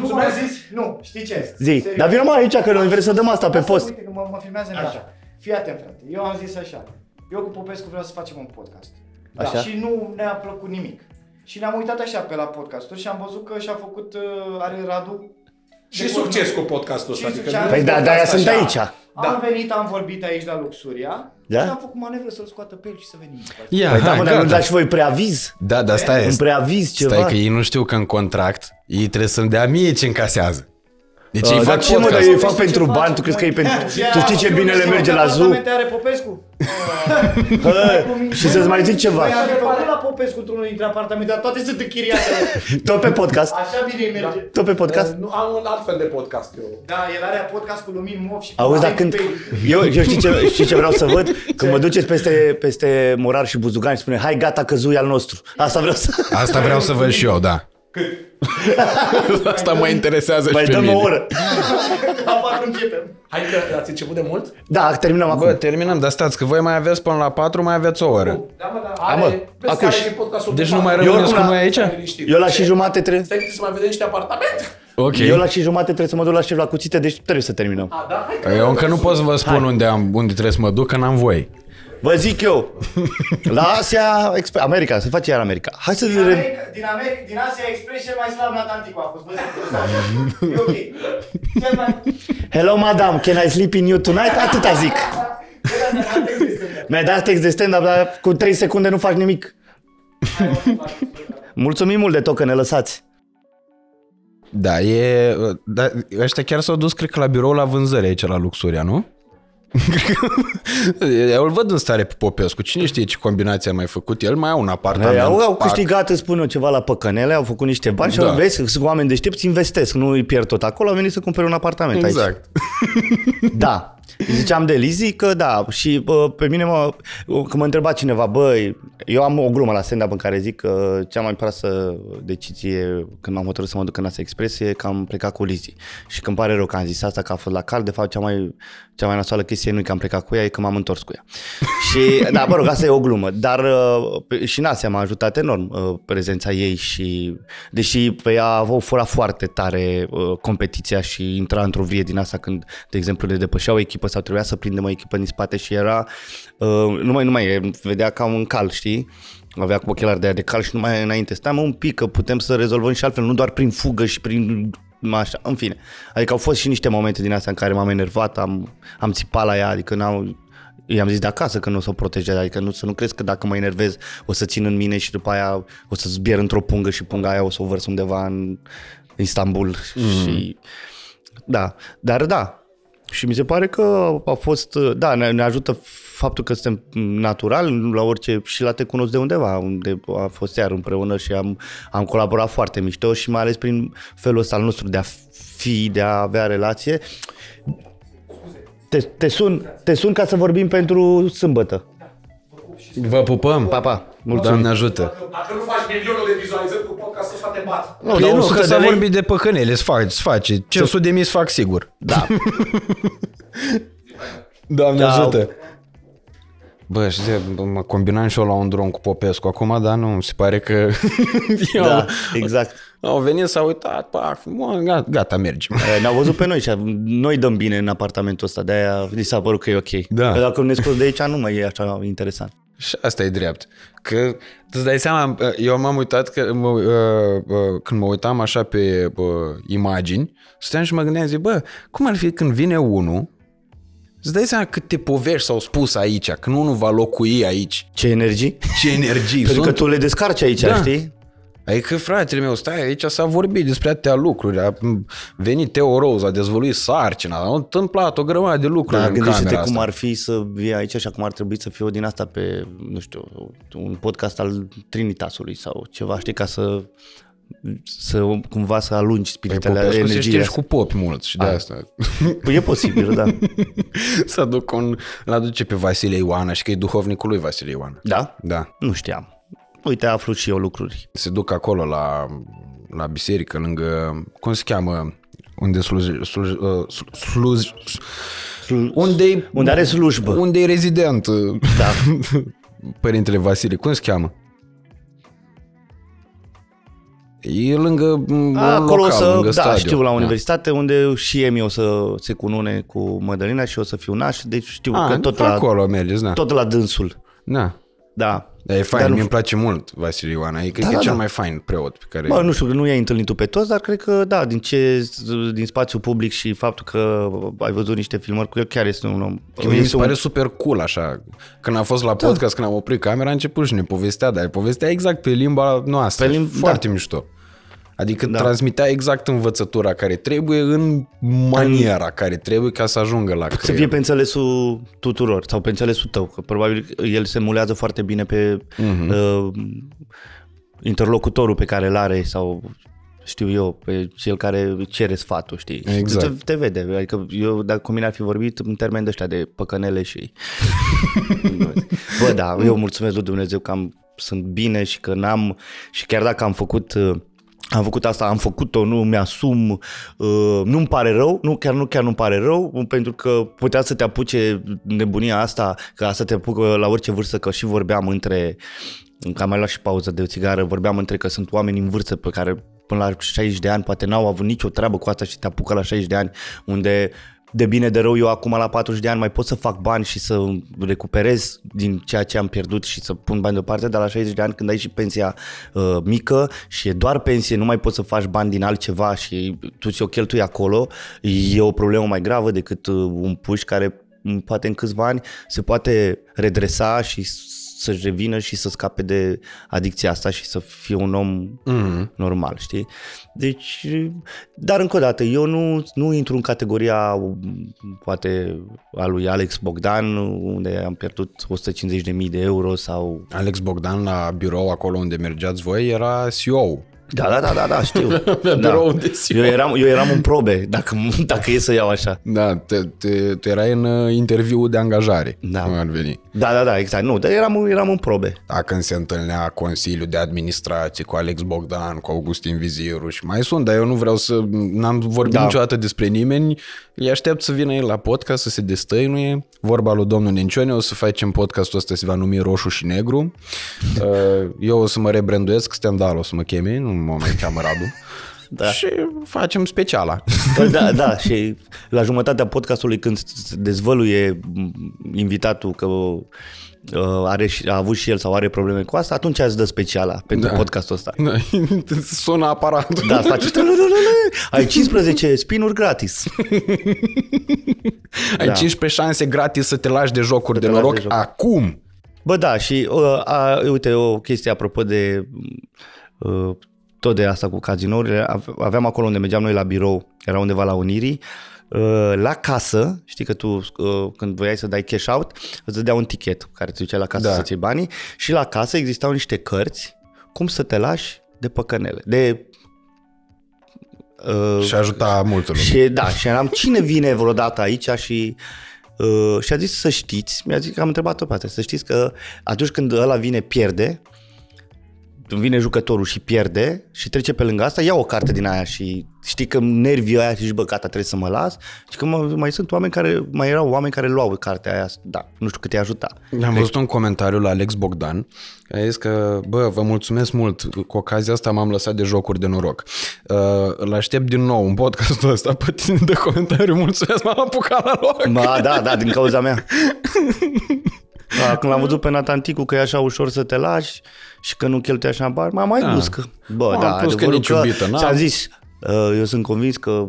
[SPEAKER 5] Nu m-ai zis? Nu, știi ce?
[SPEAKER 2] Zi,
[SPEAKER 5] Serios.
[SPEAKER 2] dar vină mai aici că noi vrem să dăm asta pe
[SPEAKER 5] Lasă,
[SPEAKER 2] post.
[SPEAKER 5] Uite că mă, mă filmează așa. Fii atent, frate. Eu am zis așa. Eu cu Popescu vreau să facem un podcast. Da,
[SPEAKER 2] Așa?
[SPEAKER 5] și nu ne-a plăcut nimic. Și ne-am uitat așa pe la podcasturi și am văzut că și-a făcut, uh, are Radu...
[SPEAKER 4] Și
[SPEAKER 5] de
[SPEAKER 4] succes
[SPEAKER 5] porno.
[SPEAKER 4] cu podcastul ăsta.
[SPEAKER 5] Și
[SPEAKER 4] Adică
[SPEAKER 5] succes.
[SPEAKER 4] nu-
[SPEAKER 2] Păi da, de-aia sunt
[SPEAKER 4] așa.
[SPEAKER 2] aici.
[SPEAKER 5] Am venit, am vorbit aici la Luxuria
[SPEAKER 2] Da?
[SPEAKER 5] și am făcut manevră să-l scoată pe el și să venim.
[SPEAKER 1] Ia,
[SPEAKER 2] Păi da,
[SPEAKER 1] hai,
[SPEAKER 2] mă, dar nu
[SPEAKER 1] gata.
[SPEAKER 2] dați voi preaviz?
[SPEAKER 1] Da, dar stai,
[SPEAKER 2] Un preaviz ceva?
[SPEAKER 1] stai că ei nu știu că în contract ei trebuie să-mi dea mie ce încasează. Deci ei
[SPEAKER 2] Uh,
[SPEAKER 1] fac
[SPEAKER 2] dar ce mă, dar
[SPEAKER 1] podcast.
[SPEAKER 2] ei fac pentru bani, tu crezi că e pentru... Tu știi ce bine le merge la zoo?
[SPEAKER 5] Apartamente are Popescu? [LAUGHS]
[SPEAKER 2] Hă, și să-ți mai zic ceva.
[SPEAKER 5] Păi am făcut la Popescu într-unul dintre apartamente, dar toate sunt închiriate. [LAUGHS]
[SPEAKER 2] Tot pe podcast.
[SPEAKER 5] Așa bine îi merge.
[SPEAKER 2] Tot pe podcast.
[SPEAKER 4] Nu, am un alt fel de podcast eu.
[SPEAKER 5] Da, el are podcast cu lumini mov și cu
[SPEAKER 2] Auzi, dar
[SPEAKER 5] live
[SPEAKER 2] când...
[SPEAKER 5] pe-
[SPEAKER 2] Eu, eu știi, ce, [LAUGHS] știi ce vreau să văd? Când mă duceți peste, peste Morar și Buzugan și spune Hai gata că zui al nostru. Asta vreau să...
[SPEAKER 1] Asta vreau să văd și eu, da. [LAUGHS] Asta mă interesează
[SPEAKER 2] Mai
[SPEAKER 1] și pe
[SPEAKER 2] dăm
[SPEAKER 1] mine.
[SPEAKER 2] o oră. [LAUGHS]
[SPEAKER 5] La patru începem.
[SPEAKER 4] Hai că ați început de mult?
[SPEAKER 2] Da, terminăm
[SPEAKER 1] Bă,
[SPEAKER 2] acum.
[SPEAKER 1] terminăm, dar stați că voi mai aveți până la 4, mai aveți o oră.
[SPEAKER 4] Da, mă, da.
[SPEAKER 2] Hai, mă,
[SPEAKER 4] Are, vezi că
[SPEAKER 2] acuși.
[SPEAKER 4] are din podcastul
[SPEAKER 1] Deci
[SPEAKER 4] de
[SPEAKER 1] nu mai
[SPEAKER 4] patru.
[SPEAKER 1] rămâneți cu
[SPEAKER 2] oricum
[SPEAKER 1] noi aici?
[SPEAKER 4] Stai liniștit.
[SPEAKER 2] Eu la și jumate trebuie...
[SPEAKER 4] Stai să mai vedem niște apartamente.
[SPEAKER 1] Ok.
[SPEAKER 2] Eu la și jumate trebuie să mă duc la șef la cuțite, deci trebuie să terminăm.
[SPEAKER 4] A, da, hai că...
[SPEAKER 1] Eu încă nu pot să vă spun unde, am, unde trebuie să mă duc, că n-am voie.
[SPEAKER 2] Vă zic eu, la Asia, Exp- America, se face iar America. Hai să...
[SPEAKER 5] Din
[SPEAKER 2] Re...
[SPEAKER 5] America, din, America, din Asia Express cel mai slab Natanticu a fost. Bă, zic, e ok. Cel mai...
[SPEAKER 2] Hello, madam, can I sleep in you tonight? Atâta zic. Mi-ai dat text de stand-up, dar cu 3 secunde nu faci nimic. Mulțumim mult de tot că ne lăsați.
[SPEAKER 1] Da, e... Da, ăștia chiar s-au dus, cred că, la birou la vânzări aici, la Luxuria, nu? [LAUGHS] Eu îl văd în stare pe Popescu. Cine știe ce combinație a mai făcut el? Mai au un apartament.
[SPEAKER 2] Ei, au, au
[SPEAKER 1] parc.
[SPEAKER 2] câștigat, îți spun eu, ceva la păcănele, au făcut niște bani și
[SPEAKER 1] Da.
[SPEAKER 2] au vezi, sunt oameni deștepți, investesc, nu îi pierd tot acolo, au venit să cumpere un apartament aici.
[SPEAKER 1] Exact. [LAUGHS]
[SPEAKER 2] Da. Îi ziceam de el, îi zic că da, și bă, pe mine mă, când mă întreba cineva, băi, eu am o glumă la stand-up în care zic că cea mai proastă decizie când m-am hotărât să mă duc în asta expresie, că am plecat cu Lizzy. Și când pare rău că am zis asta, că a fost la cal, de fapt cea mai, cea mai nasoală chestie nu e că am plecat cu ea, e că m-am întors cu ea. [LAUGHS] și, da, mă rog, asta e o glumă, dar uh, și în Asia m-a ajutat enorm uh, prezența ei și, deși pe ea a furat foarte tare uh, competiția și intra într-o vie din asta când, de exemplu, ne depășea o echipă sau trebuia să prindem o echipă din spate și era, uh, nu mai, nu mai, vedea ca un cal, știi? Avea cu ochelari de aia de cal și numai înainte. Stai mă un pic că putem să rezolvăm și altfel, nu doar prin fugă și prin așa, în fine. Adică au fost și niște momente din astea în care m-am enervat, am, am țipat la ea, adică n-au, i-am zis de acasă că nu o să o protejez, adică nu, să nu crezi că dacă mă enervez o să țin în mine și după aia o să zbier într-o pungă și punga aia o să o vărs undeva în Istanbul mm. și da, dar da, și mi se pare că a fost, da, ne, ne ajută faptul că suntem natural la orice și la te cunosc de undeva, unde a fost iar împreună și am, am colaborat foarte mișto și mai ales prin felul ăsta al nostru de a fi, de a avea relație. Te, te, sun, te sun ca să vorbim pentru sâmbătă.
[SPEAKER 1] Vă pupăm.
[SPEAKER 2] Pa, pa.
[SPEAKER 1] Mulțumim. Doamne ajută.
[SPEAKER 4] Dacă nu faci milionul de vizualizări cu podcastul ăsta, te bat.
[SPEAKER 2] Nu,
[SPEAKER 1] Păi
[SPEAKER 2] dar
[SPEAKER 1] nu,
[SPEAKER 2] 100
[SPEAKER 1] că
[SPEAKER 2] de
[SPEAKER 1] s-a
[SPEAKER 2] lei-
[SPEAKER 1] vorbit de păcănele, se face, se face. 500 de mii se fac sigur.
[SPEAKER 2] Da. [LAUGHS]
[SPEAKER 1] Doamne
[SPEAKER 2] Ciao.
[SPEAKER 1] ajută. Bă, știi, mă combinam și eu la un dron cu Popescu acum, dar nu, se pare că [LAUGHS] eu,
[SPEAKER 2] da, exact.
[SPEAKER 1] au venit, s-au uitat, pac, mă, gata, gata, mergem. [LAUGHS]
[SPEAKER 2] Eh, Ne-au văzut pe noi și noi dăm bine în apartamentul ăsta, de-aia li s-a părut că e ok.
[SPEAKER 1] Da.
[SPEAKER 2] Că dacă ne scos de aici, nu mai e așa interesant.
[SPEAKER 1] Și asta e drept. Că îți dai seama, eu m-am uitat că mă, uh, uh, când mă uitam așa pe uh, imagini, stăteam și mă gândeam, zic, bă, cum ar fi când vine unul, îți dai seama câte povești s-au spus aici, când unul va locui aici,
[SPEAKER 2] Ce energii?
[SPEAKER 1] ce energii
[SPEAKER 2] Pentru că
[SPEAKER 1] sunt.
[SPEAKER 2] tu le descarci aici,
[SPEAKER 1] Da.
[SPEAKER 2] știi?
[SPEAKER 1] Adică, fratele meu, stai, aici s-a vorbit despre atâtea lucruri. A venit Teo Rose, a dezvăluit sarcina, au întâmplat o grămadă de lucruri
[SPEAKER 2] Dar
[SPEAKER 1] în
[SPEAKER 2] gândește-te
[SPEAKER 1] camera
[SPEAKER 2] cum
[SPEAKER 1] asta.
[SPEAKER 2] ar fi să vii aici și acum ar trebui să fie o din asta pe, nu știu, un podcast al Trinitasului sau ceva, știi, ca să să cumva să alungi
[SPEAKER 1] Păi
[SPEAKER 2] spiritele,
[SPEAKER 1] Popescu se
[SPEAKER 2] energiile
[SPEAKER 1] știe și
[SPEAKER 2] astea.
[SPEAKER 1] cu popi mulți și de asta.
[SPEAKER 2] Păi e posibil, da. [LAUGHS]
[SPEAKER 1] să aduc un, l-aduce pe Vasile Ioana și că e duhovnicul lui Vasile Ioana.
[SPEAKER 2] Da?
[SPEAKER 1] Da.
[SPEAKER 2] Nu știam. Uite, aflu și eu lucruri.
[SPEAKER 1] Se duc acolo la, la biserică, lângă, cum se cheamă, unde sluj, sluj, uh, sluj, unde
[SPEAKER 2] Unde are slujbă.
[SPEAKER 1] Unde e rezident
[SPEAKER 2] Da. [LAUGHS]
[SPEAKER 1] părintele Vasile, cum se cheamă? E lângă m,
[SPEAKER 2] Acolo
[SPEAKER 1] local,
[SPEAKER 2] o să,
[SPEAKER 1] lângă
[SPEAKER 2] da,
[SPEAKER 1] stadion.
[SPEAKER 2] știu la universitate unde și Emi o să se cunune cu Mădălina și o să fiu naș, deci știu
[SPEAKER 1] Ah,
[SPEAKER 2] că tot la,
[SPEAKER 1] acolo mergeți, da.
[SPEAKER 2] tot la dânsul.
[SPEAKER 1] Da.
[SPEAKER 2] Da.
[SPEAKER 1] Dar e fain,
[SPEAKER 2] Dar nu
[SPEAKER 1] mie îmi place mult Vasile Ioana. E, cred
[SPEAKER 2] Da,
[SPEAKER 1] că e
[SPEAKER 2] da,
[SPEAKER 1] cel
[SPEAKER 2] da.
[SPEAKER 1] mai fain preot pe care...
[SPEAKER 2] Bă, nu știu, nu i-ai întâlnit tu pe toți, dar cred că da, din ce din spațiu public și faptul că ai văzut niște filmări cu el, chiar este un om.
[SPEAKER 1] Că mie mi se
[SPEAKER 2] este un-
[SPEAKER 1] pare super cool așa. Când am fost la
[SPEAKER 2] Da.
[SPEAKER 1] podcast, când am oprit camera, a început și ne povestea, dar povestea exact pe limba noastră.
[SPEAKER 2] Pe
[SPEAKER 1] Pe
[SPEAKER 2] lim-
[SPEAKER 1] lim- Foarte mișto. Adică
[SPEAKER 2] Da.
[SPEAKER 1] transmitea exact învățătura care trebuie în maniera care trebuie ca să ajungă la
[SPEAKER 2] Să
[SPEAKER 1] creier.
[SPEAKER 2] fie pe înțelesul tuturor sau pe înțelesul tău, că probabil el se mulează foarte bine pe
[SPEAKER 1] Mhm.
[SPEAKER 2] uh, interlocutorul pe care îl are sau știu eu, pe cel care cere sfatul, știi? Și
[SPEAKER 1] Exact.
[SPEAKER 2] Te, te vede, adică eu dacă cu mine ar fi vorbit în termeni de ăștia de păcănele și... [LAUGHS] Bă, da, eu mulțumesc lui Dumnezeu că am, sunt bine și că n-am, și chiar dacă am făcut uh, am făcut asta, am făcut-o, nu mi-asum, uh, nu-mi pare rău, nu, chiar nu chiar nu-mi pare rău, pentru că putea să te apuce nebunia asta, că asta te apucă la orice vârstă, că și vorbeam între, că am mai luat și pauză de o țigară, vorbeam între că sunt oameni în vârstă pe care până la 60 de ani poate n-au avut nicio treabă cu asta și te apucă la 60 de ani, unde de bine de rău eu acum la 40 de ani mai pot să fac bani și să recuperez din ceea ce am pierdut și să pun bani deoparte, dar la 60 de ani când ai și pensia uh, mică și e doar pensie, nu mai poți să faci bani din altceva și tu ți-o cheltui acolo, e o problemă mai gravă decât uh, un puș care m, poate în câțiva ani se poate redresa și să-și revină și să scape de adicția asta și să fie un om mm. normal, știi? Deci, dar încă o dată, eu nu, nu intru în categoria poate a lui Alex Bogdan, unde am pierdut 150.000 de euro sau...
[SPEAKER 1] Alex Bogdan la birou, acolo unde mergeați voi, era CEO
[SPEAKER 2] Da, da, da, da, da știu. [LAUGHS] da.
[SPEAKER 1] birou de ziua.
[SPEAKER 2] eu, eram, eu eram în probe, dacă, dacă e să iau așa.
[SPEAKER 1] Da, te, te, tu erai în uh, interviu de angajare.
[SPEAKER 2] Da.
[SPEAKER 1] Cum ar veni.
[SPEAKER 2] Da, da, da, exact. Nu, dar eram, eram în probe.
[SPEAKER 1] Da, când se întâlnea Consiliul de Administrație cu Alex Bogdan, cu Augustin Viziru și mai sunt, dar eu nu vreau să... N-am vorbit
[SPEAKER 2] Da.
[SPEAKER 1] niciodată despre nimeni. Îi aștept să vină el la podcast, să se destăinuie. Vorba lui domnul Nencione, o să facem podcastul ăsta, se va numi Roșu și Negru. [LAUGHS] Uh, Eu o să mă rebranduiesc, Stendhal o să mă cheme, nu mă mai cheamă Radu. [LAUGHS]
[SPEAKER 2] Da.
[SPEAKER 1] Și facem speciala.
[SPEAKER 2] Păi Da, da, și la jumătatea podcastului când se dezvăluie m, invitatul că uh, are, și- a avut și el sau are probleme cu asta, atunci îți dă speciala pentru
[SPEAKER 1] Da.
[SPEAKER 2] podcastul ăsta.
[SPEAKER 1] Da, [LAUGHS] Sună aparatul.
[SPEAKER 2] Da, îți face tălălălălă, ai 15 spinuri gratis. [LAUGHS]
[SPEAKER 1] Ai
[SPEAKER 2] Da.
[SPEAKER 1] 15 șanse gratis să te lași de jocuri de
[SPEAKER 2] te lași
[SPEAKER 1] noroc
[SPEAKER 2] de joc.
[SPEAKER 1] acum.
[SPEAKER 2] Bă, da, și uh, a, uite, o chestie apropo de uh, tot de asta cu cazinourile, ave- aveam acolo unde mergeam noi la birou, era undeva la Unirii, uh, la casă, știi că tu uh, când voiai să dai cash out, îți dădea un tichet care te ducea la casă
[SPEAKER 1] Da.
[SPEAKER 2] să-ți iei banii și la casă existau niște cărți cum să te lași de păcănele, de... Uh,
[SPEAKER 1] Și ajuta multă lume.
[SPEAKER 2] și da, și eram, cine vine vreodată aici și uh, și a zis să știți, mi-a zis că am întrebat-o pe asta, să știți că atunci când ăla vine, pierde, când vine jucătorul și pierde și trece pe lângă asta, ia o carte din aia și știi că nervii aia și zici, bă, gata, trebuie să mă las. Și că mă, mai sunt oameni care, mai erau oameni care luau cartea aia, da, nu știu cât îi ajuta.
[SPEAKER 1] Am văzut un comentariu la Alex Bogdan, a zis că, bă, vă mulțumesc mult, cu ocazia asta m-am lăsat de jocuri de noroc. Uh, îl aștept din nou în podcastul ăsta [LAUGHS] pe tine de comentariu, mulțumesc, m-am apucat la loc.
[SPEAKER 2] Ba, da, da, din cauza mea. [LAUGHS] Da, când l-am văzut pe Natanticu că e așa ușor să te lași și că nu cheltuie așa bani, m-am mai
[SPEAKER 1] Da.
[SPEAKER 2] dus că, bă,
[SPEAKER 1] M-am
[SPEAKER 2] da,
[SPEAKER 1] pus că
[SPEAKER 2] adevărul
[SPEAKER 1] nici iubită n-am.
[SPEAKER 2] ți-am zis, uh, eu sunt convins că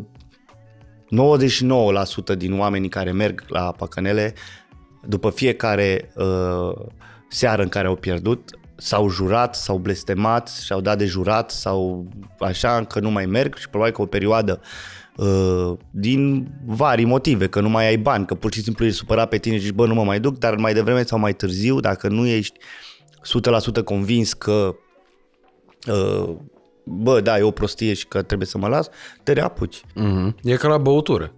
[SPEAKER 2] 99% din oamenii care merg la Păcănele, după fiecare uh, seară în care au pierdut, s-au jurat, s-au blestemat, și-au dat de jurat sau așa că nu mai merg și probabil că o perioadă uh, din vari motive, că nu mai ai bani, că pur și simplu ești supărat pe tine și zici, bă, nu mă mai duc, dar mai devreme sau mai târziu, dacă nu ești 100% convins că uh, bă, da, e o prostie și că trebuie să mă las, te reapuci.
[SPEAKER 1] Mm-hmm. E ca la băutură.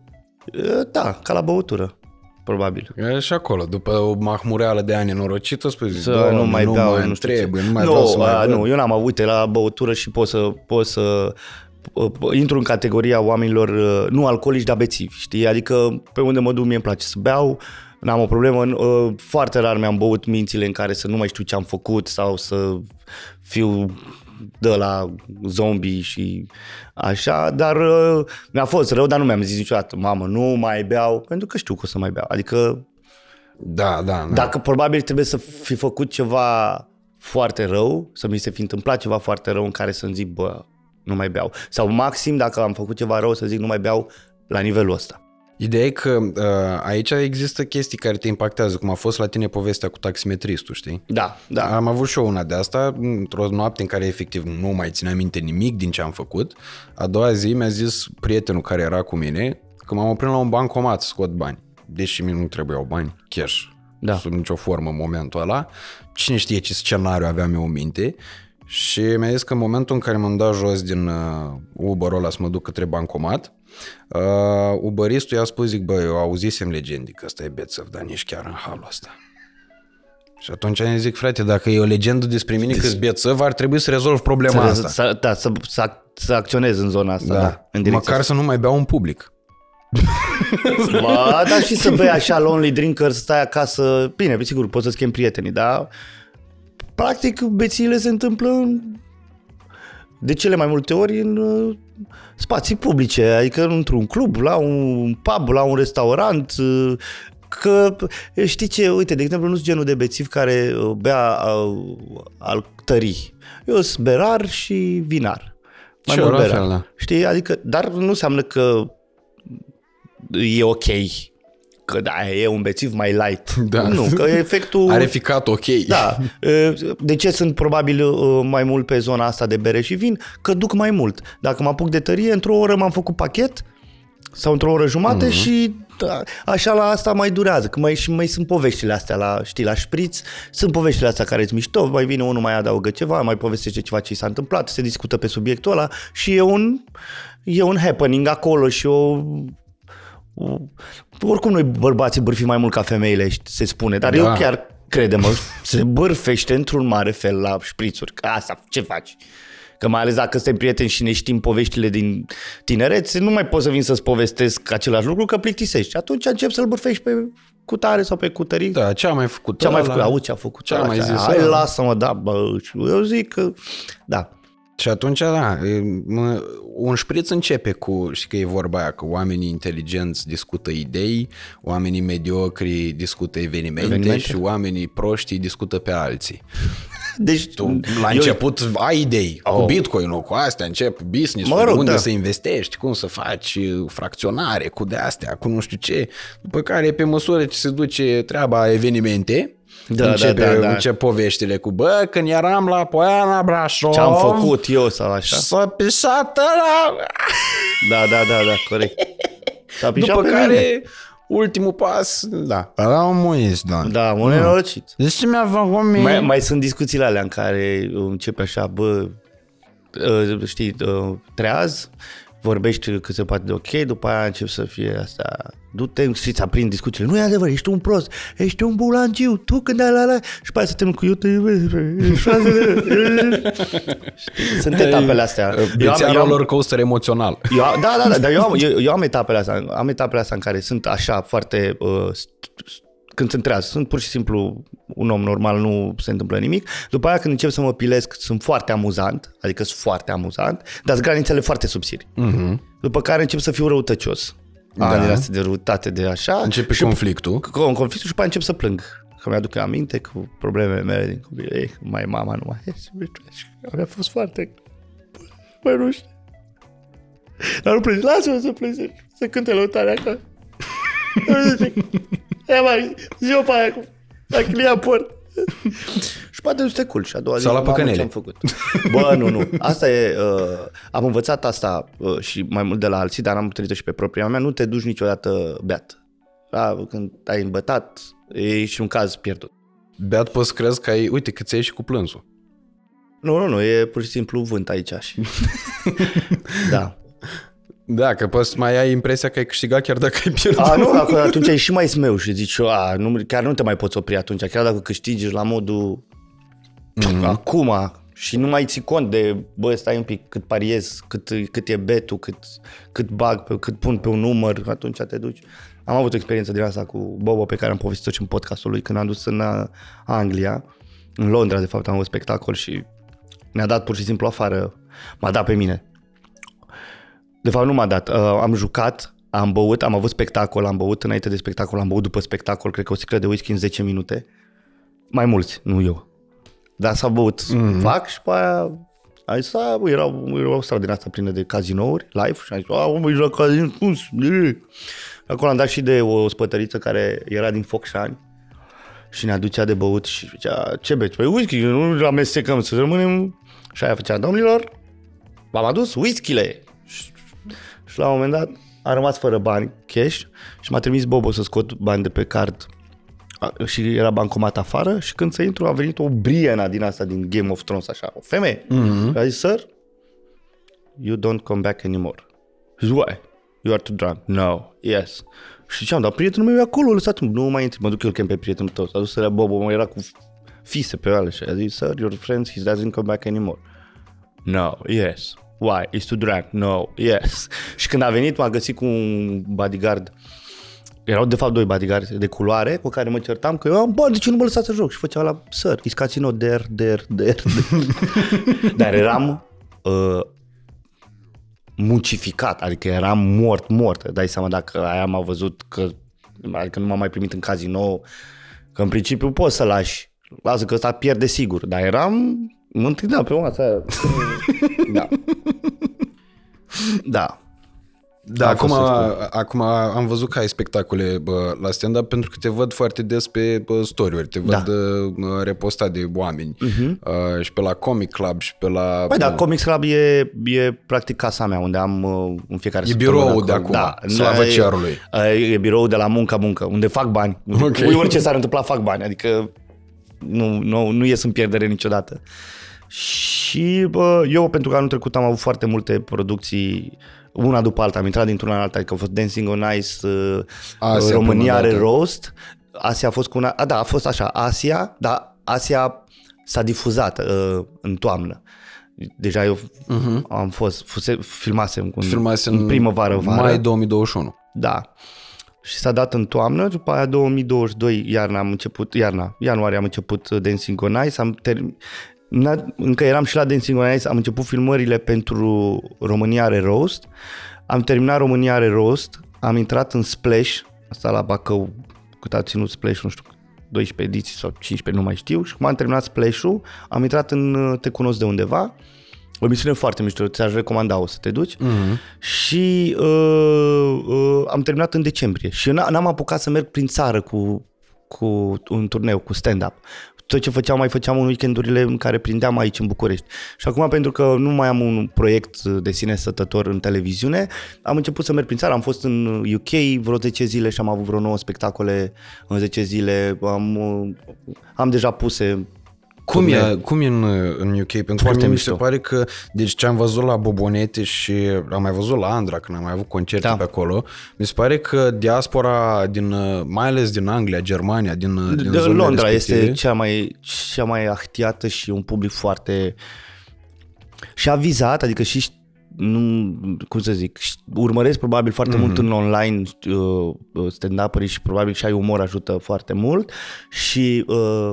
[SPEAKER 2] Uh, Da, ca la băutură, probabil.
[SPEAKER 1] E și acolo, după o mahmureală de ani norocită, spui,
[SPEAKER 2] Să
[SPEAKER 1] Doamne,
[SPEAKER 2] nu mai beau,
[SPEAKER 1] mai
[SPEAKER 2] nu știu
[SPEAKER 1] trebuie,
[SPEAKER 2] ce.
[SPEAKER 1] nu mai
[SPEAKER 2] nu,
[SPEAKER 1] vreau să mai
[SPEAKER 2] a,
[SPEAKER 1] văd.
[SPEAKER 2] Nu, eu n-am avut, uite, la băutură și pot să, pot să uh, intru în categoria oamenilor uh, nu alcoolici, dar bețivi, știi? Adică pe unde mă duc mie îmi place să beau, n-am o problemă, uh, foarte rar mi-am băut mințile în care să nu mai știu ce am făcut sau să fiu de la zombie și așa, dar uh, mi-a fost rău, dar nu mi-am zis niciodată, mamă, nu mai beau, pentru că știu că o să mai beau. Adică
[SPEAKER 1] Da, da, da.
[SPEAKER 2] dacă probabil trebuie să fi făcut ceva foarte rău, să mi se fi întâmplat ceva foarte rău în care să-mi zic, bă, nu mai beau. Sau maxim, dacă am făcut ceva rău, să zic, nu mai beau la nivelul ăsta.
[SPEAKER 1] Ideea e că uh, aici există chestii care te impactează, cum a fost la tine povestea cu taximetristul, știi?
[SPEAKER 2] Da, da.
[SPEAKER 1] Am avut și eu una de asta, într-o noapte în care efectiv nu mai țineam minte nimic din ce am făcut. A doua zi mi-a zis prietenul care era cu mine că m-am oprit la un bancomat să scot bani. Deși mie nu trebuiau bani, cash,
[SPEAKER 2] Da.
[SPEAKER 1] sub nicio formă în momentul ăla. Cine știe ce scenariu aveam eu în minte. Și mi-a zis că în momentul în care m-am dat jos din uh, Uber-ul ăla să mă duc către bancomat, uh, Uberistul i-a spus, zic, bă, eu auzisem legendii că ăsta e bețăv, dar nici chiar în halul ăsta. Și atunci îmi zic, frate, dacă e o legendă despre mine că sunt bețăv, ar trebui să rezolv problema
[SPEAKER 2] Să,
[SPEAKER 1] asta.
[SPEAKER 2] să, da, să, să, să acționez în zona asta, da, da în direcția
[SPEAKER 1] Măcar să nu mai beau în public. [LAUGHS]
[SPEAKER 2] asta. Bă, dar și să bei așa lonely drinker, să stai acasă, bine, sigur, poți să-ți chem prietenii, dar practic bețiile se întâmplă în, de cele mai multe ori în uh, spații publice, adică într-un club, la un pub, la un restaurant, uh, că știi ce, uite, de exemplu, nu sunt genul de bețiv care uh, bea uh, al tării. Eu sunt berar și vinar. Mai
[SPEAKER 1] Și
[SPEAKER 2] mult
[SPEAKER 1] eu la
[SPEAKER 2] berar.
[SPEAKER 1] fel, da.
[SPEAKER 2] Știi, adică, dar nu înseamnă că e ok că da, e un bețiv mai light. [LAUGHS]
[SPEAKER 1] Da.
[SPEAKER 2] Nu, că efectul...
[SPEAKER 1] Are ficat ok.
[SPEAKER 2] Da. De ce sunt probabil uh, mai mult pe zona asta de bere și vin? Că duc mai mult. Dacă mă apuc de tărie, într-o oră m-am făcut pachet sau într-o oră jumate mm-hmm. și da, așa la asta mai durează, că mai, și mai sunt poveștile astea la, știi, la șpriț, sunt poveștile astea care îți mișto, mai vine unul, mai adaugă ceva, mai povestește ceva ce i s-a întâmplat, se discută pe subiectul ăla și e un, e un happening acolo și o, o oricum noi bărbații bârfi mai mult ca femeile, se spune, dar da. eu chiar crede-mă, se bârfește într-un mare fel la șprițuri, că asta, ce faci? Că mai ales dacă suntem prieteni și ne știm poveștile din tinerețe, nu mai poți să vin să-ți povestesc același lucru, că plictisești. Atunci încep să-l bârfești pe cutare sau pe cutăric.
[SPEAKER 1] Da, ce a mai făcut
[SPEAKER 2] Ce a mai făcut? Auzi ce a făcut?
[SPEAKER 1] Ce a mai zis
[SPEAKER 2] Hai, lasă-mă, da, bă, eu zic că, da.
[SPEAKER 1] Și atunci, da, mă, un șpriț începe cu, și că e vorba aia, că oamenii inteligenți discută idei, oamenii mediocri discută evenimente, evenimente. și oamenii proști discută pe alții. Deci, tu la eu... început ai idei oh. cu Bitcoin-ul, cu astea, încep business mă rog, unde da. să investești, cum să faci fracționare, cu de-astea, cu nu știu ce. După care, pe măsură ce se duce treaba evenimente, da, începe, da, da, da. încep poveștile cu, bă, când eram la Poiana Brașov...
[SPEAKER 2] Ce-am făcut eu sau așa?
[SPEAKER 1] S-a pisat la...
[SPEAKER 2] Da, da, da, da, corect.
[SPEAKER 1] S-a După care... Mine ultimul pas, da.
[SPEAKER 2] Era un muis, da. Da, un nenorocit.
[SPEAKER 1] Deci ce mi-a făcut mie?
[SPEAKER 2] Mai, mai sunt discuțiile alea în care începe așa, bă, ă, știi, ă, treaz, vorbești cât se poate de ok, după aia încep să fie asta, du-te și ți aprind discuțiile. Nu e adevăr, ești un prost, ești un bulangiu, tu când ai la la... Și pe aia să te cu eu te Sunt etapele astea.
[SPEAKER 1] Bețea roller coaster emoțional.
[SPEAKER 2] Eu, da, da, da, dar eu am, eu, eu am etapele astea, am etapele astea în care sunt așa foarte uh, când sunt treaz, sunt pur și simplu un om normal, nu se întâmplă nimic. După aia când încep să mă pilesc, sunt foarte amuzant, adică sunt foarte amuzant, dar sunt granițele foarte subțiri. Uh-huh. După care încep să fiu răutăcios. Da. Ani astea de răutate, de așa.
[SPEAKER 1] Începe și conflictul.
[SPEAKER 2] Cu, cu conflictul și după încep să plâng. Că mi-aduc aminte cu problemele mele din copil. Ei, mai mama nu mai este. [LAUGHS] Mi-a fost foarte... Mai nu știu. Dar nu plângi, lasă-mă să plângi, să cânte lăutarea acolo. [LAUGHS] Ia mai, zi-o pe aia cu la port. și poate nu te culci și a doua zi
[SPEAKER 1] Sau la păcănele.
[SPEAKER 2] ce am făcut. Bă, nu, nu. Asta e, uh, am învățat asta uh, și mai mult de la alții, dar am trăit și pe propria mea, nu te duci niciodată beat. Da, când ai îmbătat, e și un caz pierdut.
[SPEAKER 1] Beat poți crezi că ai, uite, că ți și cu plânsul.
[SPEAKER 2] Nu, nu, nu, e pur și simplu vânt aici și... [LAUGHS] da.
[SPEAKER 1] Da, că poți mai ai impresia că ai câștigat chiar dacă ai pierdut.
[SPEAKER 2] A, nu, atunci ai și mai smeu și zici, a, nu, chiar nu te mai poți opri atunci, chiar dacă câștigi la modul mm-hmm. acum și nu mai ții cont de, bă, stai un pic, cât pariez, cât, cât e betul, cât, cât bag, cât pun pe un număr, atunci te duci. Am avut o experiență din asta cu Bobo pe care am povestit-o și în podcastul lui când am dus în uh, Anglia, în Londra, de fapt, am avut spectacol și ne-a dat pur și simplu afară, m-a dat pe mine de fapt, nu m-a dat. Uh, am jucat, am băut, am avut spectacol, am băut înainte de spectacol, am băut după spectacol, cred că o sticlă de whisky în 10 minute. Mai mulți, nu eu. Dar s-a băut mm-hmm. fac și pe aia ai să era, era o stradă din asta plină de cazinouri, live, și am zis, a, mă, la casino, cum Acolo am dat și de o spătăriță care era din Focșani și ne aducea de băut și zicea, ce beți? Păi whisky, nu amestecăm, să rămânem... Și aia făcea, domnilor, v-am adus whisky-le. Și la un moment dat a rămas fără bani, cash, și m-a trimis Bobo să scot bani de pe card și era bancomat afară și când să intru a venit o Brianna din asta, din Game of Thrones, așa, o femeie. Mm-hmm. Și a zis, sir, you don't come back anymore. Zis, why? You are too drunk. No. Yes. Și ziceam, dar prietenul meu e acolo, lăsat nu mai intri, mă duc eu chem pe prietenul tău. S-a dus să Bobo, mă era cu fise pe ale și a zis, sir, your friend, he doesn't come back anymore. No, yes. Why? Is to drag? No. Yes. [LAUGHS] Și când a venit, m-a găsit cu un bodyguard. Erau de fapt doi bodyguards de culoare cu care mă certam că eu am bani, de ce nu mă lăsați să joc? Și făcea la săr, is casino der, der, der, der. [LAUGHS] Dar eram uh, mucificat, adică eram mort, mort. Dai seama dacă aia m-a văzut că adică nu m-am mai primit în casino, că în principiu poți să lași. Lasă că ăsta pierde sigur, dar eram Mă întâlneam pe masa aia. [LAUGHS] da. Da.
[SPEAKER 1] Da,
[SPEAKER 2] A
[SPEAKER 1] acum,
[SPEAKER 2] fost să
[SPEAKER 1] acum am văzut că ai spectacole bă, la stand-up pentru că te văd foarte des pe bă, story-uri, te văd
[SPEAKER 2] Da.
[SPEAKER 1] da. repostat de oameni uh-huh. uh, și pe la Comic Club și pe la...
[SPEAKER 2] Păi da, Comics Club e, e practic casa mea, unde am uh, în fiecare
[SPEAKER 1] E
[SPEAKER 2] săptămână
[SPEAKER 1] biroul de
[SPEAKER 2] acolo.
[SPEAKER 1] acum, slavă
[SPEAKER 2] e-
[SPEAKER 1] cerului.
[SPEAKER 2] E biroul de la muncă muncă, unde fac bani.
[SPEAKER 1] Ok.
[SPEAKER 2] Okay. Orice s-ar întâmpla, fac bani. Adică nu, nu, nu ies în pierdere niciodată. Și bă, eu, pentru că anul trecut am avut foarte multe producții una după alta, am intrat dintr-una în alta, adică a fost Dancing on Ice, uh,
[SPEAKER 1] Asia
[SPEAKER 2] România
[SPEAKER 1] prima
[SPEAKER 2] are
[SPEAKER 1] dată.
[SPEAKER 2] roast, Asia a fost cu una, a, da, a fost așa, Asia, dar Asia s-a difuzat uh, în toamnă. Deja eu uh-huh. am fost, fuse, filmasem, cu,
[SPEAKER 1] Filmase
[SPEAKER 2] în primăvară, vară.
[SPEAKER 1] mai 2021.
[SPEAKER 2] Da. Și s-a dat în toamnă, după aia 2022, iarna am început, iarna, ianuarie am început uh, Dancing on Ice, am ter... Na- încă eram și la Dancing on Ice, am început filmările pentru România are roast, am terminat România are roast, am intrat în Splash, asta la Bacău, cât a ținut Splash, nu știu, 12 ediții sau 15, nu mai știu, și cum am terminat Splash-ul, am intrat în uh, Te cunosc de undeva, o emisiune foarte mișto, ți-aș recomanda, o să te duci. Mm-hmm. Și uh, uh, am terminat în decembrie și eu n- n-am apucat să merg prin țară cu, cu un turneu, cu stand-up. Tot ce făceam, mai făceam în weekendurile în care prindeam aici în București. Și acum, pentru că nu mai am un proiect de sine stătător în televiziune, am început să merg prin țară. Am fost în UK vreo 10 zile și am avut vreo 9 spectacole în 10 zile. Am, uh, am deja puse
[SPEAKER 1] Cum
[SPEAKER 2] turnee.
[SPEAKER 1] e, cum e în, în UK? Pentru
[SPEAKER 2] Foarte
[SPEAKER 1] că mie mi se
[SPEAKER 2] mișto.
[SPEAKER 1] pare că, deci ce am văzut la Bobonete și am mai văzut la Andra când am mai avut concerte
[SPEAKER 2] Da.
[SPEAKER 1] pe acolo, mi se pare că diaspora din, mai ales din Anglia, Germania, din, din
[SPEAKER 2] de
[SPEAKER 1] zonele
[SPEAKER 2] Londra
[SPEAKER 1] respective,
[SPEAKER 2] este cea mai, cea mai ahtiată și un public foarte și avizat, adică și ș- nu, cum să zic, ș- urmăresc probabil foarte mm-hmm. mult în online uh, stand-up și probabil și ai umor ajută foarte mult și uh,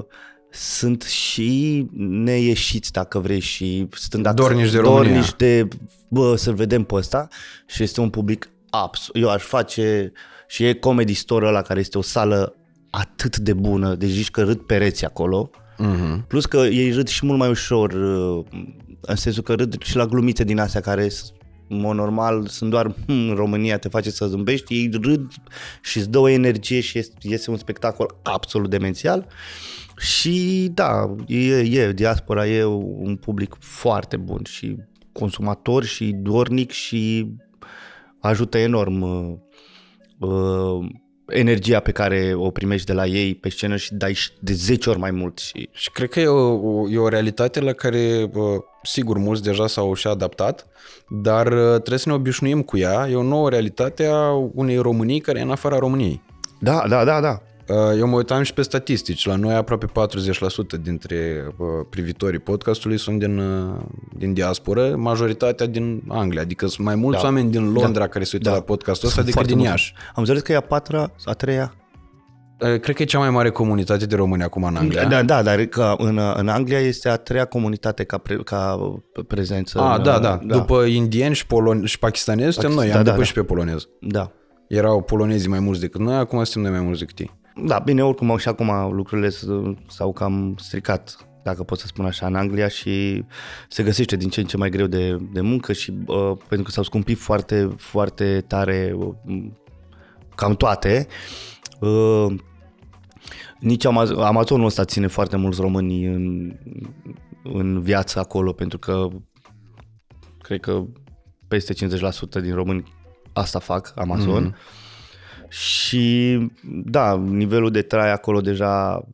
[SPEAKER 2] sunt și neieșiți, dacă vrei, și stând ac-
[SPEAKER 1] Dornici de România.
[SPEAKER 2] dornici de, bă, să-l vedem pe ăsta și este un public absolut, eu aș face și e Comedy Store ăla care este o sală atât de bună, deci zici că râd pereți acolo,
[SPEAKER 1] Mhm.
[SPEAKER 2] plus că ei râd și mult mai ușor, uh, în sensul că râd și la glumite din astea care s- în mod normal sunt doar hm, în România te face să zâmbești, ei râd și îți dă o energie și este, este un spectacol absolut demențial. Și da, e, e, diaspora e un public foarte bun și consumator și dornic și ajută enorm uh, uh, energia pe care o primești de la ei pe scenă și dai și de 10 ori mai mult. Și
[SPEAKER 1] Și cred că e o, o, e o realitate la care, bă, sigur, mulți deja s-au și adaptat, dar uh, trebuie să ne obișnuim cu ea. E o nouă realitate a unei Românii care e în afara României.
[SPEAKER 2] da, da, da, da.
[SPEAKER 1] Uh, Eu mă uitam și pe statistici. La noi aproape 40% dintre uh, privitorii podcastului sunt din, uh, din diasporă, majoritatea din Anglia. Adică sunt mai mulți
[SPEAKER 2] Da.
[SPEAKER 1] oameni din Londra
[SPEAKER 2] Da.
[SPEAKER 1] care se uită
[SPEAKER 2] Da.
[SPEAKER 1] la podcastul ăsta
[SPEAKER 2] Sunt
[SPEAKER 1] decât
[SPEAKER 2] foarte
[SPEAKER 1] din
[SPEAKER 2] mulți.
[SPEAKER 1] Iași.
[SPEAKER 2] Am înțeles că e a patra, a treia.
[SPEAKER 1] Uh, Cred că e cea mai mare comunitate de români acum în Anglia.
[SPEAKER 2] Da, da, dar că în, în Anglia este a treia comunitate ca, pre, ca prezență.
[SPEAKER 1] Ah,
[SPEAKER 2] în,
[SPEAKER 1] da, da, După indieni și, polon- și pakistanezi suntem noi,
[SPEAKER 2] da,
[SPEAKER 1] am
[SPEAKER 2] da,
[SPEAKER 1] depășit
[SPEAKER 2] da.
[SPEAKER 1] pe polonez.
[SPEAKER 2] Da.
[SPEAKER 1] Erau polonezii mai mulți decât noi, acum suntem noi mai mulți decât ei.
[SPEAKER 2] Da, bine, oricum și acum lucrurile s- s-au cam stricat, dacă pot să spun așa, în Anglia și se găsește din ce în ce mai greu de, de muncă și uh, pentru că s-au scumpit foarte, foarte tare uh, cam toate. Uh, nici Amaz- Amazonul ăsta ține foarte mulți români în, în viață acolo, pentru că cred că peste 50% din români asta fac, Amazon. Mm-hmm. Și da, nivelul de trai acolo deja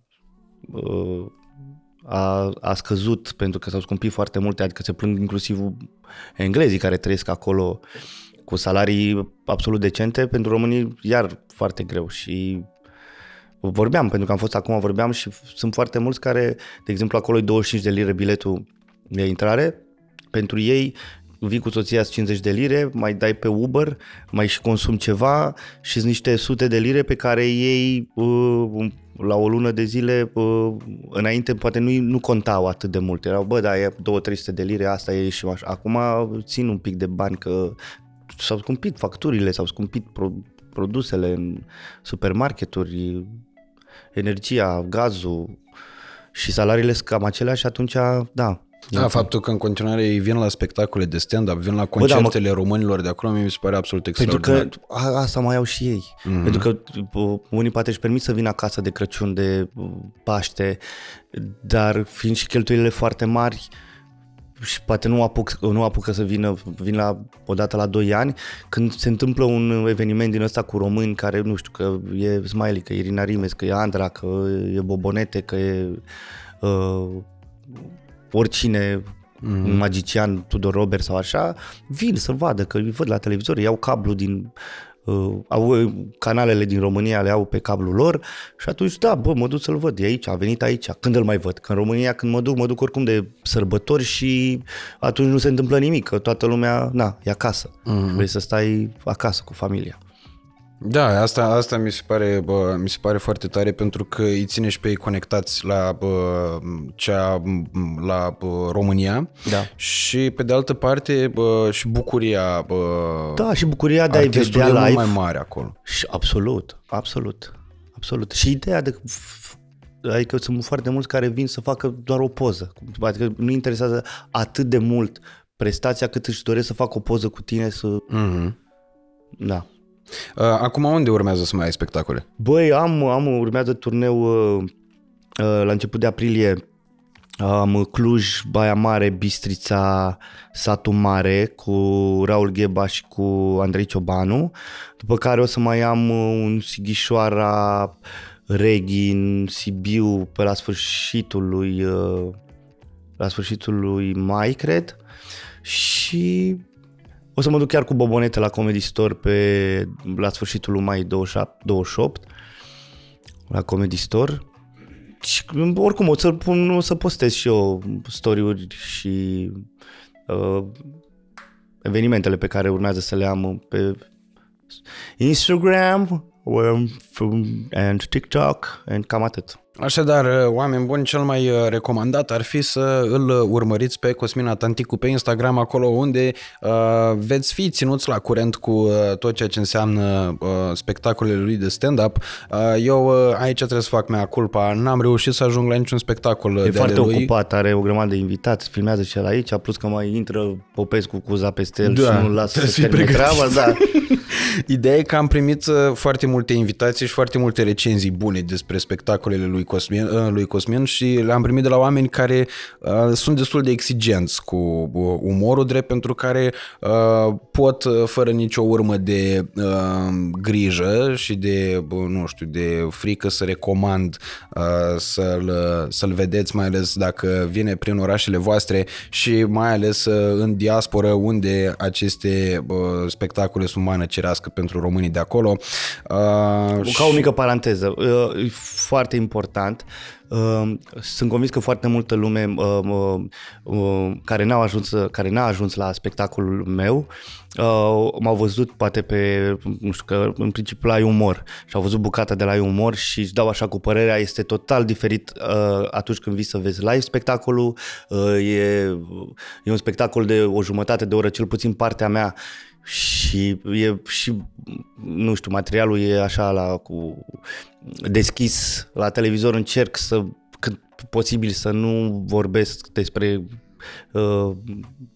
[SPEAKER 2] uh, a, a scăzut pentru că s-au scumpit foarte multe, adică se plâng inclusiv englezii care trăiesc acolo cu salarii absolut decente, pentru românii iar foarte greu. Și vorbeam, pentru că am fost acum, vorbeam și sunt foarte mulți care, de exemplu, acolo e 25 de lire biletul de intrare, pentru ei vii cu soția 50 de lire, mai dai pe Uber, mai și consumi ceva și sunt niște sute de lire pe care ei uh, la o lună de zile uh, înainte poate nu, nu contau atât de mult. Erau, bă, da, e 2-300 de lire, asta e și așa. Acum țin un pic de bani că s-au scumpit facturile, s-au scumpit pro, produsele în supermarketuri, energia, gazul și salariile sunt cam aceleași și atunci, da,
[SPEAKER 1] Da, faptul că în continuare ei vin la spectacole de stand-up, vin la concertele da, mă... românilor de acolo, mi se pare absolut extraordinar.
[SPEAKER 2] Pentru că a, asta mai au și ei. Mm-hmm. Pentru că uh, unii poate își permit să vină acasă de Crăciun, de uh, Paște, dar fiind și cheltuielile foarte mari, și poate nu, apuc, nu apucă să vină, vin la odată la 2 ani, când se întâmplă un eveniment din ăsta cu români care, nu știu, că e Smiley, că e Irina Rimes, că e Andra, că e Bobonete, că e uh, oricine mm-hmm. un magician, Tudor Robert sau așa, vin să-l vadă, că îi văd la televizor, iau cablu din uh, au uh, canalele din România le au pe cablul lor și atunci da, bă, mă duc să-l văd, e aici, a venit aici, când îl mai văd? Că în România când mă duc, mă duc oricum de sărbători și atunci nu se întâmplă nimic, că toată lumea, na, e acasă, mm-hmm. vrei să stai acasă cu familia.
[SPEAKER 1] Da, asta, asta mi, se pare, bă, mi se pare foarte tare pentru că îi ține și pe ei conectați la, bă, cea, la bă, România
[SPEAKER 2] da.
[SPEAKER 1] și pe de altă parte bă, și bucuria bă,
[SPEAKER 2] Da, și bucuria de a-i vedea live.
[SPEAKER 1] mai mare acolo.
[SPEAKER 2] Și absolut, absolut, absolut. Și ideea de Adică sunt foarte mulți care vin să facă doar o poză. Adică nu interesează atât de mult prestația cât își doresc să facă o poză cu tine să... Mm-hmm. Da.
[SPEAKER 1] Uh, acum unde urmează să mai ai spectacole?
[SPEAKER 2] Băi, am, am urmează turneu uh, uh, la început de aprilie am Cluj, Baia Mare, Bistrița, Satu Mare cu Raul Gheba și cu Andrei Ciobanu, după care o să mai am un Sighișoara Reghi în Sibiu pe la sfârșitul lui la sfârșitul lui mai, cred. Și o să mă duc chiar cu bobonete la Comedy Store pe, la sfârșitul lui mai 27, 28 la Comedy Store. Și oricum o să, pun, o să postez și eu story-uri și uh, evenimentele pe care urmează să le am pe Instagram and TikTok and cam atât.
[SPEAKER 1] Așadar, uh, oameni buni, cel mai uh, recomandat ar fi să îl urmăriți pe Cosmin Atanticu pe Instagram, acolo unde uh, veți fi ținuți la curent cu uh, tot ceea ce înseamnă uh, spectacolele lui de stand-up. Uh, eu uh, aici trebuie să fac mea culpa, n-am reușit să ajung la niciun spectacol
[SPEAKER 2] E
[SPEAKER 1] de
[SPEAKER 2] foarte
[SPEAKER 1] lui.
[SPEAKER 2] ocupat, are o grămadă de invitați, filmează și el aici, plus că mai intră Popescu cu za peste el
[SPEAKER 1] Da,
[SPEAKER 2] și nu lasă
[SPEAKER 1] trebuie
[SPEAKER 2] să
[SPEAKER 1] să fii
[SPEAKER 2] termine treaba, da. [LAUGHS]
[SPEAKER 1] Ideea e că am primit uh, foarte multe invitații și foarte multe recenzii bune despre spectacolele lui Cosmin, uh, lui Cosmin și le-am primit de la oameni care uh, sunt destul de exigenți cu uh, umorul drept pentru care uh, pot uh, fără nicio urmă de uh, grijă și de, uh, nu știu, de frică să recomand uh, să-l, să-l vedeți, mai ales dacă vine prin orașele voastre și mai ales uh, în diasporă unde aceste uh, spectacole sunt mană cerească pentru românii de acolo. Uh,
[SPEAKER 2] Ca o mică paranteză, uh, e foarte important. Uh, Sunt convins că foarte multă lume uh, uh, uh, care, n-a ajuns, care n-a ajuns la spectacolul meu uh, m-au văzut poate pe, nu știu, că în principiu la umor. Și au văzut bucata de la umor și își dau așa cu părerea, este total diferit uh, atunci când vii să vezi live spectacolul, uh, e, e un spectacol de o jumătate de oră, cel puțin partea mea și e și, nu știu, materialul e așa la cu deschis la televizor, încerc să cât posibil să nu vorbesc despre uh,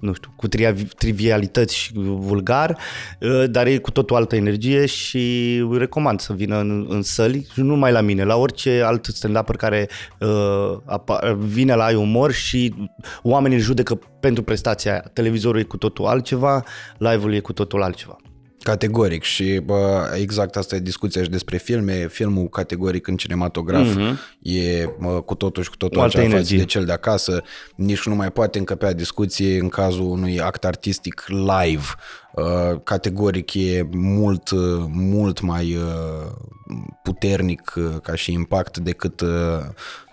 [SPEAKER 2] nu știu, cu tri- trivialități și vulgar, uh, dar e cu totul altă energie și îi recomand să vină în, în săli, și nu numai la mine, la orice alt stand care uh, apa- vine la ai umor și oamenii îl judecă pentru prestația aia. Televizorul e cu totul altceva, live-ul e cu totul altceva.
[SPEAKER 1] Categoric și bă, exact asta e discuția și despre filme. Filmul categoric în cinematograf mm-hmm. e bă, cu totul și cu totul
[SPEAKER 2] O altă
[SPEAKER 1] altceva față
[SPEAKER 2] energie.
[SPEAKER 1] de cel de acasă. Nici nu mai poate încăpea discuție în cazul unui act artistic live. Uh, categoric e mult, uh, mult mai uh, puternic uh, ca și impact decât, uh,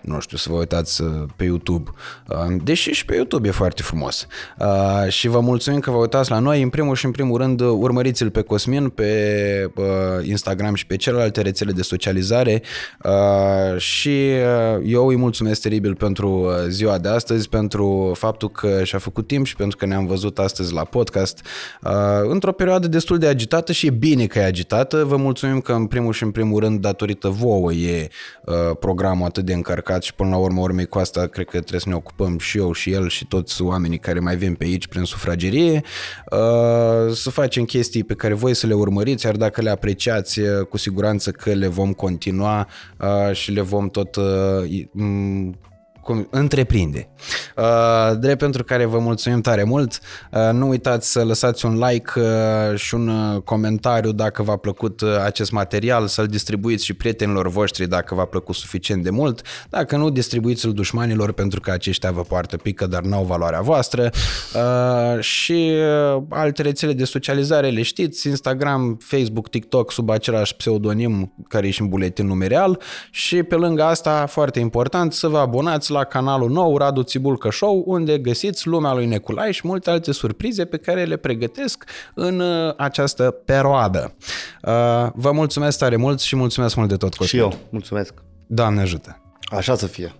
[SPEAKER 1] nu știu, să vă uitați uh, pe YouTube. Uh, Deși și pe YouTube e foarte frumos. Uh, Și vă mulțumim că vă uitați la noi. În primul și în primul rând, uh, urmăriți-l pe Cosmin pe uh, Instagram și pe celelalte rețele de socializare Uh, și uh, eu îi mulțumesc teribil pentru uh, ziua de astăzi, pentru faptul că și-a făcut timp și pentru că ne-am văzut astăzi la podcast uh, într-o perioadă destul de agitată și e bine că e agitată. Vă mulțumim că în primul și în primul primul rând datorită vouă e uh, programul atât de încărcat și până la urmă urmei cu asta cred că trebuie să ne ocupăm și eu și el și toți oamenii care mai vin pe aici prin sufragerie, uh, să facem chestii pe care voi să le urmăriți, iar dacă le apreciați, uh, cu siguranță că le vom continua uh, și le vom tot uh, m- cum, întreprinde. Uh, drept pentru care vă mulțumim tare mult. Uh, nu uitați să lăsați un like uh, și un uh, comentariu dacă v-a plăcut uh, acest material, să-l distribuiți și prietenilor voștri dacă v-a plăcut suficient de mult. Dacă nu, distribuiți-l dușmanilor pentru că aceștia vă poartă pică, dar n-au valoarea voastră. Uh, și uh, alte rețele de socializare le știți, Instagram, Facebook, TikTok sub același pseudonim care e și în buletin numeral și pe lângă asta, foarte important, să vă abonați la canalul nou Radu Țibulcă Show, unde găsiți lumea lui Neculai și multe alte surprize pe care le pregătesc în uh, această perioadă. Uh, Vă mulțumesc tare mult și mulțumesc mult de tot, Cosmin.
[SPEAKER 2] Și eu, mulțumesc.
[SPEAKER 1] Doamne ajută!
[SPEAKER 2] Așa să fie.